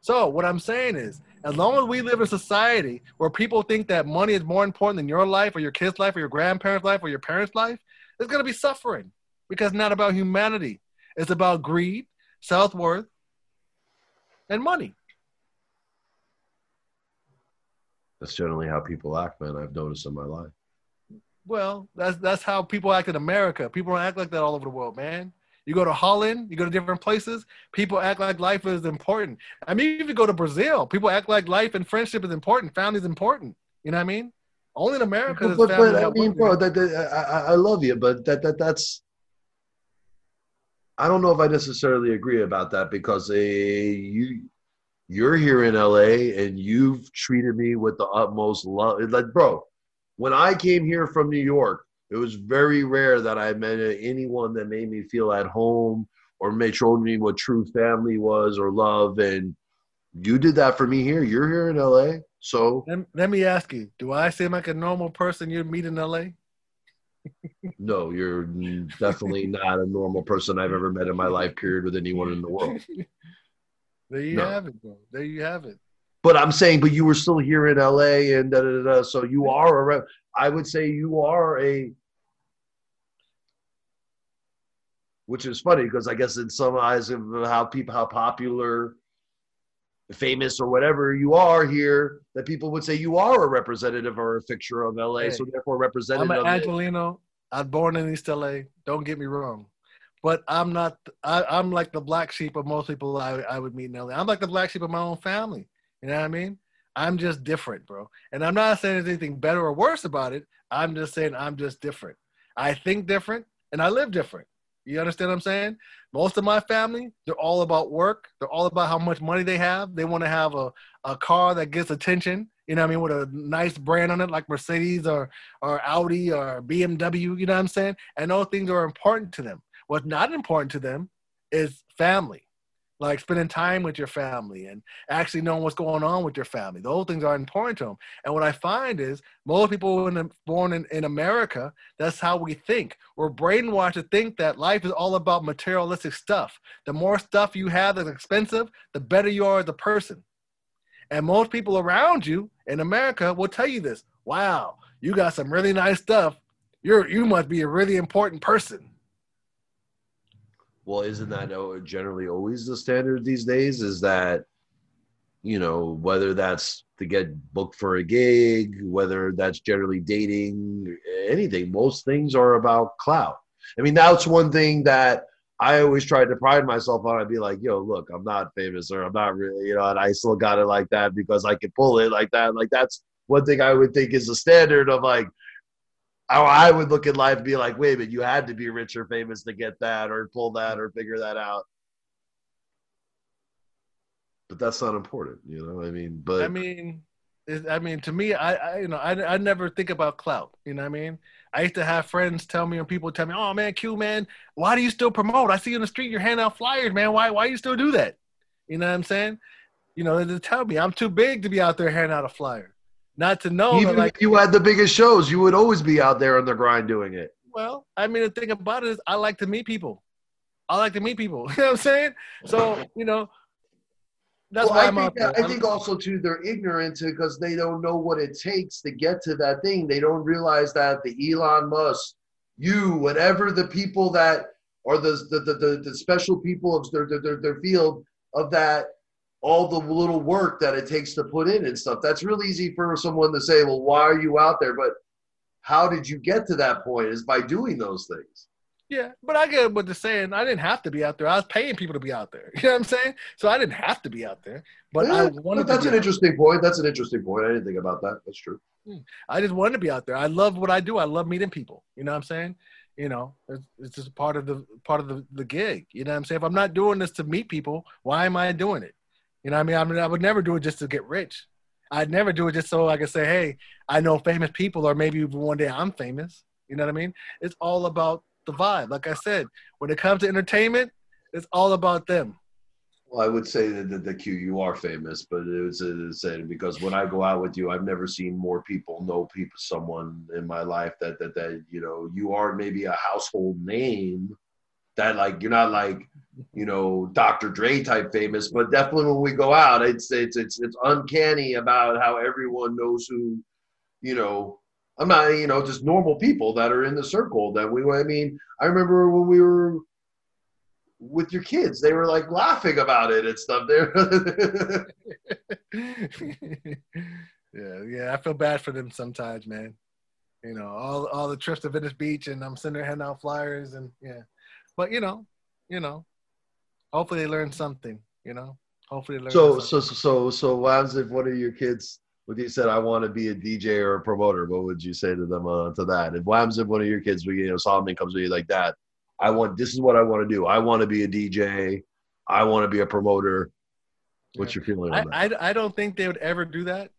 So what I'm saying is as long as we live in a society where people think that money is more important than your life or your kid's life or your grandparents' life or your parents' life, there's going to be suffering because it's not about humanity. It's about greed, self worth, and money. That's generally how people act, man. I've noticed in my life. Well, that's that's how people act in America. People don't act like that all over the world, man. You go to Holland, you go to different places, people act like life is important. I mean, if you go to Brazil, people act like life and friendship is important, family is important. You know what I mean? Only in America. But, but, but I mean, bro, that, that, I, I love you, but that, that that's. I don't know if I necessarily agree about that because uh, you you're here in LA and you've treated me with the utmost love. Like, bro, when I came here from New York, it was very rare that I met anyone that made me feel at home or made showed me what true family was or love. And you did that for me here. You're here in LA. So let, let me ask you, do I seem like a normal person you'd meet in LA? no, you're definitely not a normal person I've ever met in my life, period, with anyone in the world. There you no. have it, bro. There you have it. But I'm saying, but you were still here in LA and da da da. So you are a. I would say you are a which is funny because I guess in some eyes of how people how popular, famous or whatever you are here, that people would say you are a representative or a fixture of LA. Hey, so therefore, representative. I'm an Angelino. I'm born in East LA. Don't get me wrong, but I'm not. I, am like the black sheep of most people I, I would meet in LA. I'm like the black sheep of my own family. You know what I mean? I'm just different, bro. And I'm not saying there's anything better or worse about it. I'm just saying I'm just different. I think different and I live different. You understand what I'm saying? Most of my family, they're all about work. They're all about how much money they have. They want to have a, a car that gets attention, you know what I mean, with a nice brand on it like Mercedes or, or Audi or BMW, you know what I'm saying? And those things are important to them. What's not important to them is family like spending time with your family and actually knowing what's going on with your family. Those things are important to them. And what I find is most people in, born in, in America, that's how we think. We're brainwashed to think that life is all about materialistic stuff. The more stuff you have that's expensive, the better you are as a person. And most people around you in America will tell you this. Wow, you got some really nice stuff. You're you must be a really important person well, isn't that generally always the standard these days? Is that, you know, whether that's to get booked for a gig, whether that's generally dating, anything, most things are about clout. I mean, that's one thing that I always tried to pride myself on. I'd be like, yo, look, I'm not famous or I'm not really, you know, and I still got it like that because I can pull it like that. Like, that's one thing I would think is a standard of like, Oh, I would look at life and be like, wait minute, you had to be rich or famous to get that or pull that or figure that out. But that's not important, you know. I mean, but I mean, I mean, to me, I, I you know, I, I never think about clout. You know what I mean? I used to have friends tell me, and people tell me, "Oh man, Q man, why do you still promote? I see you in the street, you're handing out flyers, man. Why, why you still do that?" You know what I'm saying? You know, they tell me I'm too big to be out there handing out a flyer not to know. Even like, if you had the biggest shows, you would always be out there on the grind doing it. Well, I mean, the thing about it is, I like to meet people. I like to meet people. You know what I'm saying? So, you know, that's well, why I I'm think, I think also too they're ignorant because they don't know what it takes to get to that thing. They don't realize that the Elon Musk, you, whatever the people that are the the the, the, the special people of their, their their field of that all the little work that it takes to put in and stuff. That's really easy for someone to say, well, why are you out there? But how did you get to that point is by doing those things. Yeah, but I get what they're saying. I didn't have to be out there. I was paying people to be out there. You know what I'm saying? So I didn't have to be out there. But yeah, I wanted. To But that's an interesting point. That's an interesting point. I didn't think about that. That's true. Hmm. I just wanted to be out there. I love what I do. I love meeting people. You know what I'm saying? You know, it's, it's just part of the part of the, the gig. You know what I'm saying? If I'm not doing this to meet people, why am I doing it? You know, what I mean, I mean, I would never do it just to get rich. I'd never do it just so I could say, "Hey, I know famous people," or maybe one day I'm famous. You know what I mean? It's all about the vibe. Like I said, when it comes to entertainment, it's all about them. Well, I would say that the, Q you are famous, but it was said because when I go out with you, I've never seen more people know people someone in my life that that that you know you are maybe a household name that like you're not like you know Dr. Dre type famous, but definitely when we go out, it's it's it's it's uncanny about how everyone knows who you know. I'm not you know just normal people that are in the circle that we. I mean, I remember when we were with your kids, they were like laughing about it and stuff. There. yeah, yeah, I feel bad for them sometimes, man. You know, all all the trips to Venice Beach, and I'm sending out flyers, and yeah. But you know, you know, hopefully they learn something. You know, hopefully they learn. So something. so so so what happens if one of your kids when you said I want to be a DJ or a promoter, what would you say to them uh, to that? If what happens if one of your kids, you know, Solomon comes to you like that, I want this is what I want to do. I want to be a DJ. I want to be a promoter. What's your feeling I, that? I I don't think they would ever do that.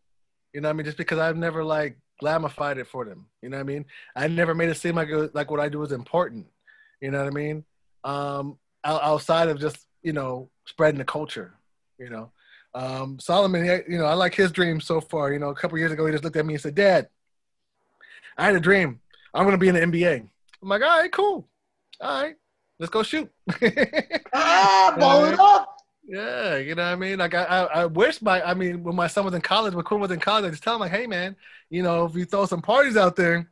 You know, what I mean, just because I've never like glamified it for them. You know what I mean? I never made it seem like it was, like what I do is important. You know what I mean? Um, outside of just you know spreading the culture. You know, um, Solomon. You know, I like his dream so far. You know, a couple years ago, he just looked at me and said, "Dad, I had a dream. I'm going to be in the NBA." I'm like, "All right, cool. All right, let's go shoot." ah, ball it up. Yeah, you know what I mean. Like I, I, I wish my, I mean, when my son was in college, when Quinn was in college, I just tell him like, hey man, you know, if you throw some parties out there,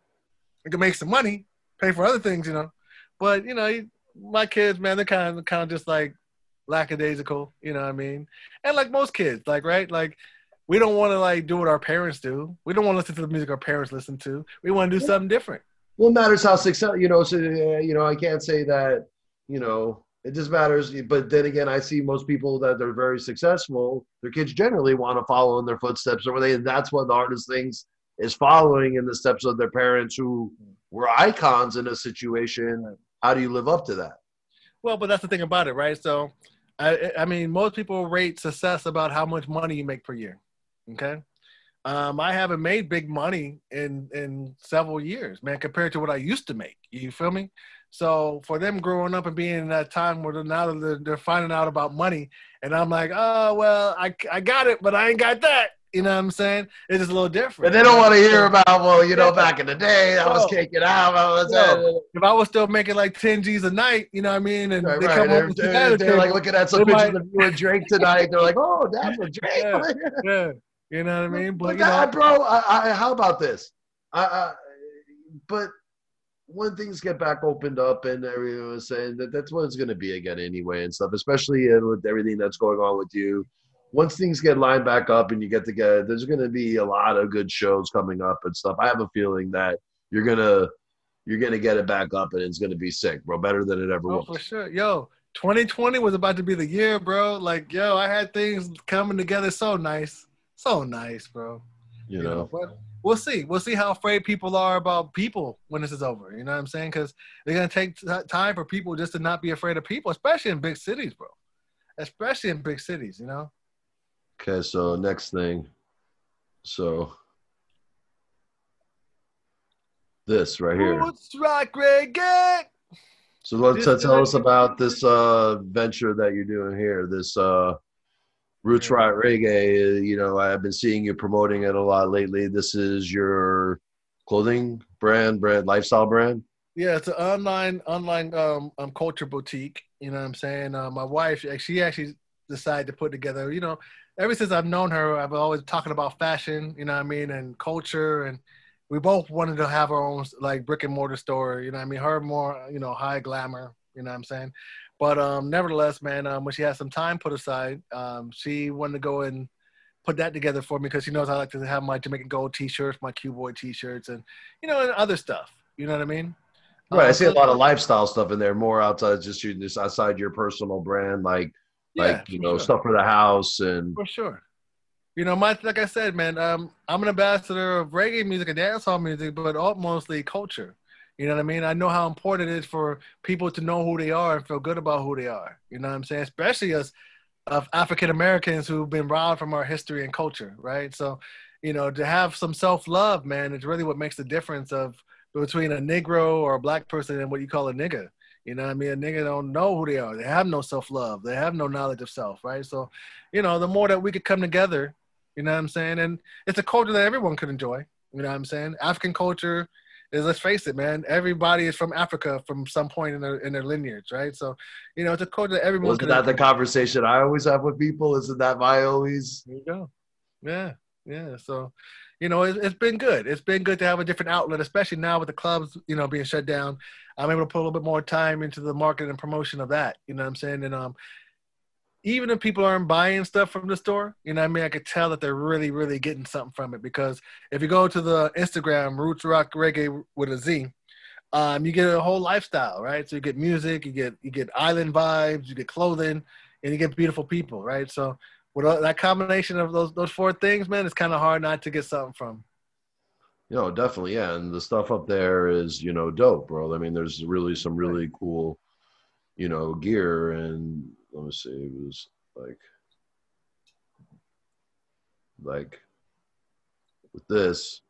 you can make some money, pay for other things, you know. But you know, my kids, man, they're kind of, kind of just like lackadaisical, you know what I mean? And like most kids, like right, like we don't want to like do what our parents do. We don't want to listen to the music our parents listen to. We want to do something different. Well, it matters how successful. You know, so uh, you know, I can't say that. You know, it just matters. But then again, I see most people that are very successful. Their kids generally want to follow in their footsteps, or they. That's what the hardest things is following in the steps of their parents who were icons in a situation. How do you live up to that? Well, but that's the thing about it, right? So, I, I mean, most people rate success about how much money you make per year. Okay, um, I haven't made big money in in several years, man, compared to what I used to make. You feel me? So for them growing up and being in that time where they're now they're, they're finding out about money, and I'm like, oh well, I I got it, but I ain't got that. You know what I'm saying? It's just a little different. And they don't want to hear about, well, you know, back in the day, I was kicking out. I was, if I was still making like 10 G's a night, you know what I mean? And Right, they right. come They're, home with they're- they're, like looking at some pictures of you and Drake tonight. They're like, "Oh, that's a Drake." Yeah. yeah, you know what I mean? But But, you know, that, bro, I, I, how about this? I, I, but when things get back opened up and everyone was saying that that's what it's going to be again anyway and stuff, especially uh, with everything that's going on with you. Once things get lined back up and you get together, there's going to be a lot of good shows coming up and stuff. I have a feeling that you're gonna you're gonna get it back up and it's gonna be sick, bro. Better than it ever Oh, was. for sure. Yo, 2020 was about to be the year, bro. Like, yo, I had things coming together so nice. So nice, bro. You know. But we'll see. We'll see how afraid people are about people when this is over. You know what I'm saying? Because they're going to take t- time for people just to not be afraid of people, especially in big cities, bro. Especially in big cities, you know? Okay, so next thing. So this right here. Roots rock reggae. So let's uh, tell us about this uh, venture that you're doing here. This uh, Roots. Right Reggae. You know, I've been seeing you promoting it a lot lately. This is your clothing brand, brand, lifestyle brand. Yeah, it's an online online um, um culture boutique. You know what I'm saying? Uh, my wife, she actually decided to put together. You know, ever since I've known her, I've always talking about fashion. You know what I mean, and culture, and we both wanted to have our own like brick and mortar store. You know what I mean? Her more, you know, high glamour. You know what I'm saying? But um, nevertheless, man, um, when she had some time put aside, um, she wanted to go and put that together for me because she knows I like to have my Jamaican Gold T-shirts, my Q Bwoy T-shirts, and you know, and other stuff. You know what I mean? Right. I Um, see a lot of lifestyle stuff in there, more outside just you just outside your personal brand, like like you know sure. stuff for the house and For sure. You know, my like I said, man, um, I'm an ambassador of reggae music and dancehall music, but all, mostly culture. You know what I mean? I know how important it is for people to know who they are and feel good about who they are. You know what I'm saying? Especially as of African Americans who've been robbed from our history and culture, right? So, you know, to have some self love, man, is really what makes the difference of between a Negro or a black person and what you call a nigga. You know what I mean? A nigga don't know who they are. They have no self love. They have no knowledge of self, right? So, you know, the more that we could come together, you know what I'm saying? And it's a culture that everyone could enjoy. You know what I'm saying? African culture is, let's face it, man, everybody is from Africa from some point in their in their lineage, right? So, you know, it's a culture that everyone wasn't could that the conversation I always have with people? Isn't that my always There you go. Yeah, yeah. So, you know, it, it's been good. It's been good to have a different outlet, especially now with the clubs, you know, being shut down. I'm able to put a little bit more time into the market and promotion of that. You know what I'm saying? And um, even if people aren't buying stuff from the store, you know what I mean? I could tell that they're really, really getting something from it because if you go to the Instagram, Roots Rock Reggae with a Z, um, you get a whole lifestyle, right? So you get music, you get you get island vibes, you get clothing, and you get beautiful people, right? So with that combination of those those four things, man, it's kind of hard not to get something from. You know, definitely, yeah. And the stuff up there is, you know, dope, bro. I mean, there's really some really cool, you know, gear. And let me see, it was like, like with this,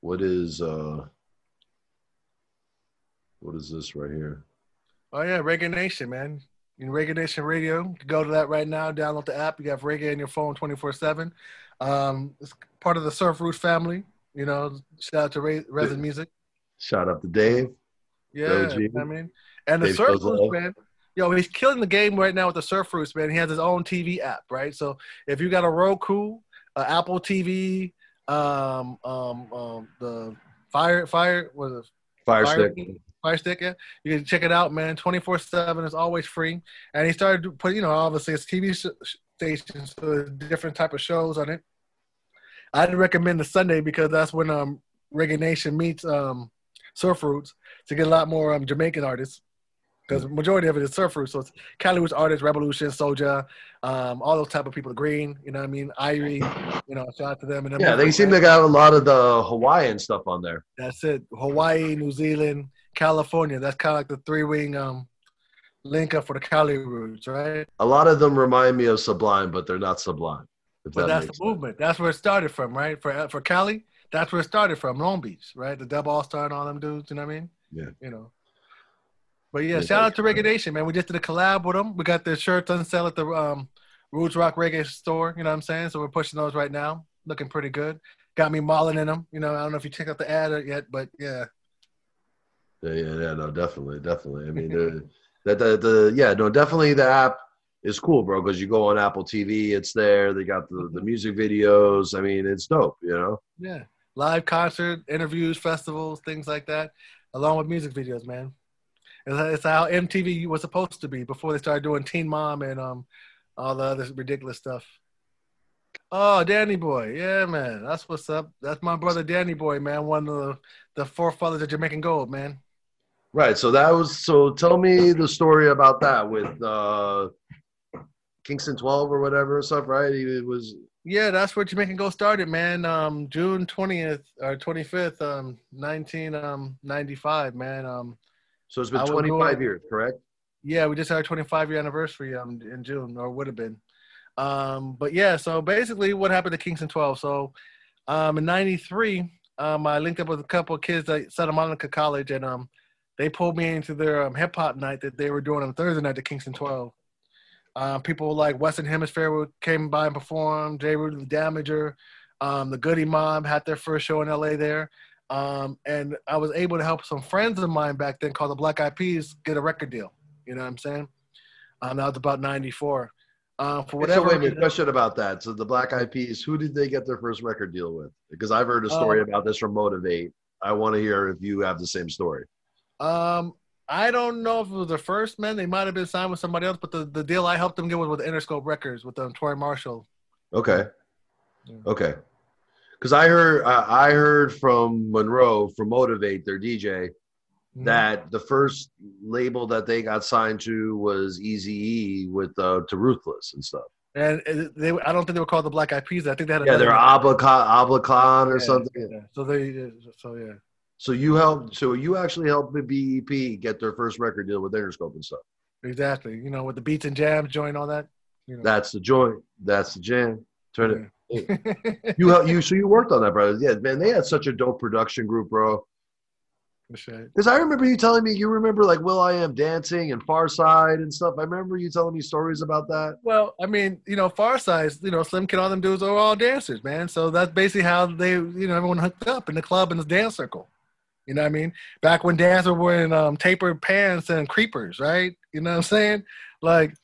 what is, uh, what is this right here? Oh yeah, Reggae Nation, man. In Reggae Nation Radio, go to that right now. Download the app. You have Reggae in your phone, twenty four seven. Um, it's part of the Surf Roots family. You know, shout out to Re- Resin Music. Shout out to Dave. Yeah. I mean, and the Dave Surf Roots man. Yo, he's killing the game right now with the Surf Roots man. He has his own TV app, right? So if you got a Roku, uh, Apple TV, um, um, um, the Fire Fire was it Fire Fire stick. Fire Stick, yeah. You can check it out, man. 24 7 is always free. And he started to put, you know, obviously it's TV sh- stations, so different type of shows on it. I'd recommend the Sunday because that's when um Reggae Nation meets um Surf Roots to get a lot more um Jamaican artists. Because majority of it is surf roots, so it's Cali Roots artists, Rebelution, Soja, um, all those type of people. Green, you know what I mean? Irie, you know, shout out to them. And them Yeah, they seem to got a lot of the Hawaiian stuff on there. that's it. Hawaii, New Zealand, California. That's kind of like the three wing um link up for the Cali roots, right? A lot of them remind me of Sublime, but they're not Sublime. But that that's the sense. movement. That's where it started from, right? For for Cali, that's where it started from, Long Beach, right? The Dub All Star and all them dudes. You know what I mean? Yeah. You know. But yeah, Yeah, shout out to Reggae Nation, man. We just did a collab with them. We got their shirts on sale at the um, Roots Rock Reggae store. You know what I'm saying? So we're pushing those right now. Looking pretty good. Got me mauling in them. You know, I don't know if you checked out the ad yet, but yeah. Yeah, yeah, yeah, no, definitely, definitely. I mean, the, the, the, the, yeah, no, definitely the app is cool, bro, because you go on Apple TV, it's there. They got the, the music videos. I mean, it's dope, you know? Yeah. Live concert, interviews, festivals, things like that, along with music videos, man. It's, it's how MTV was supposed to be before they started doing Teen Mom and um all the other ridiculous stuff. Oh, Danny Boy. Yeah, man. That's what's up. That's my brother Danny Boy, man. One of the, the forefathers of Jamaican Gold, man. Right. So that was, so tell me the story about that with uh, Kingston 12 or whatever or stuff, right? He it was, Yeah, that's where Jamaican Gold started, man. Um, June twentieth or twenty fifth, um, nineteen um ninety five, man. Um, so it's been I was 25 doing- years, correct? Yeah, we just had our 25 year anniversary um in June, or would have been. Um, but yeah, so basically, what happened to Kingston 12? So, um, in '93, um, I linked up with a couple of kids at Santa Monica College, and um, they pulled me into their um, hip hop night that they were doing on Thursday night at Kingston 12. Um, people like Western Hemisphere came by and performed. J. Rudy the Damager, um, the Goodie Mob had their first show in LA there. Um, and I was able to help some friends of mine back then called the Black Eyed Peas get a record deal. You know what I'm saying? Um, that was about 94. Um, for Okay, so whatever wait a minute, question about that. So the Black Eyed Peas, who did they get their first record deal with? Because I've heard a story Uh, about this from Motivate. I want to hear if you have the same story. Um, I don't know if it was the first man. They might have been signed with somebody else, but the, the deal I helped them get was with Interscope Records with um, Troy Marshall. Okay. Yeah. Okay. Because I heard I I heard from Monroe from Motivate, their DJ, Mhm. that the first label that they got signed to was Easy E with uh, to Ruthless and stuff. and they, I don't think they were called the Black Eyed Peas. I think they had Yeah, they're name. Oblacon, Oblacon or Yeah, something. yeah. So they, so yeah, So you helped. So you actually helped the BEP get their first record deal with Interscope and stuff. exactly. You know, with the beats and jams, join all that. You know. That's the joint. That's the jam. Turn it. it. You helped you. So you worked on that, brother. Yeah, man. They had such a dope production group, bro. Because I remember you telling me you remember like will.i.am dancing and Pharcyde and stuff. I remember you telling me stories about that. Well, I mean, you know, Pharcyde, you know, Slimkid, all them dudes are all dancers, man. So that's basically how they, you know, everyone hooked up in the club in the dance circle. You know what I mean? Back when dancers were wearing um, tapered pants and creepers, right? You know what I'm saying? Like,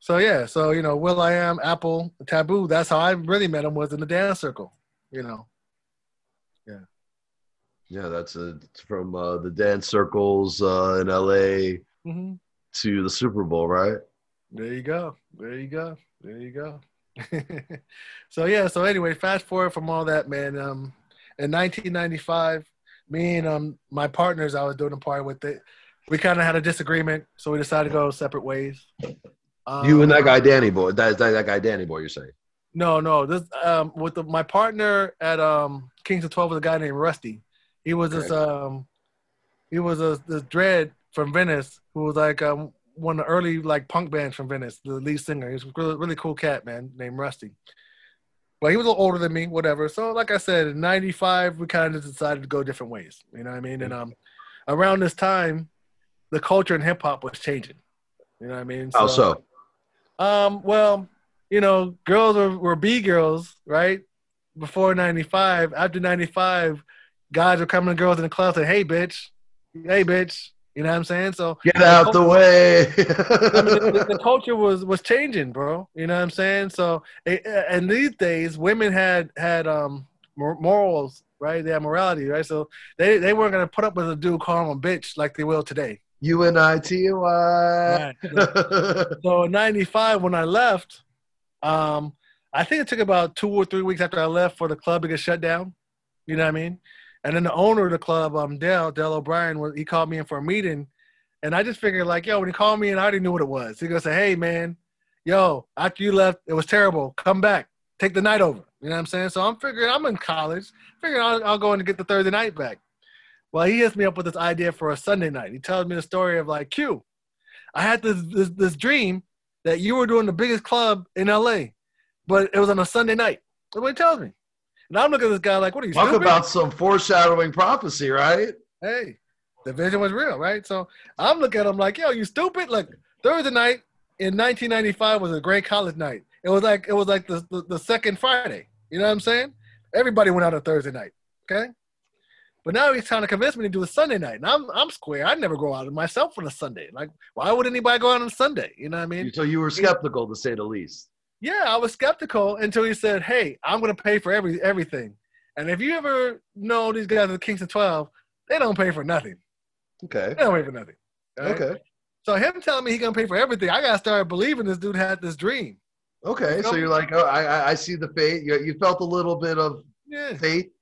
so yeah, so you know, will.i.am, Apple, Taboo. That's how I really met him was in the dance circle. You know. Yeah, Yeah, that's a, from uh, the dance circles uh, in LA hmm to the Super Bowl, right? There you go. There you go. There you go. so yeah. So anyway, fast forward from all that, man. Um, in 1995, me and um my partners I was doing a party with it. We kind of had a disagreement, so we decided to go separate ways. Um, you and that guy Danny boy. That, that that guy Danny boy. You're saying? No, no. This um with the, my partner at um Kings of Twelve was a guy named Rusty. He was this um he was a this dread from Venice who was like um one of the early like punk bands from Venice, the lead singer. He was a really, really cool cat, man, named Rusty. But he was a little older than me, whatever. So like I said, in '95 we kind of decided to go different ways. You know what I mean? And um, around this time, the culture in hip hop was changing. You know what I mean? How so? Um, well, you know, girls were, were B girls, right? Before '95, after '95, guys were coming to girls in the club saying, "Hey, bitch, hey, bitch." You know what I'm saying? So get out the, way. I mean, the, the, culture was was changing, bro. You know what I'm saying? So, and these days, women had had um morals, right? They had morality, right? So they they weren't gonna put up with a dude calling them a bitch like they will today. U N I T Y. So, so in '95, when I left, um, I think it took about two or three weeks after I left for the club to get shut down. You know what I mean? And then the owner of the club, um, Dale, Dale O'Brien, he called me in for a meeting. And I just figured, like, yo, when he called me in, I already knew what it was. He goes, say, hey, man, yo, after you left, it was terrible. Come back. Take the night over. You know what I'm saying? So I'm figuring, I'm in college. Figuring I'll, I'll go in and get the Thursday night back. Well, he hits me up with this idea for a Sunday night. He tells me the story of, like, Q, I had this, this, this dream that you were doing the biggest club in LA, but it was on a Sunday night. That's what he tells me. And I'm looking at this guy like, what are you Talk stupid? about some foreshadowing prophecy, right? Hey, the vision was real, right? So I'm looking at him like, yo, you stupid? Like Thursday night in 1995 was a great college night. It was like it was like the, the, the second Friday. You know what I'm saying? Everybody went out on Thursday night. Okay. But now he's trying to convince me to do a Sunday night. And I'm I'm square. I never go out myself on a Sunday. Like, why would anybody go out on Sunday? You know what I mean? So you were skeptical to say the least yeah, I was skeptical until he said, "Hey, I'm going to pay for every everything." And if you ever know these guys at the Kingston 12, they don't pay for nothing. Okay. They don't pay for nothing. Right? Okay. So him telling me he gonna pay for everything, I gotta start believing this dude had this dream. Okay, so you're like, oh, I I see the fate. You, you felt a little bit of yeah. fate.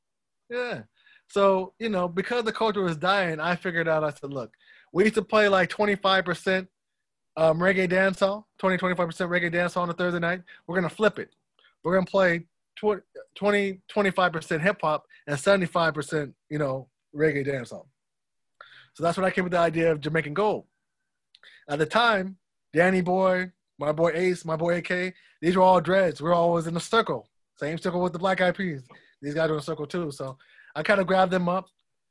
Yeah. So you know, because the culture was dying, I figured out. I said, look, we used to play like 25 percent um, reggae dancehall, 20, 25% reggae dancehall on a Thursday night. We're going to flip it. We're going to play 20, 20 25% hip hop and 75%, you know, reggae dancehall. So that's when I came with the idea of Jamaican Gold. At the time, Danny Boy, my boy Ace, my boy AK, these were all dreads. We are always in a circle. Same circle with the Black Eyed Peas. These guys were in a circle too. So I kind of grabbed them up,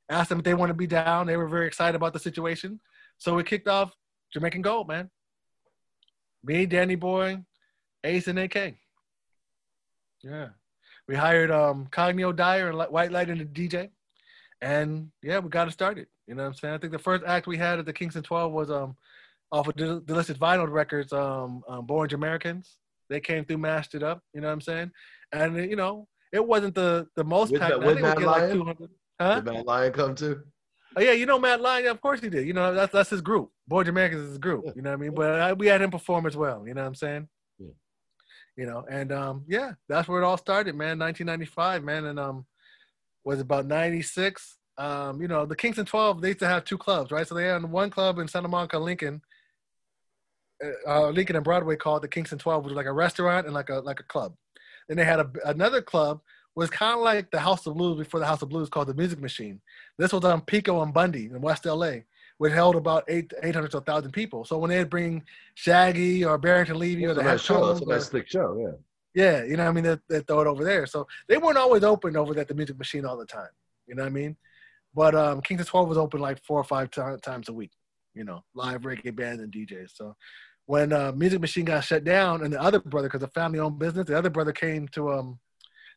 asked them if they want to be down. They were very excited about the situation. So we kicked off Jamaican Gold, man. Me, Danny Boy, Ace, and AK. Yeah. We hired um Cognio Dyer and White Light and the DJ. And yeah, we got it started. You know what I'm saying? I think the first act we had at the Kingston 12 was um off of Del- Delicious Vinyl Records, um, um Born Americans. They came through, mashed it up, you know what I'm saying? And you know, it wasn't the the most packed. Would Mad Lion? Like huh? Did Mad Lion come too? Oh yeah, you know Mad Lion. Yeah, of course he did. You know that's that's his group. Born Americans is his group. You know what I mean? But uh, we had him perform as well. You know what I'm saying? Yeah. You know, and um, yeah, that's where it all started, man. 1995, man, and um, was about 96. Um, you know, the Kingston 12 they used to have two clubs, right? So they had one club in Santa Monica, Lincoln, uh, uh Lincoln and Broadway called the Kingston 12, which was like a restaurant and like a like a club. Then they had a, another club was kind of like the House of Blues before the House of Blues called the Music Machine. This was on Pico and Bundy in West LA, which held about eight, 800 to 1,000 people. So when they'd bring Shaggy or Barrington Levy or the nice show, that's a nice thick show, yeah. Yeah, you know what I mean? They, they throw it over there. So they weren't always open over at the Music Machine all the time. You know what I mean? But um, Kingston 12 was open like four or five t- times a week, you know, live reggae bands and DJs. So when uh, Music Machine got shut down and the other brother, because a family owned business, the other brother came to um,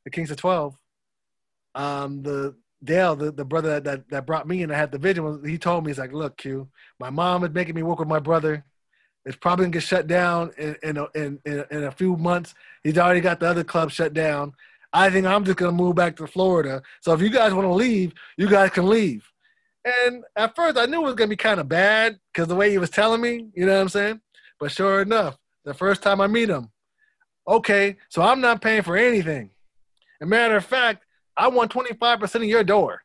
the Kingston 12, um, the Dale, the, the brother that, that, that brought me and I had the vision, he told me, he's like, look, Q, my mom is making me work with my brother. It's probably gonna get shut down in in a, in, in, in a few months. He's already got the other club shut down. I think I'm just gonna move back to Florida. So if you guys want to leave, you guys can leave. And at first, I knew it was gonna be kind of bad because the way he was telling me, you know what I'm saying. But sure enough, the first time I meet him, okay, so I'm not paying for anything. A matter of fact, I want 25% of your door.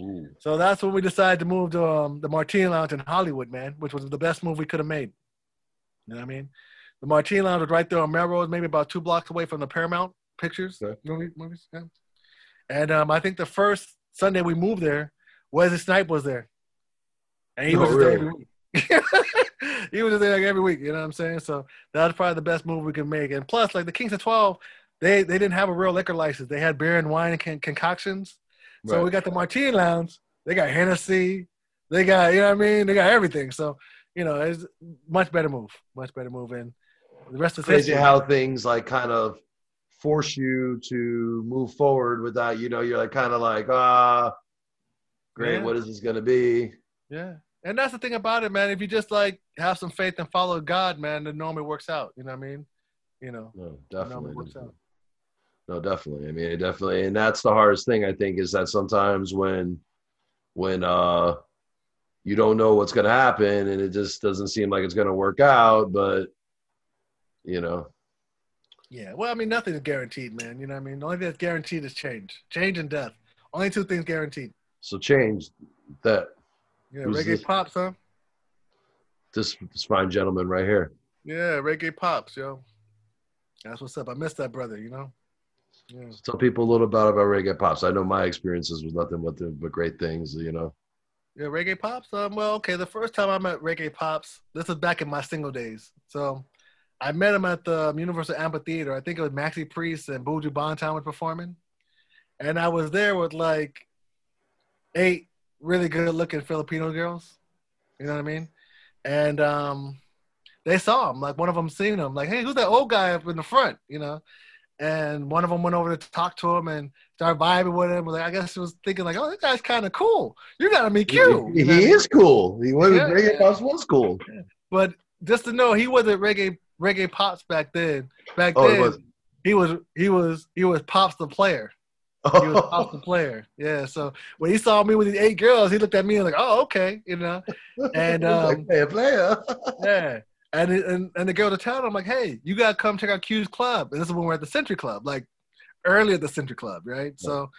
Ooh. So that's when we decided to move to um, the Martini Lounge in Hollywood, man, which was the best move we could have made. You know what I mean? The Martini Lounge was right there on Melrose, maybe about two blocks away from the Paramount Pictures Okay. movie, movies. Yeah. And um, I think the first Sunday we moved there, Wesley Snipe was there, and he Oh, was just there every week. he was just there like every week. You know what I'm saying? So that was probably the best move we could make. And plus, like the Kingston 12, they they didn't have a real liquor license. They had beer and wine and con- concoctions. So Right. we got the Martini Lounge. They got Hennessy. They got, you know what I mean? They got everything. So, you know, it's much better move. Much better move. And the rest is crazy history. how things like kind of force you to move forward without you know you're like kind of like ah great Yeah. what is this going to be Yeah. And that's the thing about it, man. If you just like have some faith and follow God, man, it normally works out. You know what I mean? You know, no it definitely normally works out. No definitely i mean it definitely and that's the hardest thing i think is that sometimes when when uh you don't know what's going to happen and it just doesn't seem like it's going to work out but you know Yeah. Well, I mean, nothing is guaranteed, man. You know what I mean? The only thing that's guaranteed is change. Change and death. Only two things guaranteed. so change that Yeah, Who's reggae this? pops, huh? this, this fine gentleman right here Yeah, reggae pops, yo. That's what's up. I miss that brother, you know? Yeah. tell people a little bit about reggae pops i know my experiences was nothing but the, but great things you know Yeah, reggae pops. Um, well, okay. The first time I met reggae pops, this was back in my single days. So, I met him at the um, Universal Amphitheater. I think it was Maxi Priest and Buju Banton was performing, and I was there with like eight really good-looking Filipino girls. You know what I mean? And um, they saw him. Like one of them seen him. Like, hey, who's that old guy up in the front? You know. And one of them went over to talk to him and started vibing with him. Like I guess he was thinking like, oh, this guy's kind of cool. You gotta meet Q. he, he what I mean? is cool he was Yeah. reggae pops was cool But just to know, he wasn't reggae reggae pops back then. Back oh then, he was he was he was pops the player. He was pops the player. Yeah. So when he saw me with these eight girls, he looked at me and like, oh okay, you know. And, like, um, player player Yeah. And, it- and and the girl to town, I'm like, hey, you gotta come check out Q's club. And this is when we're at the Century Club, like early at the Century Club, right? So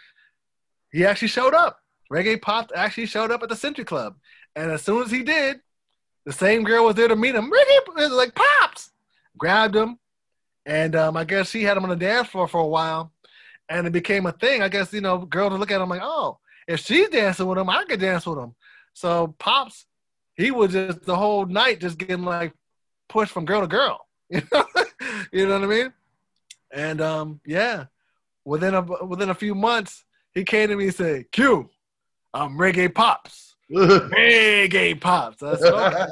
he actually showed up. Reggae Pop actually showed up at the Century Club. And as soon as he did, the same girl was there to meet him. Reggae like Pops grabbed him. And um, I guess she had him on the dance floor for a while. And it became a thing. I guess, you know, girls would look at him like, oh, if she's dancing with him, I could dance with him. So Pops, he was just the whole night just getting like pushed from girl to girl. You know, you know what I mean? And um, yeah, within a within a few months, he came to me and said, "Q, I'm reggae pops, reggae pops." That's okay.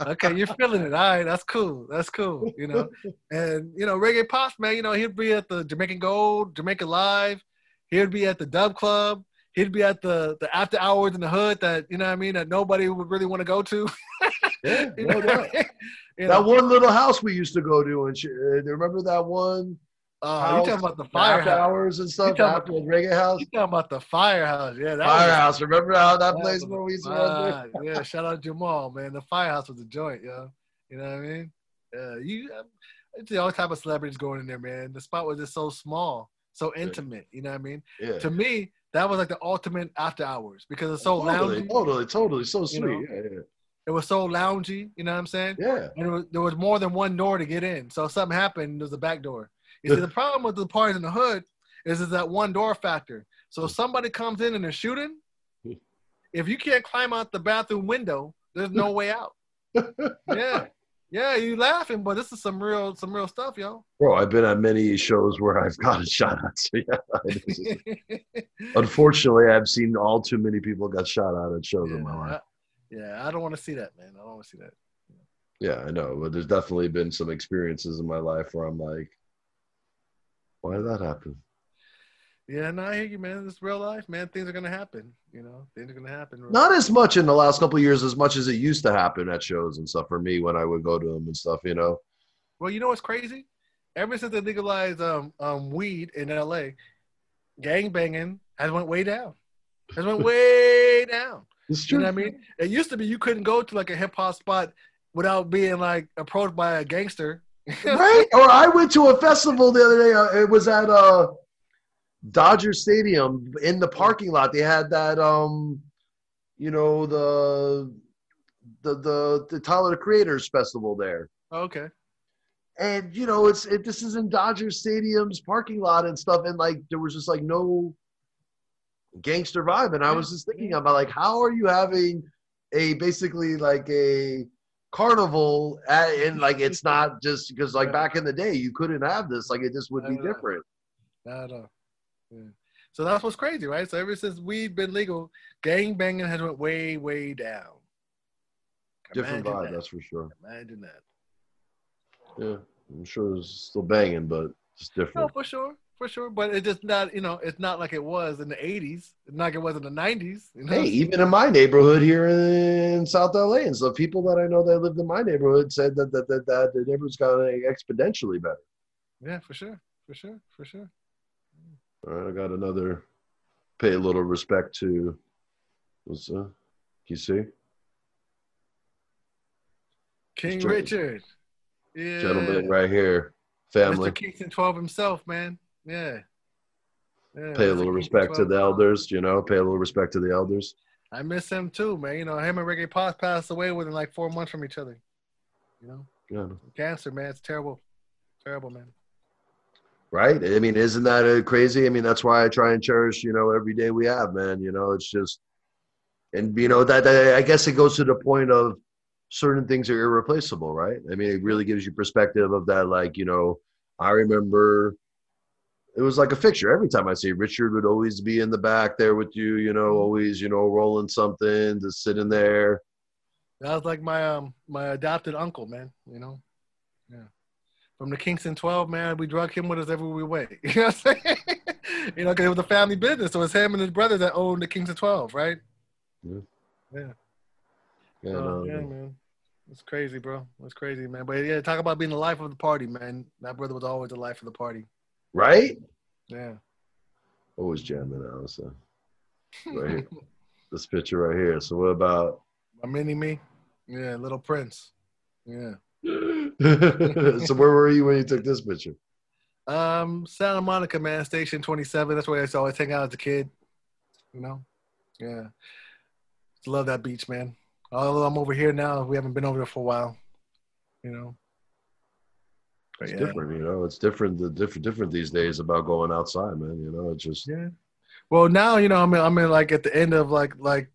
okay, you're feeling it. All right, that's cool. That's cool. You know, and you know, reggae pops, man. You know, he'd be at the Jamaican Gold, Jamaica Live. He'd be at the Dub Club. He'd be at the the after hours in the hood that you know what I mean that nobody would really want to go to. Yeah, You no know doubt. what I mean? You that know, one little house we used to go to and shit. uh, remember that one uh, you talking about the firehouse? hours and stuff talking after the reggae house You talking about the firehouse? Yeah, that firehouse remember how that was, place that where we was used to run there? fire. Yeah, shout out to Jamal, man. The firehouse was a joint, yo. You know what I mean? Yeah, you. I see all type of celebrities going in there, man. The spot was just so small, so intimate. You know what I mean? yeah To me, that was like the ultimate after hours because it's so totally, loungy. totally totally so sweet know? yeah yeah It was so loungy. You know what I'm saying? yeah And it was, there was more than one door to get in. So if something happened, there's a back door. You see, the problem with the parties in the hood is is that one door factor. So if somebody comes in and they're shooting, if you can't climb out the bathroom window, there's no way out. Yeah. Yeah, you laughing, but this is some real some real stuff, yo. bro i've been at many shows where i've gotten shot at so yeah is- unfortunately i've seen all too many people got shot at at shows in my life yeah, I don't want to see that, man. I don't want to see that. yeah i know but there's definitely been some experiences in my life where i'm like why did that happen Yeah, no, I hear you, man. It's real life, man. Things are gonna happen. You know, things are gonna happen. not as much in the last couple of years as much as it used to happen at shows and stuff for me when I would go to them and stuff, you know. Well, you know what's crazy? Ever since they legalized um, um, weed in LA, gang banging has went way down. Has went way down. It's You know what I mean? It used to be you couldn't go to like a hip hop spot without being like approached by a gangster. right? Or I went to a festival the other day. Uh, it was at uh Dodger Stadium in the parking lot. They had that um, you know the the the the Tyler the Creators Festival there. Okay. and you know it's it, this is in Dodger Stadium's parking lot and stuff, and like there was just like no gangster vibe, and I was just thinking about like how are you having a basically like a carnival at, and like it's not just because like back in the day you couldn't have this like it just would be I know. different. I know. Yeah. So that's what's crazy, right? So ever since we've been legal, gang banging has went way, way down. Different Imagine vibe, that. that's for sure. Imagine that. Yeah, I'm sure it's still banging, but it's No, different. Oh, for sure, for sure. But it's just not, you know, it's not like it was in the '80s. It's not like it was in the '90s. You know? Hey, even in my neighborhood here in South LA, and so people that I know that lived in my neighborhood said that that that, that the neighborhood's gotten exponentially better. Yeah, for sure, for sure, for sure. All right, I got another. Pay a little respect to. What's uh? You see, King Richard. Yeah. gentleman right here, family. Mr. Kingston 12 himself, man. Yeah. yeah Pay a little respect to the elders. You know, pay a little respect to the elders. I miss him too, man. You know, him and Reggae Pops passed away within like four months from each other. You know, Yeah. cancer, man. It's terrible. Terrible, man. Right? I mean, isn't that uh, crazy? I mean, that's why I try and cherish, you know, every day we have, man. You know, it's just, and you know that, that I guess it goes to the point of certain things are irreplaceable, right? I mean, it really gives you perspective of that. Like, you know, I remember it was like a fixture. Every time I see Richard would always be in the back there with you, you know, always, you know, rolling something, just sitting there. That was like my um my adopted uncle, man. You know, yeah. From the Kingston 12, man, we drug him with us everywhere we went. You know what I'm saying? you know, because it was a family business. So it's him and his brother that owned the Kingston 12, right? Yeah. Yeah. Yeah, Oh, no, yeah, man. It's crazy, bro. It's crazy, man. But yeah, talk about being the life of the party, man. That brother was always the life of the party. Right? Yeah. Always jamming out. So right here. this picture right here. So what about My mini me. Yeah, little prince. Yeah. so where were you when you took this picture? Um, Santa Monica, man, Station 27. That's where I used to always hang out as a kid. You know? Yeah. Love that beach, man. Although I'm over here now, we haven't been over there for a while. You know? But It's yeah. different, you know. It's different, the different, different these days about going outside, man. You know, it's just Yeah. Well, now you know I'm in, I'm in like at the end of like like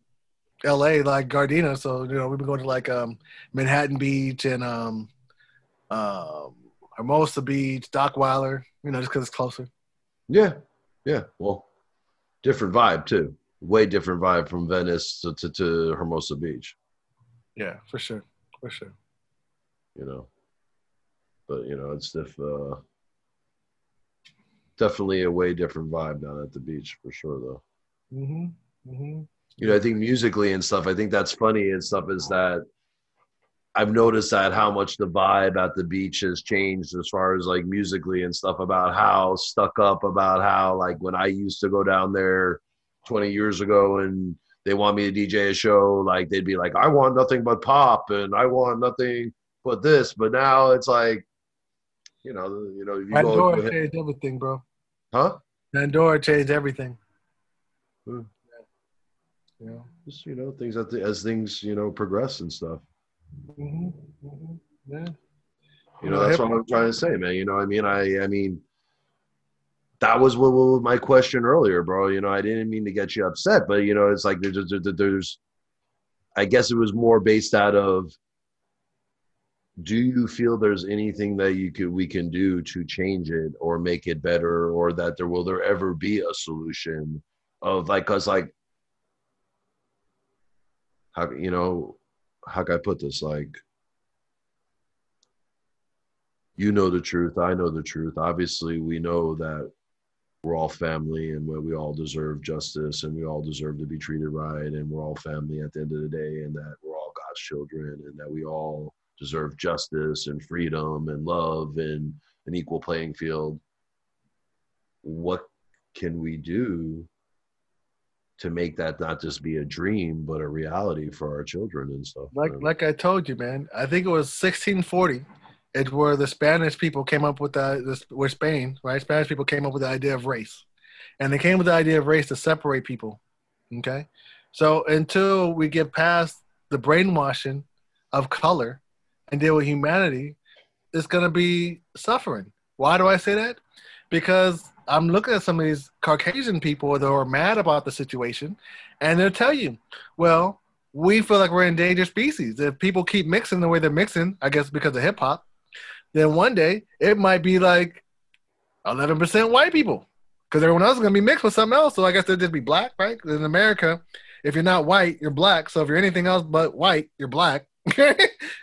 L.A. like Gardena, so you know we've been going to like um Manhattan Beach and um um Hermosa Beach, Dockweiler, you know, just because it's closer. yeah, yeah. Well, different vibe too. Way different vibe from Venice to to, to Hermosa Beach. Yeah, for sure, for sure. You know, but you know, it's diff, uh, definitely a way different vibe down at the beach for sure, though. Mm-hmm. Mm-hmm. you know, I think musically and stuff, I think that's funny and stuff is that I've noticed that how much the vibe at the beach has changed as far as like musically and stuff about how stuck up about how like when I used to go down there 20 years ago and they want me to DJ a show, like they'd be like, I want nothing but pop and I want nothing but this. But now it's like, you know, you know, if you go, Pandora changed everything, bro. huh? Pandora changed everything. Hmm. You know. Just, you know, things the, as things, you know, progress and stuff. Mm-hmm. Mm-hmm. Yeah. You know, that's what I'm trying to say, man. You know, I mean, I, I mean, that was what, what was my question earlier, bro. You know, I didn't mean to get you upset, but you know, it's like there's, there's, there's I guess it was more based out of, do you feel there's anything that you could we can do to change it or make it better, or that there will there ever be a solution of like, cause like, how you know, how can I put this? Like you know the truth i know the truth. Obviously we know that we're all family and we all deserve justice and we all deserve to be treated right and we're all family at the end of the day and that we're all god's children and that we all deserve justice and freedom and love and an equal playing field what can we do to make that not just be a dream but a reality for our children and stuff Like um, like I told you, man. I think it was 1640. It's where the Spanish people came up with the this where Spain, right? Spanish people came up with the idea of race. and they came with the idea of race to separate people. Okay, so until we get past the brainwashing of color and deal with humanity, it's going to be suffering. Why do I say that? Because I'm looking at some of these Caucasian people that are mad about the situation, and they'll tell you, well, we feel like we're endangered species. If people keep mixing the way they're mixing, I guess because of hip hop, then one day it might be like 11% white people because everyone else is going to be mixed with something else. So I guess they'll just be black, right? In America, if you're not white, you're black. So if you're anything else but white, you're black.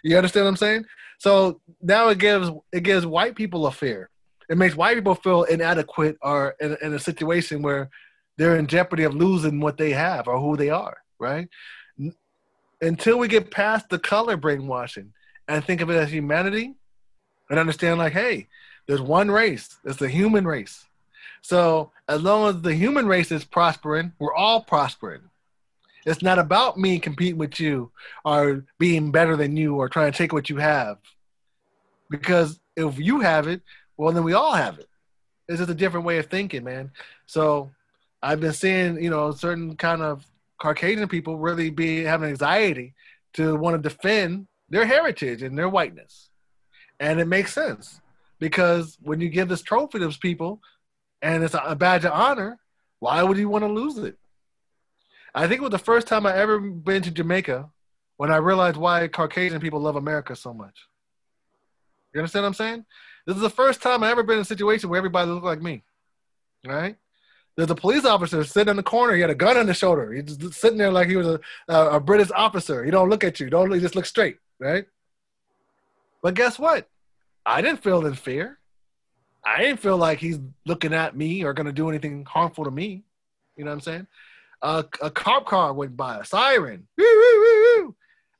you understand what I'm saying? So now it gives it gives white people a fear. It makes white people feel inadequate or in, in a situation where they're in jeopardy of losing what they have or who they are, right? Until we get past the color brainwashing and think of it as humanity and understand like, hey, there's one race. It's the human race. So as long as the human race is prospering, we're all prospering. It's not about me competing with you or being better than you or trying to take what you have. Because if you have it, well, then we all have it. It's just a different way of thinking, man. So I've been seeing, you know, certain kind of Caucasian people really be having anxiety to want to defend their heritage and their whiteness. And it makes sense because when you give this trophy to people and it's a badge of honor, why would you want to lose it? I think it was the first time I ever been to Jamaica when I realized why Caucasian people love America so much. You understand what I'm saying? This is the first time I ever been in a situation where everybody looked like me. Right? There's a police officer sitting in the corner. He had a gun on his shoulder. He's just sitting there like he was a, a, a British officer. He don't look at you. Don't he just look straight, right? But guess what? I didn't feel in fear. I didn't feel like he's looking at me or to do anything harmful to me. You know what I'm saying? A, a cop car went by, a siren. Woo, woo, woo,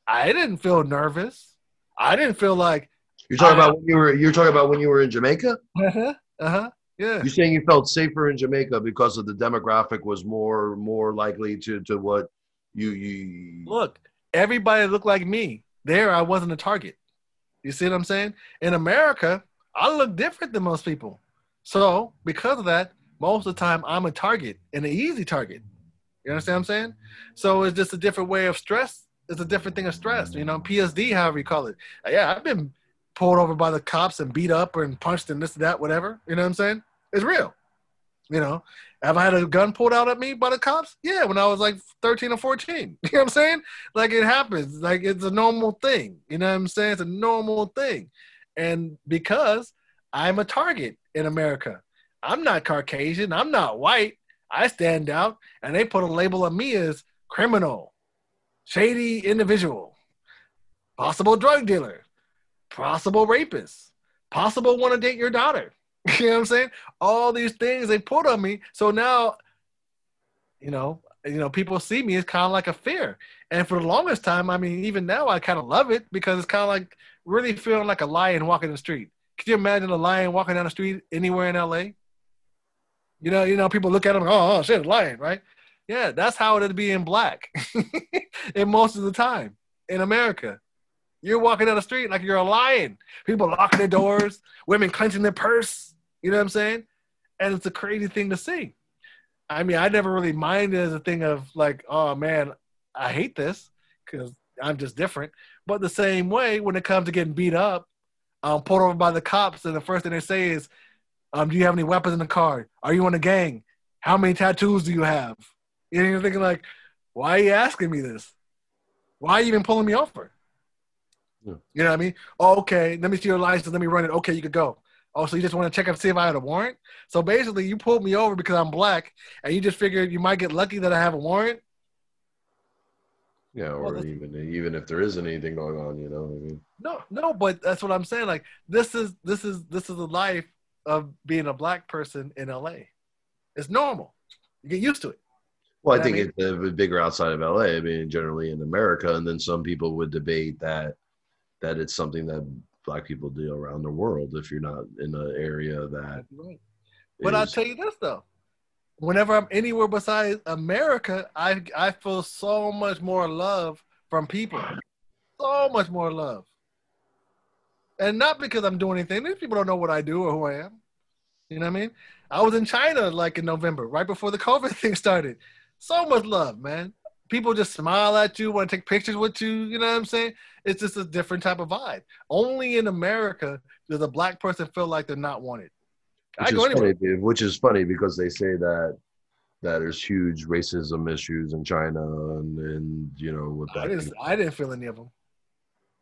I didn't feel nervous. I didn't feel like you're talking I, about when you were you're talking about when you were in Jamaica. Uh huh. Uh huh. Yeah. You're saying you felt safer in Jamaica because of the demographic was more more likely to to what you you look. Everybody looked like me. There, I wasn't a target. You see what I'm saying? In America, I look different than most people. So because of that, most of the time I'm a target and an easy target. You understand what I'm saying? So it's just a different way of stress. It's a different thing of stress. You know, PSD, however you call it. Uh, yeah, I've been pulled over by the cops and beat up and punched and this and that, whatever. You know what I'm saying? It's real. You know, have I had a gun pulled out at me by the cops? Yeah, when I was like 13 or 14. You know what I'm saying? Like it happens. Like it's a normal thing. You know what I'm saying? It's a normal thing. And because I'm a target in America, I'm not Caucasian, I'm not white. I stand out, and they put a label on me as criminal, shady individual, possible drug dealer, possible rapist, possible want to date your daughter. you know what I'm saying? All these things they put on me. So now, you know, you know, people see me as kind of like a fear. And for the longest time, I mean, even now, I kind of love it because it's kind of like really feeling like a lion walking the street. Can you imagine a lion walking down the street anywhere in LA? You know, you know, people look at them, oh, oh shit, lion, right? Yeah, that's how it'd be in black. and most of the time in America. You're walking down the street like you're a lion. People locking their doors, women clenching their purse. You know what I'm saying? And it's a crazy thing to see. I mean, I never really minded as a thing of like, oh man, I hate this because I'm just different. But the same way, when it comes to getting beat up, um, pulled over by the cops, and the first thing they say is, um, do you have any weapons in the car? Are you in a gang? How many tattoos do you have? And you're thinking like, why are you asking me this? Why are you even pulling me over? Yeah. You know what I mean? Oh, okay, let me see your license. Let me run it. Okay, you could go. Oh, so you just want to check and see if I had a warrant? So basically, you pulled me over because I'm black, and you just figured you might get lucky that I have a warrant. Yeah, or well, even even if there isn't anything going on, you know. I mean, no, no, but that's what I'm saying. Like this is this is this is the life of being a black person in LA. It's normal. You get used to it. Well, you I think I mean? it's bigger outside of LA. I mean, generally in America, and then some people would debate that that it's something that black people do around the world if you're not in an area that. Right. But is, I'll tell you this though, whenever I'm anywhere besides America, I I feel so much more love from people, so much more love and not because I'm doing anything. These people don't know what I do or who I am. You know what I mean? I was in China like in November, right before the COVID thing started. So much love, man. People just smile at you, want to take pictures with you. You know what I'm saying? It's just a different type of vibe. Only in America does a black person feel like they're not wanted. Which is, funny, which is funny because they say that that there's huge racism issues in China and, and you know with that. I didn't, I didn't feel any of them.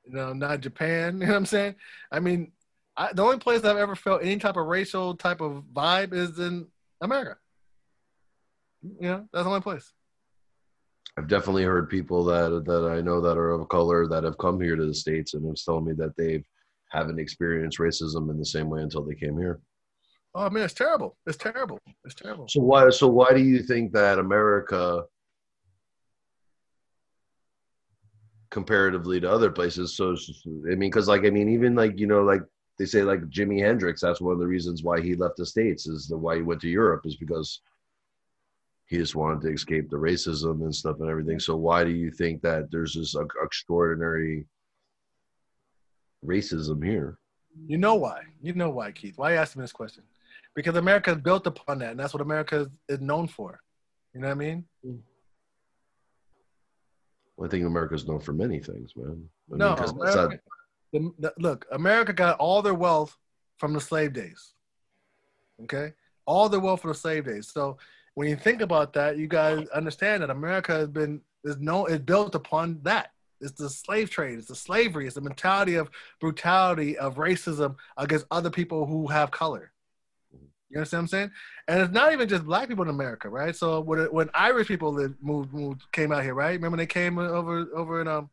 You know, not Japan. You know what I'm saying? I mean, I, the only place I've ever felt any type of racial type of vibe is in America. You know, that's the only place. I've definitely heard people that that I know that are of color that have come here to the states and have told me that they haven't experienced racism in the same way until they came here. Oh man, it's terrible. It's terrible. It's terrible. So why? So why do you think that America, comparatively to other places, so I mean, because like I mean, even like you know, like they say like Jimi Hendrix, that's one of the reasons why he left the states is the why he went to Europe is because he just wanted to escape the racism and stuff and everything. So why do you think that there's this extraordinary racism here? You know why? You know why, Keith? Why you asking me this question? because America is built upon that, and that's what America is known for. You know what I mean? Mm. Well, I think America is known for many things, man. I no, mean, America, the, the, look, America got all their wealth from the slave days. Okay, all their wealth from the slave days. So when you think about that, you guys understand that America has been is known is built upon that. It's the slave trade. It's the slavery. It's the mentality of brutality of racism against other people who have color. You understand what I'm saying? And it's not even just black people in America, right? So when when Irish people lived, moved, moved came out here, right? Remember they came over over in um,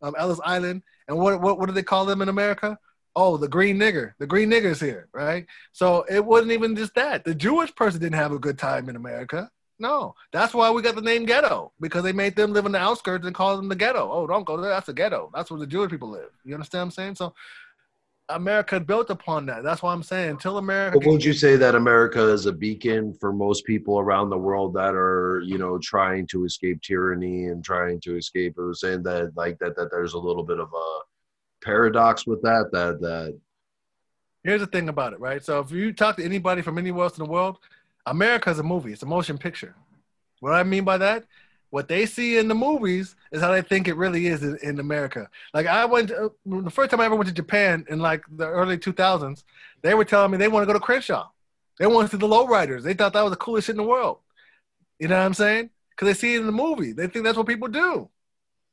um Ellis Island, and what what what do they call them in America? Oh, the green nigger. The green nigger's here, right? So it wasn't even just that. The Jewish person didn't have a good time in America. No, that's why we got the name ghetto because they made them live in the outskirts and call them the ghetto. Oh, don't go there. That's a ghetto. That's where the Jewish people live. You understand what I'm saying? So America built upon that. That's what I'm saying. Until America, but would you say that America is a beacon for most people around the world that are, you know, trying to escape tyranny and trying to escape? It was saying that, like that, that there's a little bit of a paradox with that. That that. Here's the thing about it, right? So if you talk to anybody from anywhere else in the world, America is a movie. It's a motion picture. What I mean by that what they see in the movies is how they think it really is in, in America. Like I went to, the first time I ever went to Japan in like the early 2000s, they were telling me they want to go to Crenshaw. They want to see the lowriders. They thought that was the coolest shit in the world. You know what I'm saying? Because they see it in the movie. They think that's what people do.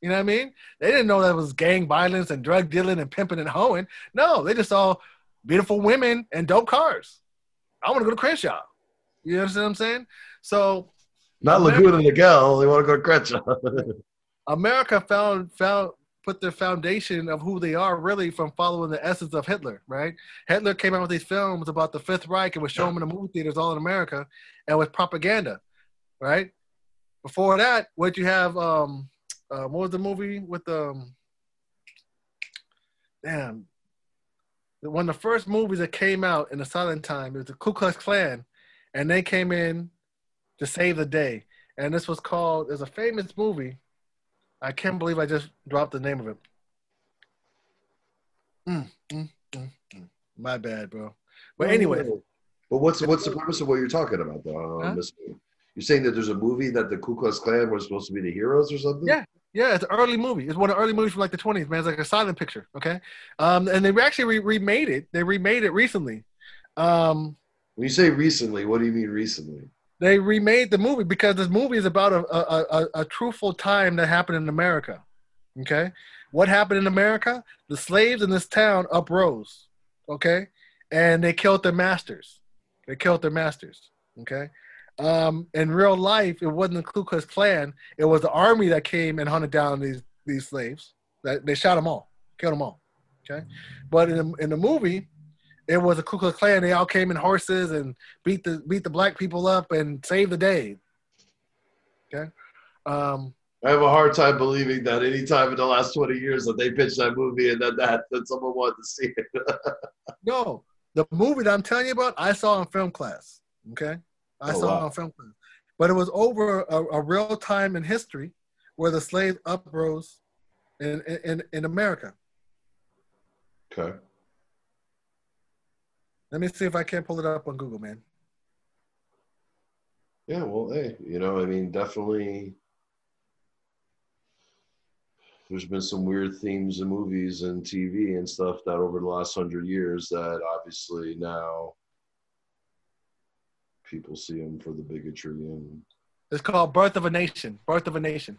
You know what I mean? They didn't know that was gang violence and drug dealing and pimping and hoeing. No, they just saw beautiful women and dope cars. I want to go to Crenshaw. You understand what I'm saying? So not Laguna Niguel. They want to go to Crenshaw. America found found put the foundation of who they are really from following the essence of Hitler, right? Hitler came out with these films about the Fifth Reich and was shown in the movie theaters all in America and with propaganda, right? Before that, what you have, um, uh, what was the movie with the, um, damn, one of the first movies that came out in the silent time, it was the Ku Klux Klan, and they came in to save the day. And this was called, there's a famous movie. I can't believe I just dropped the name of it. Mm, mm, mm, mm. My bad, bro. But anyway. But what's what's the purpose of what you're talking about, though? Huh? You're saying that there's a movie that the Ku Klux Klan was supposed to be the heroes or something? Yeah, yeah, it's an early movie. It's one of the early movies from like the 20s, man. It's like a silent picture, okay? Um, and they actually re- remade it. They remade it recently. Um, when you say recently, what do you mean recently? They remade the movie because this movie is about a, a, a, a, truthful time that happened in America. Okay. What happened in America? The slaves in this town uprose. Okay. And they killed their masters. They killed their masters. Okay. Um, in real life, it wasn't the Ku Klux Klan. It was the army that came and hunted down these, these slaves. That they shot them all, killed them all. Okay. But in the, in the movie, it was a Ku Klux Klan. They all came in horses and beat the beat the black people up and saved the day. Okay. Um, I have a hard time believing that any time in the last 20 years that they pitched that movie and that that, that someone wanted to see it. no, the movie that I'm telling you about, I saw in film class. Okay. I oh, saw wow. it on film class. But it was over a, a, real time in history where the slaves uprose in, in, in America. Okay. Let me see if I can't pull it up on Google, man. Yeah, well, hey, you know, I mean, definitely. There's been some weird themes in movies and TV and stuff that over the last hundred years that obviously now people see them for the bigotry and. It's called Birth of a Nation. Birth of a Nation.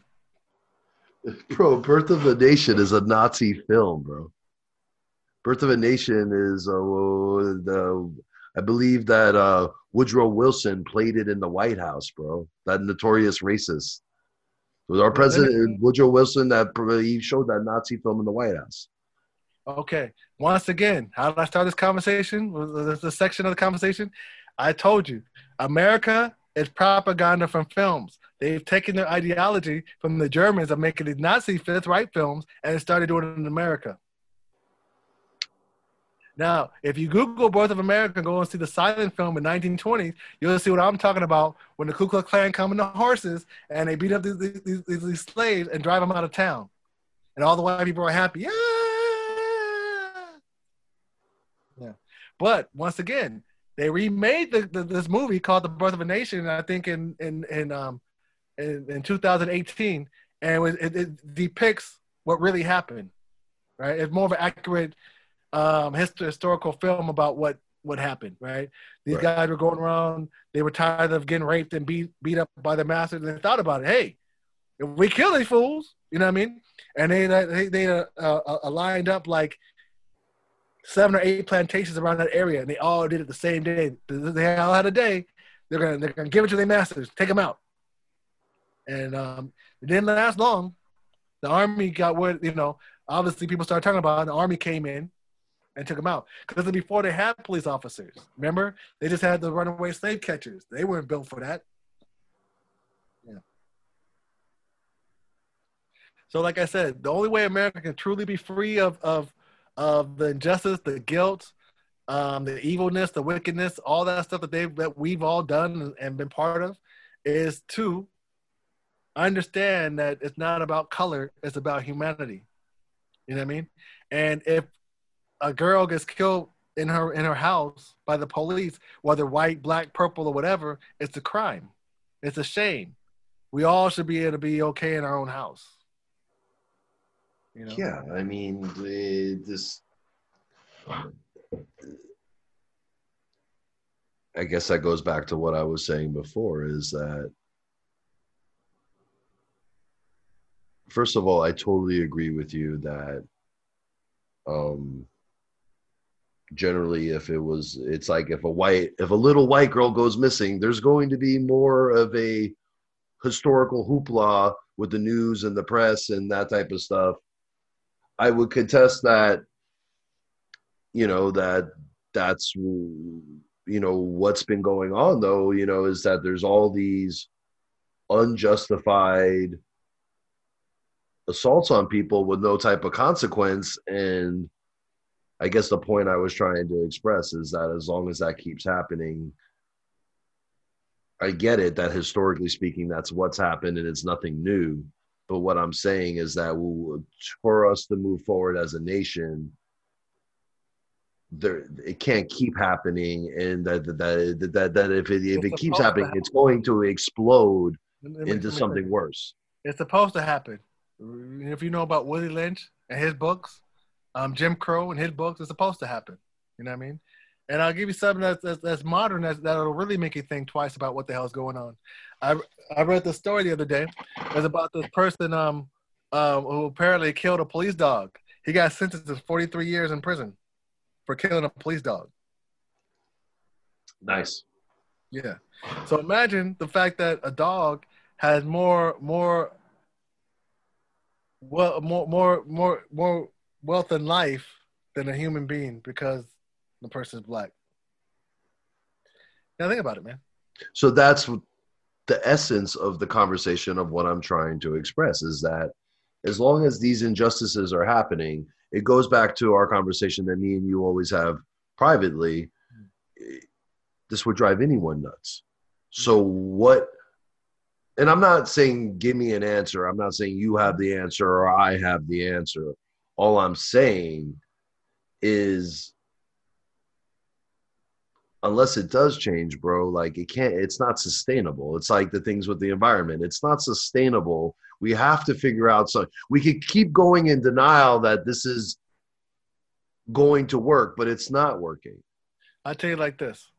Bro, Birth of a Nation is a Nazi film, bro. Birth of a Nation is uh, the I believe that uh, Woodrow Wilson played it in the White House, bro. That notorious racist. It was our president Woodrow Wilson that he showed that Nazi film in the White House. Okay. Once again, how did I start this conversation? Was this section of the conversation? I told you, America is propaganda from films. They've taken their ideology from the Germans of making these Nazi fifth Reich films and started doing it in America. Now, if you Google Birth of America and go and see the silent film in 1920s, you'll see what I'm talking about when the Ku Klux Klan come in the horses and they beat up these, these, these, these slaves and drive them out of town. And all the white people are happy. Yeah. Yeah. But once again, they remade the, the, this movie called The Birth of a Nation, I think in in in um in, in 2018, and it, it, it depicts what really happened. Right? It's more of an accurate um, historical film about what what happened. Right? These right. guys were going around. They were tired of getting raped and beat beat up by the masters. And they thought about it. Hey, if we kill these fools, you know what I mean? And they they they uh, uh, uh, lined up like seven or eight plantations around that area, and they all did it the same day. They all had a day. They're gonna they're gonna give it to their masters, take them out. And um, it didn't last long. The army got what you know. Obviously, people started talking about. It, the army came in, and took them out. Because before they had police officers, remember? They just had the runaway slave catchers. They weren't built for that. Yeah. So, like I said, the only way America can truly be free of of of the injustice, the guilt, um, the evilness, the wickedness, all that stuff that they that we've all done and been part of, is to understand that it's not about color; it's about humanity. You know what I mean? And if a girl gets killed in her in her house by the police, whether white, black, purple, or whatever, it's a crime. It's a shame. We all should be able to be okay in our own house. You know? Yeah, I mean, this. I guess that goes back to what I was saying before is that first of all, I totally agree with you that um, generally if it was it's like if a white if a little white girl goes missing there's going to be more of a historical hoopla with the news and the press and that type of stuff. I would contest that you know that that's you know what's been going on though you know is that there's all these unjustified assaults on people with no type of consequence. And I guess the point I was trying to express is that as long as that keeps happening, I get it that historically speaking, that's what's happened and it's nothing new. But what I'm saying is that for us to move forward as a nation, there it can't keep happening, and that that that that, that if it if it keeps happening, it's going to explode into something worse. It's supposed to happen. If you know about Willie Lynch and his books, um, Jim Crow and his books is supposed to happen. You know what I mean? And I'll give you something that's, that's, that's modern that's, that'll really make you think twice about what the hell's going on. I, I read the story the other day. It was about this person um, um, who apparently killed a police dog. He got sentenced to 43 years in prison for killing a police dog. Nice. Yeah. So imagine the fact that a dog has more more well more more more more wealth in life than a human being because the person is black. Now think about it, man. So that's the essence of the conversation of what I'm trying to express is that as long as these injustices are happening, it goes back to our conversation that me and you always have privately. This would drive anyone nuts. So mm-hmm. what and I'm not saying give me an answer. I'm not saying you have the answer or I have the answer. All I'm saying is unless it does change, bro, like it can't, it's not sustainable. It's like the things with the environment. It's not sustainable. We have to figure out so we could keep going in denial that this is going to work, but it's not working. I'll tell you like this.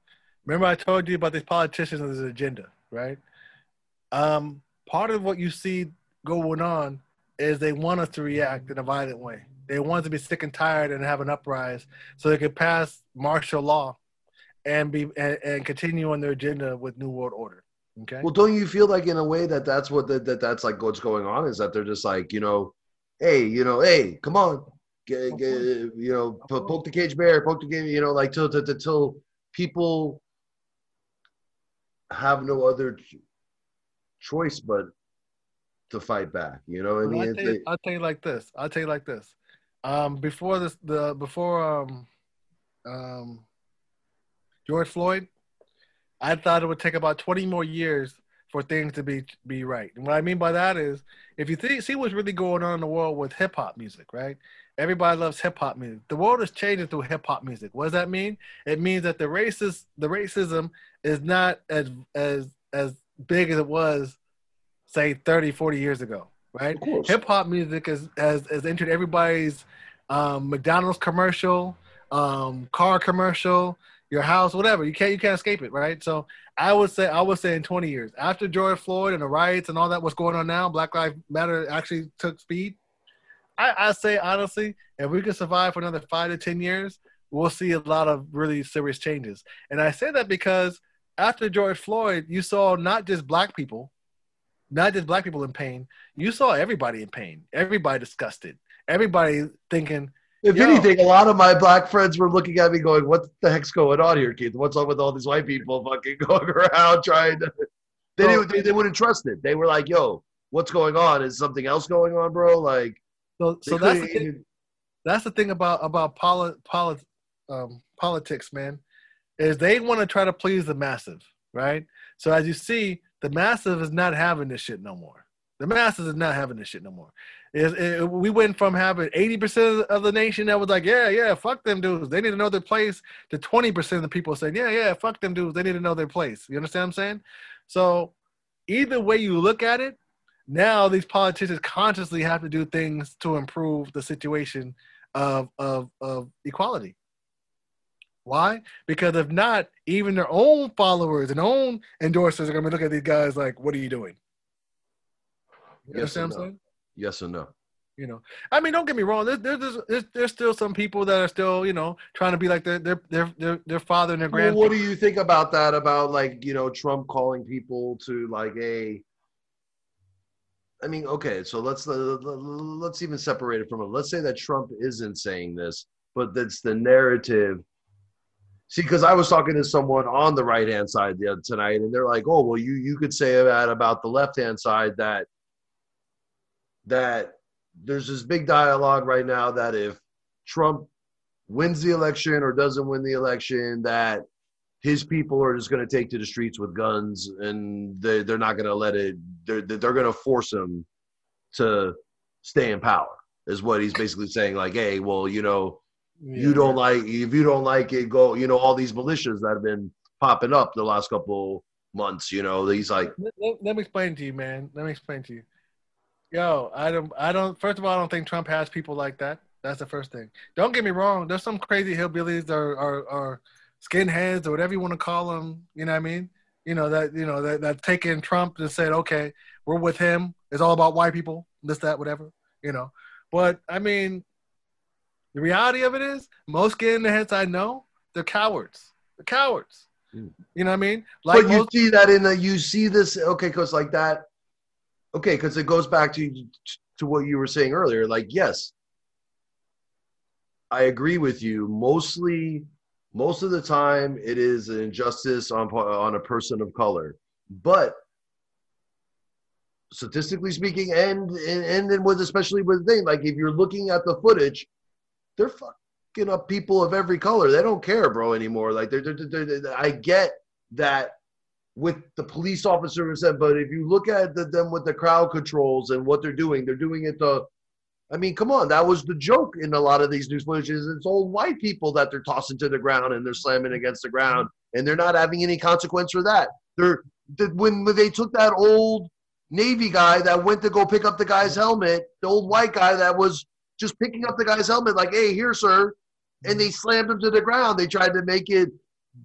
Remember I told you about these politicians and this agenda, right? Um, part of what you see going on is they want us to react in a violent way. They want us to be sick and tired and have an uprise so they could pass martial law and be and, and continue on their agenda with new world order. Okay. Well, don't you feel like in a way that that's what the, that that's like what's going on is that they're just like you know, hey, you know, hey, come on, get, get, you know, poke the cage bear, poke the game, you know, like till till, till people have no other choice but to fight back. You know what I mean? I'll tell, you, I'll tell you like this. I'll tell you like this. Um, before this, the before um, um, George Floyd, I thought it would take about 20 more years for things to be be right. And what I mean by that is, if you see what's really going on in the world with hip hop music, right? Everybody loves hip hop music. The world is changing through hip hop music. What does that mean? It means that the racist, the racism is not as as as big as it was, say 30, 40 years ago, right? Hip hop music has, has has entered everybody's um, McDonald's commercial, um, car commercial, your house, whatever. You can't you can't escape it, right? So I would say I would say in 20 years after George Floyd and the riots and all that what's going on now, Black Lives Matter actually took speed. I, I say honestly, if we can survive for another five to ten years, we'll see a lot of really serious changes. And I say that because after George Floyd, you saw not just black people, not just black people in pain. You saw everybody in pain, everybody disgusted, everybody thinking, if anything, a lot of my black friends were looking at me going, "What the heck's going on here, Keith? What's up with all these white people fucking going around trying to?" They, so, they, they wouldn't trust it. They were like, "Yo, what's going on? Is something else going on, bro?" Like, so so that's the thing. That's the thing about about poli- poli- um, politics, man, is they want to try to please the massive, right? So as you see, the massive is not having this shit no more. The masses is not having this shit no more. It, it, we went from having 80% of the nation that was like, yeah, yeah, fuck them dudes. They need to know their place to 20% of the people saying, yeah, yeah, fuck them dudes. They need to know their place. You understand what I'm saying? So either way you look at it, now these politicians consciously have to do things to improve the situation of, of, of equality. Why? Because if not, even their own followers and own endorsers are going to look at these guys like, what are you doing? You yes understand what I'm saying? Yes or no? You know, I mean, don't get me wrong. There's, there's, there's, there's still some people that are still, you know, trying to be like their their their their, their father and their grandfather. Well, what do you think about that? About like you know Trump calling people to like a. I mean, okay, so let's uh, let's even separate it from it. Let's say that Trump isn't saying this, but that's the narrative. See, because I was talking to someone on the right hand side the other tonight, and they're like, "Oh, well, you you could say that about the left hand side that that there's this big dialogue right now that if Trump wins the election or doesn't win the election, that his people are just going to take to the streets with guns and they, they're not going to let it, they're, they're going to force him to stay in power, is what he's basically saying. Like, hey, well, you know, yeah. you don't like, if you don't like it, go, you know, all these militias that have been popping up the last couple months, you know, he's like. Let, let me explain to you, man. Let me explain to you. Yo, I don't, I don't. First of all, I don't think Trump has people like that. That's the first thing. Don't get me wrong. There's some crazy hillbillies or or, or skinheads or whatever you want to call them. You know what I mean? You know that you know that that taken Trump and said, okay, we're with him. It's all about white people. This, that, whatever. You know. But I mean, the reality of it is, most skinheads I know, they're cowards. They're cowards. Mm. You know what I mean? Like but you most- see that in the you see this okay, because like that okay, because it goes back to to what you were saying earlier. Like, yes, I agree with you. Mostly, most of the time, it is an injustice on on a person of color, but statistically speaking, and and, and then with especially with thing like if you're looking at the footage, they're fucking up people of every color. They don't care, bro, anymore. Like they're, they're, they're, they're I get that with the police officer said, but if you look at the, them with the crowd controls and what they're doing, they're doing it to I mean, come on, that was the joke in a lot of these news footages. It's old white people that they're tossing to the ground and they're slamming against the ground, and they're not having any consequence for that. They're when they took that old Navy guy that went to go pick up the guy's helmet, the old white guy that was just picking up the guy's helmet, like, "Hey, here, sir," and they slammed him to the ground. They tried to make it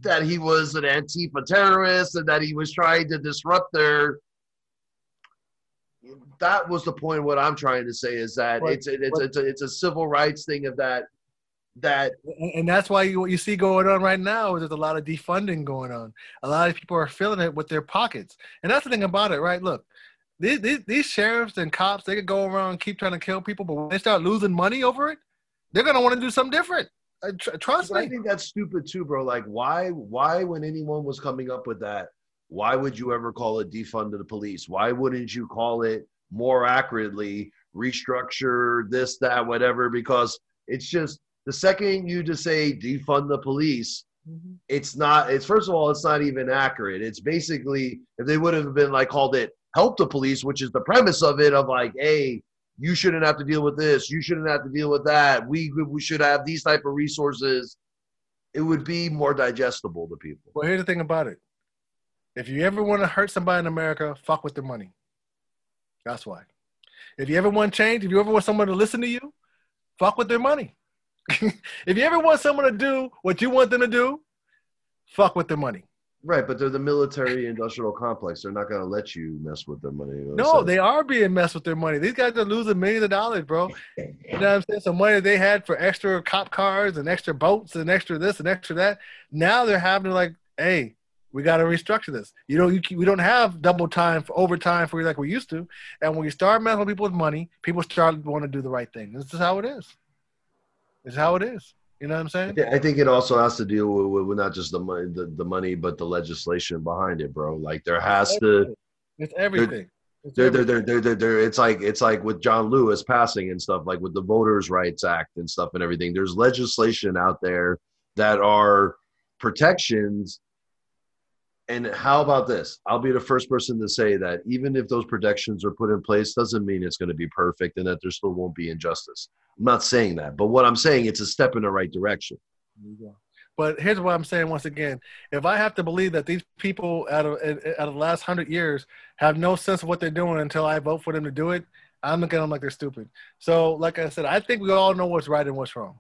that he was an Antifa terrorist and that he was trying to disrupt their that was the point. What I'm trying to say is that but, it's it's, but, it's, a, it's a civil rights thing of that that and that's why you, what you see going on right now is there's a lot of defunding going on. A lot of people are filling it with their pockets, and that's the thing about it, right? Look, these, these, these sheriffs and cops they could go around and keep trying to kill people, but when they start losing money over it, they're gonna want to do something different. Uh, trust me. I think that's stupid too, bro. Like, why why when anyone was coming up with that, why would you ever call it defund the police? Why wouldn't you call it more accurately restructure this that whatever because it's just the second you just say defund the police mm-hmm. it's not it's first of all it's not even accurate it's basically if they would have been like called it help the police which is the premise of it of like hey you shouldn't have to deal with this you shouldn't have to deal with that we we should have these type of resources it would be more digestible to people well here's the thing about it if you ever want to hurt somebody in america fuck with their money that's why. If you ever want change, if you ever want someone to listen to you, fuck with their money. if you ever want someone to do what you want them to do, fuck with their money. Right, but they're the military industrial complex. They're not going to let you mess with their money. No, they are being messed with their money. These guys are losing millions of dollars, bro. You know what I'm saying? Some money they had for extra cop cars and extra boats and extra this and extra that. Now they're having to like, hey, we got to restructure this. You know, you, we don't have double time for overtime for like we used to. And when you start messing with people with money, people start want to do the right thing. This is how it is. It's how it is. You know what I'm saying? I think it also has to deal with, with not just the money, the, the money, but the legislation behind it, bro. Like there has it's to. It's everything. It's like it's like with John Lewis passing and stuff, like with the Voters' Rights Act and stuff and everything. There's legislation out there that are protections and how about this? I'll be the first person to say that even if those protections are put in place, doesn't mean it's going to be perfect and that there still won't be injustice. I'm not saying that, but what I'm saying it's a step in the right direction. But here's what I'm saying once again: if I have to believe that these people out of out of the last hundred years have no sense of what they're doing until I vote for them to do it, I'm looking at them like they're stupid. So, like I said, I think we all know what's right and what's wrong.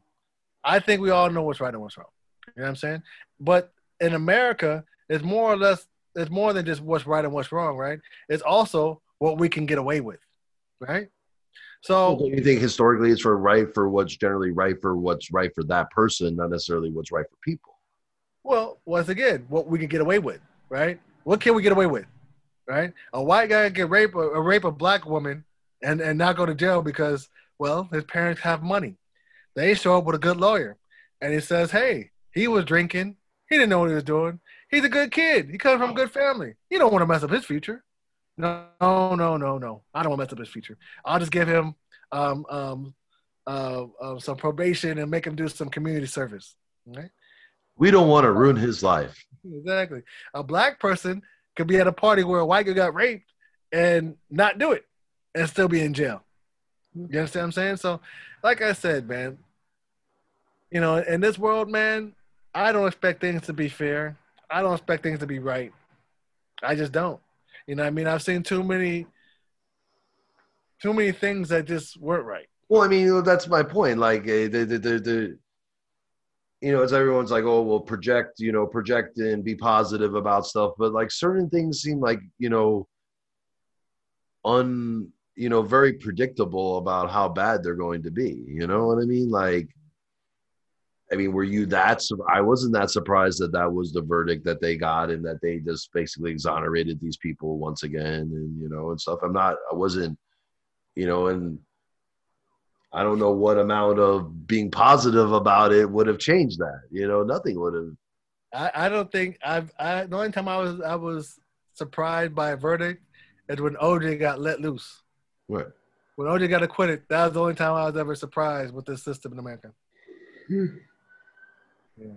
I think we all know what's right and what's wrong. You know what I'm saying? But in America, it's more or less it's more than just what's right and what's wrong, right? It's also what we can get away with, right? So you think historically it's for right for what's generally right for what's right for that person, not necessarily what's right for people. Well, once again, what we can get away with, right? What can we get away with, right? A white guy can rape a, a rape a black woman and and not go to jail because well his parents have money. They show up with a good lawyer, and he says, "Hey, he was drinking. He didn't know what he was doing. He's a good kid. He comes from a good family. You don't want to mess up his future. No, no, no, no. I don't want to mess up his future. I'll just give him um, um, uh, uh, some probation and make him do some community service. Right? We don't want to ruin his life. Exactly. A black person could be at a party where a white guy got raped and not do it and still be in jail. You understand what I'm saying? So, like I said, man, you know, in this world, man, I don't expect things to be fair. I don't expect things to be right. I just don't. You know, I mean, I've seen too many, too many things that just weren't right. Well, I mean, that's my point. Like uh, the, the, the, the you know, it's everyone's like, oh, well, project, you know, project and be positive about stuff, but like certain things seem like, you know, un, you know, very predictable about how bad they're going to be. You know what I mean? Like, I mean, were you that? I wasn't that surprised that that was the verdict that they got, and that they just basically exonerated these people once again, and you know, and stuff. I'm not. I wasn't. You know, and I don't know what amount of being positive about it would have changed that. You know, nothing would have. I, I don't think I've. I, the only time I was I was surprised by a verdict is when OJ got let loose. What? When OJ got acquitted, that was the only time I was ever surprised with this system in America. Hmm. Yeah.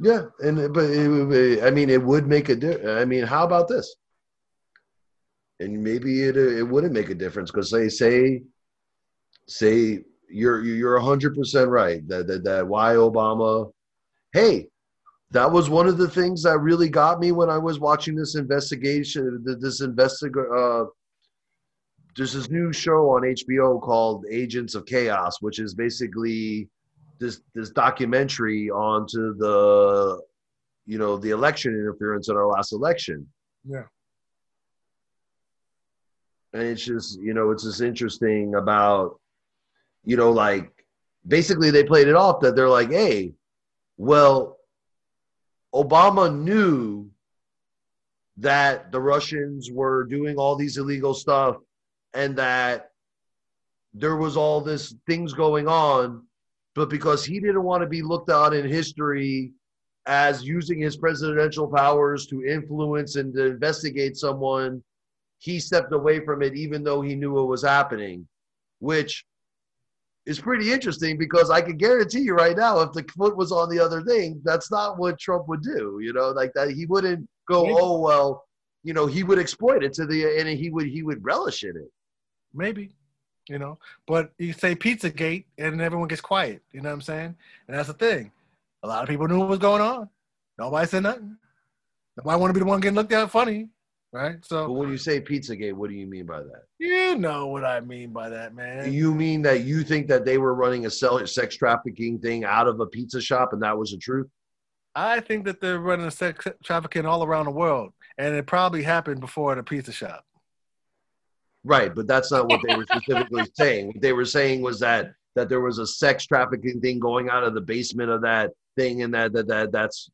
Yeah, and but it, I mean, it would make a difference. I mean, how about this? And maybe it it wouldn't make a difference because they say say you're you're hundred percent right. That, that that why Obama. Hey, that was one of the things that really got me when I was watching this investigation. This investigate. Uh, there's this new show on HBO called Agents of Chaos, which is basically this this documentary onto the you know the election interference in our last election. Yeah. And it's just you know it's just interesting about you know like basically they played it off that they're like hey well Obama knew that the Russians were doing all these illegal stuff and that there was all this things going on but because he didn't want to be looked at in history as using his presidential powers to influence and to investigate someone he stepped away from it even though he knew it was happening which is pretty interesting because I can guarantee you right now, if the foot was on the other thing, that's not what Trump would do. You know, like that he wouldn't go, Maybe. oh well, you know, he would exploit it to the and he would he would relish in it. Maybe, you know. But you say Pizzagate, and everyone gets quiet. You know what I'm saying? And that's the thing. A lot of people knew what was going on. Nobody said nothing. Nobody want to be the one getting looked at funny, right? So. But when you say Pizzagate, what do you mean by that? you know what I mean by that, man. You mean that you think that they were running a sex trafficking thing out of a pizza shop and that was the truth? I think that they're running a sex trafficking all around the world, and it probably happened before the pizza shop. Right, but that's not what they were specifically saying. What they were saying was that that there was a sex trafficking thing going out of the basement of that thing, and that that, that that's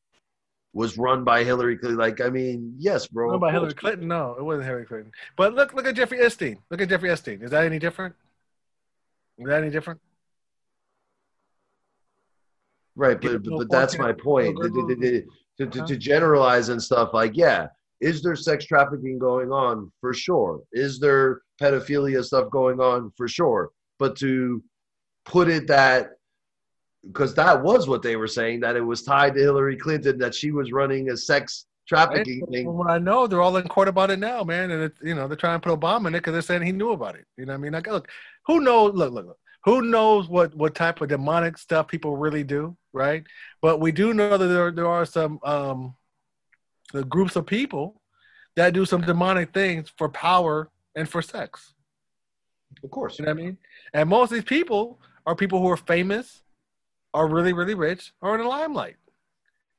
was run by Hillary Clinton. Like, I mean, yes, bro. What of about Hillary. Clinton? No, it wasn't Hillary Clinton. But look, look at Jeffrey Epstein. Look at Jeffrey Epstein. Is that any different? Is that any different? Right, but but, but that's my point. No, no, To, to, to, to, to generalize and stuff like, yeah, is there sex trafficking going on? For sure. Is there pedophilia stuff going on? For sure. But to put it that because that was what they were saying that it was tied to Hillary Clinton that she was running a sex trafficking Right? thing. From what I know, they're all in court about it now, man. And it, you know, they're trying to put Obama in it because they're saying he knew about it. You know what I mean? Like, look, who knows? Look, look, look. Who knows what what type of demonic stuff people really do, right? But we do know that there there are some um, the groups of people that do some demonic things for power and for sex. Of course. You know what I mean? And most of these people are people who are famous, are really, really rich, or in the limelight.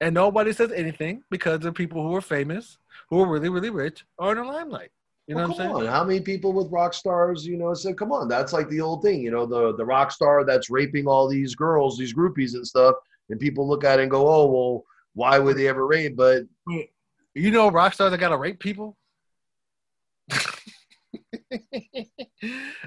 And nobody says anything because of people who are famous, who are really, really rich, are in the limelight. You know Well, what I'm come saying? on. How many people with rock stars, you know, said, come on, that's like the old thing, you know, the, the rock star that's raping all these girls, these groupies and stuff. And people look at it and go, oh, well, why would they ever rape? But You know rock stars that gotta rape people?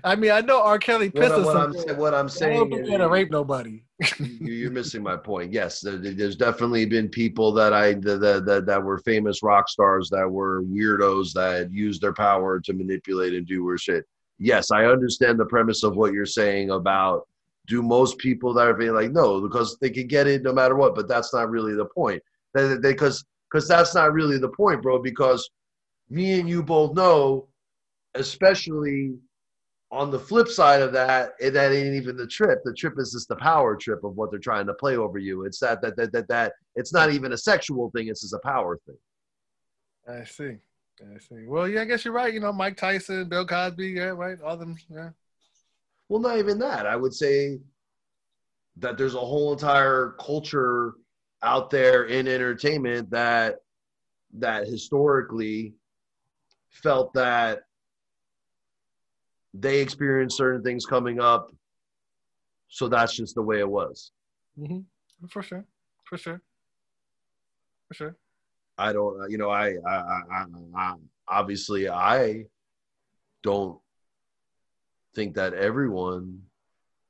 I mean, I know R. Kelly what, pissed us what, I'm, some sa- what I'm I saying don't think is, gotta rape nobody. you- you're missing my point. Yes, there's definitely been people that I that, that that were famous rock stars that were weirdos that used their power to manipulate and do weird shit. Yes, I understand the premise of what you're saying about do most people that are being like no because they can get it no matter what, but that's not really the point. Because because that's not really the point, bro. Because me and you both know, especially on the flip side of that, that ain't even the trip. The trip is just the power trip of what they're trying to play over you. It's that that that that, that it's not even a sexual thing. It's just a power thing. I see. I see. Well, yeah, I guess you're right. You know, Mike Tyson, Bill Cosby, yeah, right? All them, yeah. Well, not even that. I would say that there's a whole entire culture out there in entertainment that that historically felt that they experienced certain things coming up so that's just the way it was hmm For sure. For sure. For sure. i don't you know i i i, I, I obviously i don't think that everyone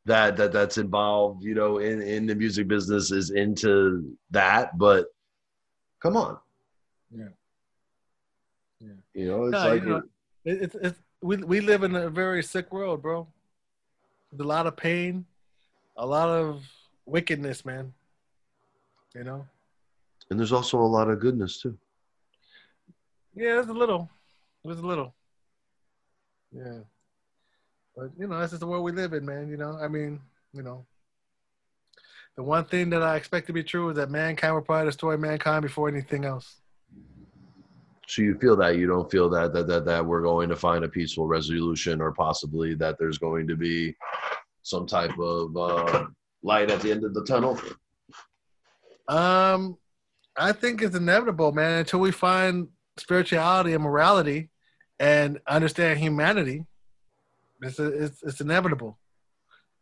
that that that's involved you know in in the music business is into that but come on Yeah. Yeah. you know it's No, like you know, It, it's it's we we live in a very sick world, bro. There's a lot of pain, a lot of wickedness, man. You know. and there's also a lot of goodness too Yeah, there's a little. There's a little. Yeah. But you know, that's just the world we live in, man. You know, I mean, you know, the one thing that I expect to be true is that mankind will probably destroy mankind before anything else. So you feel that you don't feel that that that that we're going to find a peaceful resolution, or possibly that there's going to be some type of uh, light at the end of the tunnel. Um, I think it's inevitable, man. Until we find spirituality and morality, and understand humanity, it's a, it's, it's inevitable.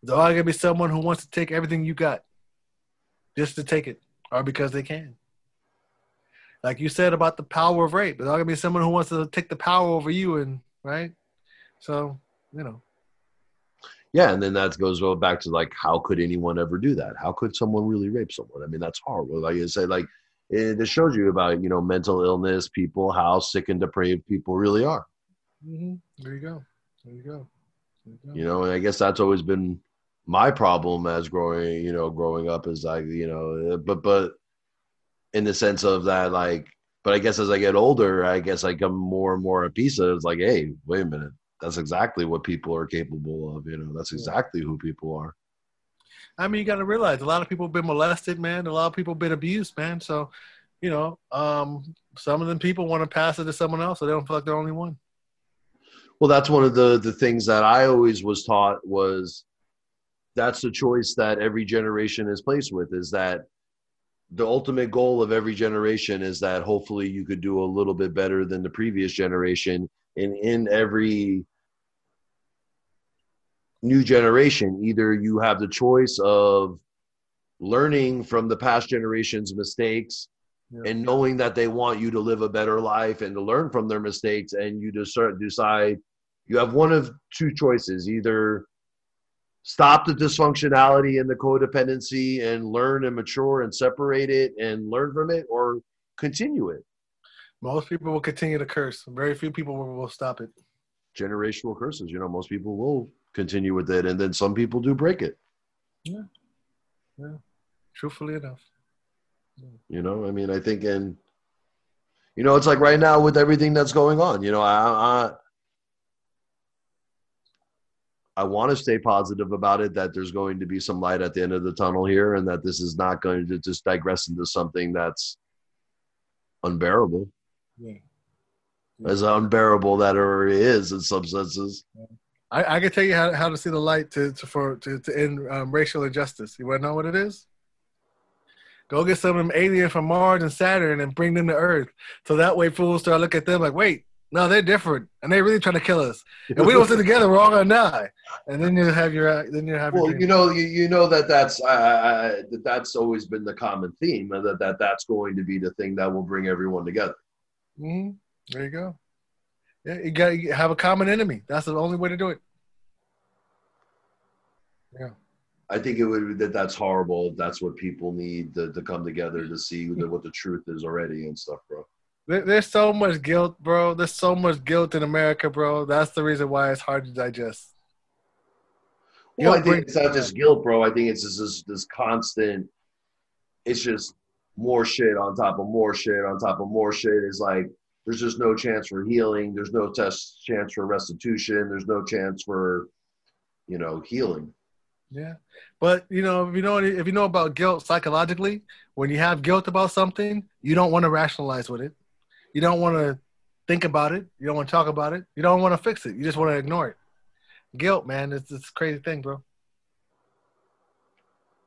There's always gonna be someone who wants to take everything you got, just to take it, or because they can. Like you said about the power of rape, there's always gonna be someone who wants to take the power over you, and right. So you know. Yeah, and then that goes well back to like, how could anyone ever do that? How could someone really rape someone? I mean, that's horrible. Like you say, like it, it shows you about you know mental illness, people, how sick and depraved people really are. Mm-hmm. There you go. There you go. You know, and I guess that's always been my problem as growing, you know, growing up is like, you know, but but in the sense of that, like, but I guess as I get older, I guess I come more and more a piece of it's like, hey, wait a minute, that's exactly what people are capable of. You know, that's exactly who people are. I mean, you got to realize a lot of people have been molested, man. A lot of people have been abused, man. So, you know, um, some of them people want to pass it to someone else, so they don't feel like they're only one. Well, that's one of the the things that I always was taught was that's the choice that every generation is placed with is that the ultimate goal of every generation is that hopefully you could do a little bit better than the previous generation and in every new generation either you have the choice of learning from the past generation's mistakes yeah. and knowing that they want you to live a better life and to learn from their mistakes and you just start decide you have one of two choices either stop the dysfunctionality and the codependency and learn and mature and separate it and learn from it or continue it. Most people will continue to curse. Very few people will, stop it. Generational curses you know most people will continue with it and then some people do break it. Yeah. Yeah. Truthfully enough. Yeah. you know i mean i think and you know it's like right now with everything that's going on you know i, I I want to stay positive about it that there's going to be some light at the end of the tunnel here and that this is not going to just digress into something that's unbearable. Yeah. As unbearable that it already is in some senses. I, I can tell you how, how to see the light to, to for to, to end um, racial injustice. You want to know what it is? Go get some of them aliens from Mars and Saturn and bring them to Earth. So that way fools start look at them like, wait, no, they're different, and they really trying to kill us. And we don't sit together, we're all gonna die. And then you have your, then you have. Well, you know, you, you know that that's uh, that that's always been the common theme, that that that's going to be the thing that will bring everyone together. Mm-hmm. There you go. Yeah, you got to have a common enemy. That's the only way to do it. Yeah. I think it would that that's horrible. That's what people need to, to come together to see what the truth is already and stuff, bro. There's so much guilt, bro. There's so much guilt in America, bro. That's the reason why it's hard to digest. Well, I think it's not just guilt, bro. I think it's just this, this constant. It's just more shit on top of more shit on top of more shit. It's like there's just no chance for healing. There's no test chance for restitution. There's no chance for, you know, healing. Yeah, but you know, if you know if you know about guilt psychologically, when you have guilt about something, you don't want to rationalize with it. You don't want to think about it. You don't want to talk about it. You don't want to fix it. You just want to ignore it. Guilt, man, it's this crazy thing, bro.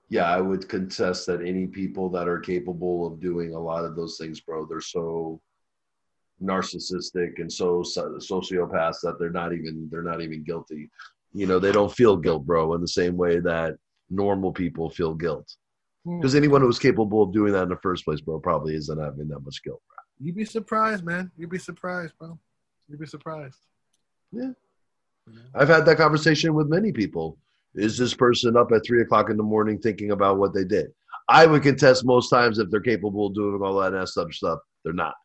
Yeah, I would contest that any people that are capable of doing a lot of those things, bro, they're so narcissistic and so sociopaths that they're not even they're not even guilty. You know, they don't feel guilt, bro, in the same way that normal people feel guilt. Because hmm. anyone who's capable of doing that in the first place, bro, probably isn't having that much guilt. You'd be surprised, man. You'd be surprised, bro. You'd be surprised. Yeah. I've had that conversation with many people. Is this person up at three o'clock in the morning thinking about what they did? I would contest most times if they're capable of doing all that up stuff, they're not.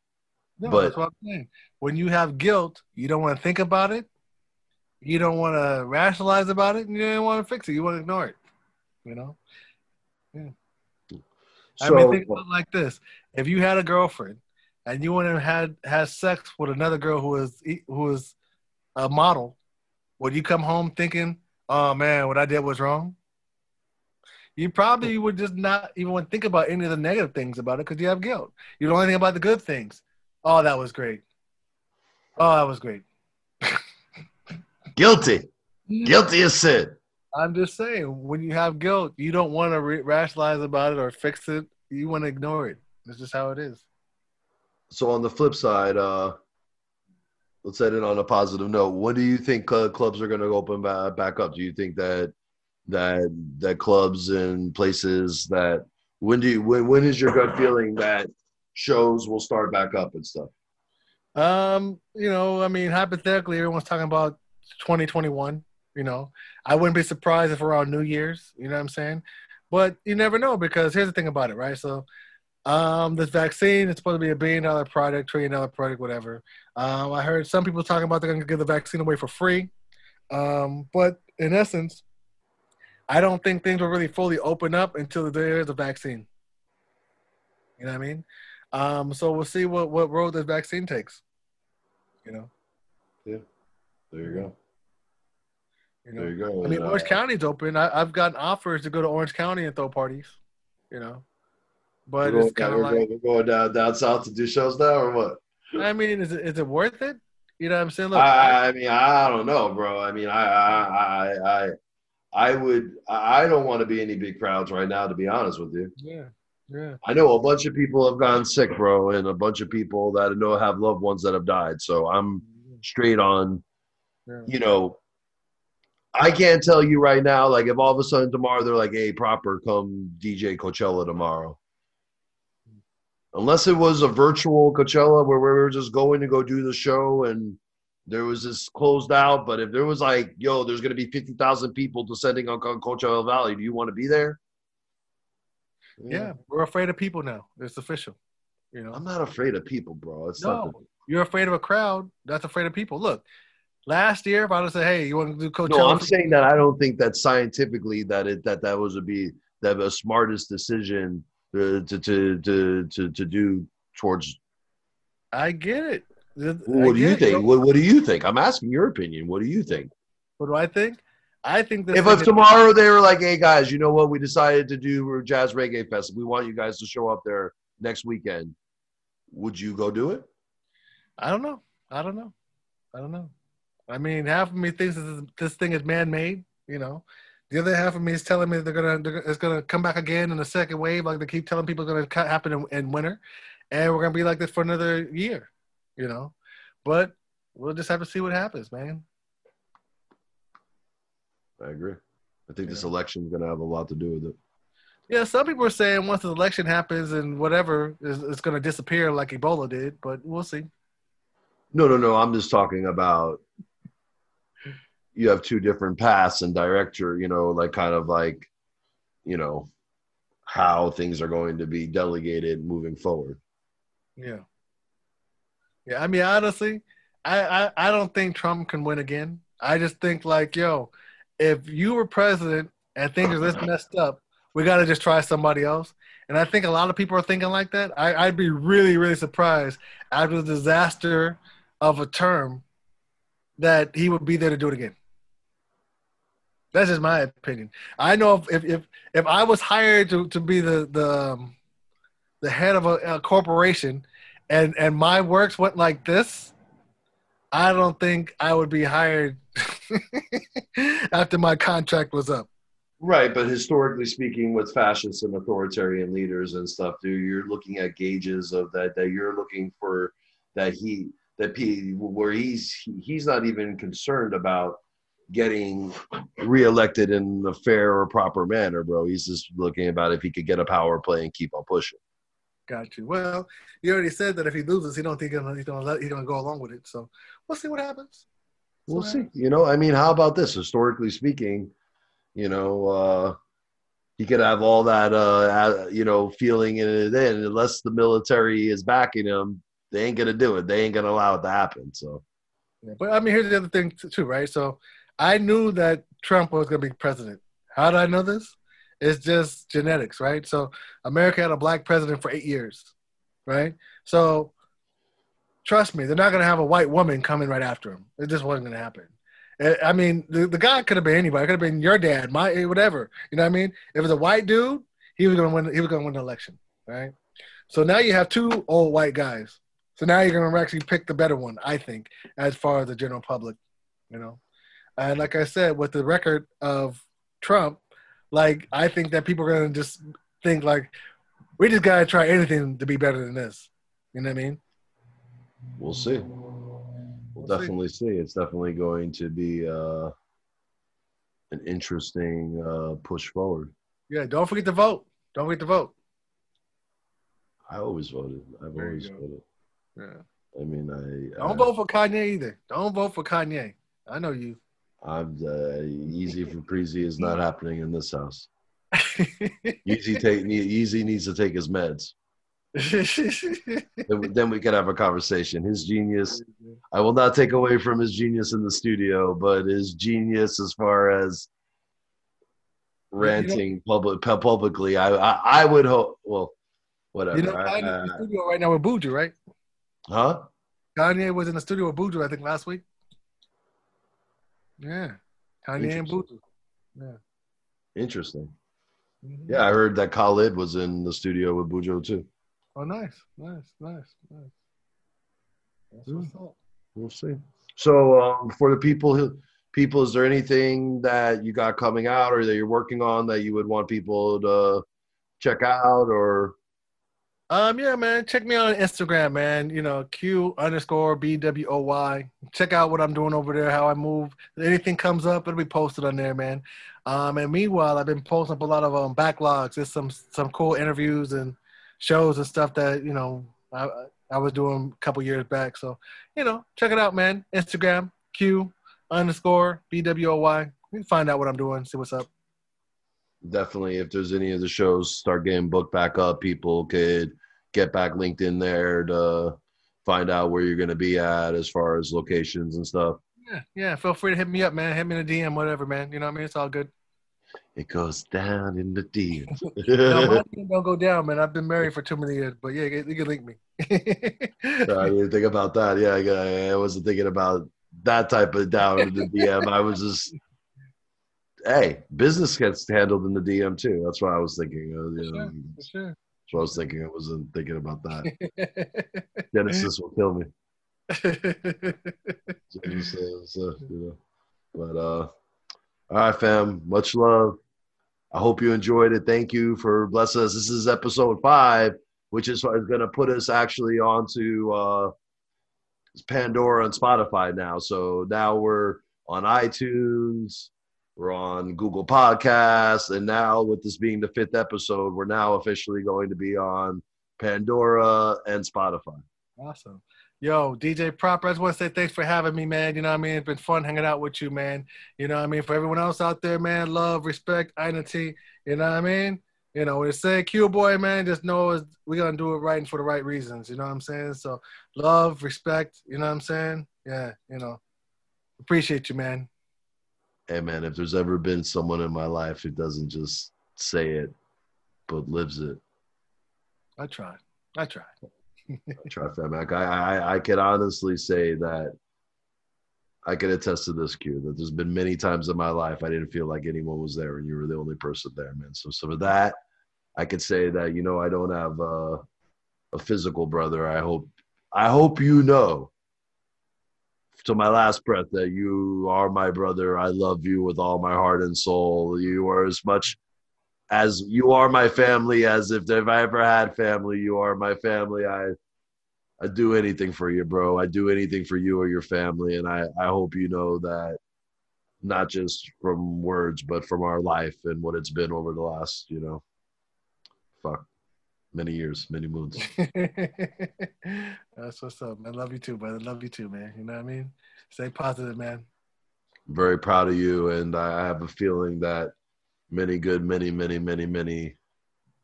No, but, that's what I'm saying. When you have guilt, you don't want to think about it. You don't want to rationalize about it, and you don't want to fix it. You want to ignore it. You know. Yeah. So, I mean, think about like this: if you had a girlfriend and you went and had had sex with another girl who was who was a model, would you come home thinking, "Oh man, what I did was wrong"? you probably would just not even want to think about any of the negative things about it because you have guilt. You don't only think about the good things. Oh, that was great. Oh, that was great. Guilty. Mm-hmm. Guilty as sin. I'm just saying, when you have guilt, you don't want to re- rationalize about it or fix it. You want to ignore it. That's just how it is. So on the flip side, uh, let's end it on a positive note. When do you think clubs are going to open back, back up? Do you think that that that clubs and places that when do you when when is your gut feeling that shows will start back up and stuff? Um, you know, I mean, hypothetically, everyone's talking about 2021. You know, I wouldn't be surprised if around New Year's. You know what I'm saying? But you never know because here's the thing about it, right? So, um, this vaccine is supposed to be a billion dollar product, trillion dollar product, whatever. Um, I heard some people talking about they're going to give the vaccine away for free. Um, but in essence, I don't think things will really fully open up until there is a vaccine. You know what I mean? Um, so we'll see what, what road this vaccine takes. You know? Yeah. There you go. You know? There you go. I mean, And, uh, Orange County's open. I, I've gotten offers to go to Orange County and throw parties. You know, but we're it's kind of like, going, we're going down down south to do shows now, or what? I mean, is it is it worth it? You know what I'm saying? Look, I, I, I mean, I don't know, bro. I mean, I, I, I, I, I would. I don't want to be any big crowds right now, to be honest with you. yeah, yeah, I know a bunch of people have gone sick, bro, and a bunch of people that I know have loved ones that have died. So I'm straight on. yeah. You know, I can't tell you right now. Like, if all of a sudden tomorrow they're like, "Hey, proper, come DJ Coachella tomorrow." Unless it was a virtual Coachella where we were just going to go do the show and there was this closed out. But if there was like, yo, there's going to be 50,000 people descending on Co- Coachella Valley, do you want to be there? yeah. We're afraid of people now. It's official. You know, I'm not afraid of people, bro. It's not no, you're afraid of a crowd. That's afraid of people. Look, last year, if I would say, hey, you want to do Coachella? No, I'm saying that I don't think that scientifically that it that that was a be that the smartest decision to, to to to to do towards. I get it. What do you think? What, what do you think? I'm asking your opinion. What do you think? What do I think? I think If, if tomorrow they were like, "Hey guys, you know what? We decided to do Jazz Reggae Fest. We want you guys to show up there next weekend," would you go do it? I don't know. I don't know. I don't know. I mean, half of me thinks this, this thing is man-made. You know, the other half of me is telling me they're gonna, they're, it's gonna come back again in a second wave, like they keep telling people it's gonna happen in, in winter, and we're gonna be like this for another year. You know, but we'll just have to see what happens, man. I agree. I think this Yeah. election is going to have a lot to do with it. Yeah, some people are saying once the election happens and whatever is it's gonna disappear like Ebola did, but we'll see. No, no, no. I'm just talking about you have two different paths and director, you know, like kind of like, you know, how things are going to be delegated moving forward. Yeah. Yeah, I mean honestly, I, I I don't think Trump can win again. I just think like, yo, if you were president and things are this messed up, we gotta just try somebody else. And I think a lot of people are thinking like that. I, I'd be really, really surprised after the disaster of a term that he would be there to do it again. That's just my opinion. I know if if if, I was hired to, to be the the um, the head of a, a corporation and and my works went like this, I don't think I would be hired after my contract was up. Right, but historically speaking, with fascists and authoritarian leaders and stuff, dude, you're looking at gauges of that. That you're looking for that he that P where he's he, he's not even concerned about getting reelected in a fair or proper manner, bro. He's just looking about if he could get a power play and keep on pushing. Got you. Well, you already said that if he loses, he don't think he's gonna, he's gonna let he's gonna go along with it. So we'll see what happens. We'll see. You know, I mean, how about this? Historically speaking, you know, uh, he could have all that, uh, you know, feeling in it. In unless the military is backing him, they ain't gonna do it. They ain't gonna allow it to happen. So Yeah, but I mean, here's the other thing too, right? So I knew that Trump was going to be president. How did I know this? It's just genetics, right? So America had a black president for eight years, right? So trust me, they're not going to have a white woman coming right after him. It just wasn't going to happen. I mean, the, the guy could have been anybody. It could have been your dad, my whatever. You know what I mean? If it was a white dude, he was gonna win. He was gonna win the election, right? So now you have two old white guys. So now you're gonna actually pick the better one, I think, as far as the general public, you know. And like I said, with the record of Trump, like I think that people are gonna just think like, we just gotta try anything to be better than this. You know what I mean? We'll see. We'll, definitely see. It's definitely going to be uh, an interesting uh, push forward. Yeah, don't forget to vote. Don't forget to vote. I always voted. I've There always voted. Yeah. I mean, I Don't I, vote for Kanye either. Don't vote for Kanye. I know you. I'm uh, Yeezy for Preezy is not happening in this house. Yeezy take Yeezy needs to take his meds. Then we, then we can have a conversation. His genius. I will not take away from his genius in the studio, but his genius as far as ranting public publicly, I I, I would hope. Well, whatever. you know, I- Kanye's in the studio right now with Buju, right? huh? Kanye was in the studio with Buju, I think, last week. Yeah, Kanye and Buju. Interesting. Mhm. Yeah, I heard that Khalid was in the studio with Buju too. Oh, nice, nice, nice, nice. That's what's up. We'll see. So, um, for the people, who, people, is there anything that you got coming out or that you're working on that you would want people to check out or? Um, yeah, man. Check me on Instagram, man. You know, Q underscore B W O Y. Check out what I'm doing over there, how I move. If anything comes up, it'll be posted on there, man. Um, and meanwhile, I've been posting up a lot of um backlogs. There's some some cool interviews and shows and stuff that you know I I was doing a couple years back. So you know, check it out, man. Instagram Q underscore B W O Y. You can find out what I'm doing, see what's up. Definitely, if there's any of the shows start getting booked back up, people could get back linked in there to find out where you're going to be at as far as locations and stuff. Yeah, yeah. Feel free to hit me up, man. Hit me in a DM, whatever, man. You know what I mean? It's all good. It goes down in the DMs. No, DM don't go down, man. I've been married for too many years, but yeah, you can- link me. I didn't think about that. Yeah, I, I wasn't thinking about that type of down in the DM. I was just, hey, business gets handled in the DM too. That's what I was thinking. Uh, you know, For that's sure. what I was thinking. I wasn't thinking about that. Genesis will kill me. Genesis, uh, you know. But uh, all right, fam. Much love. I hope you enjoyed it. Thank you for blessing us. This is episode five, which is what is going to put us actually onto uh, Pandora and Spotify now. So now we're on iTunes, we're on Google Podcasts, and now with this being the fifth episode, we're now officially going to be on Pandora and Spotify. awesome. Yo, DJ Proper, I just want to say thanks for having me, man. You know what I mean? It's been fun hanging out with you, man. You know what I mean? For everyone else out there, man, love, respect, identity. You know what I mean? You know, when it's say Q Bwoy, man, just know we're going to do it right and for the right reasons. You know what I'm saying? So love, respect. You know what I'm saying? Yeah, you know. Appreciate you, man. Hey man, if there's ever been someone in my life who doesn't just say it, but lives it, I try. I tried. I try fam. Like, I, I, I can honestly say that I can attest to this, Q, that there's been many times in my life I didn't feel like anyone was there and you were the only person there, man. So, so with that, I could say that, you know, I don't have a, a physical brother. I hope, I hope you know to my last breath that you are my brother. I love you with all my heart and soul. You are as much as you are my family as if, if I ever had family, you are my family. I I do anything for you, bro. I do anything for you or your family. And I, I hope you know that not just from words, but from our life and what it's been over the last, you know, fuck, many years, many moons. That's what's up, man. Love you too, brother. Love you too, man. You know what I mean? Stay positive, man. Very proud of you. And I have a feeling that many good, many, many, many, many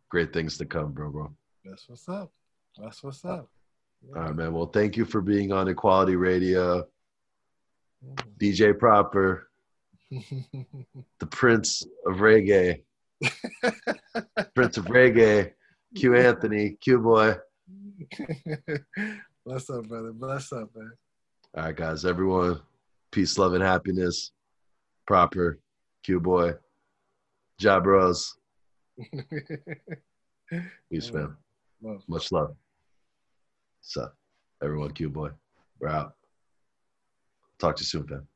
great things to come, bro, bro. That's what's up. That's what's uh, up. All right, man. Well, thank you for being on Equality Radio. Mm-hmm. DJ Proper, the Prince of Reggae, Prince of Reggae, Q Anthony, Q Bwoy. Bless up, brother. Bless up, man. All right, guys, everyone, Peace, love, and happiness. Proper. Q Bwoy. Jabros. Peace, man. Love. Much love. So, everyone, Q Bwoy. We're out. Talk to you soon, fam.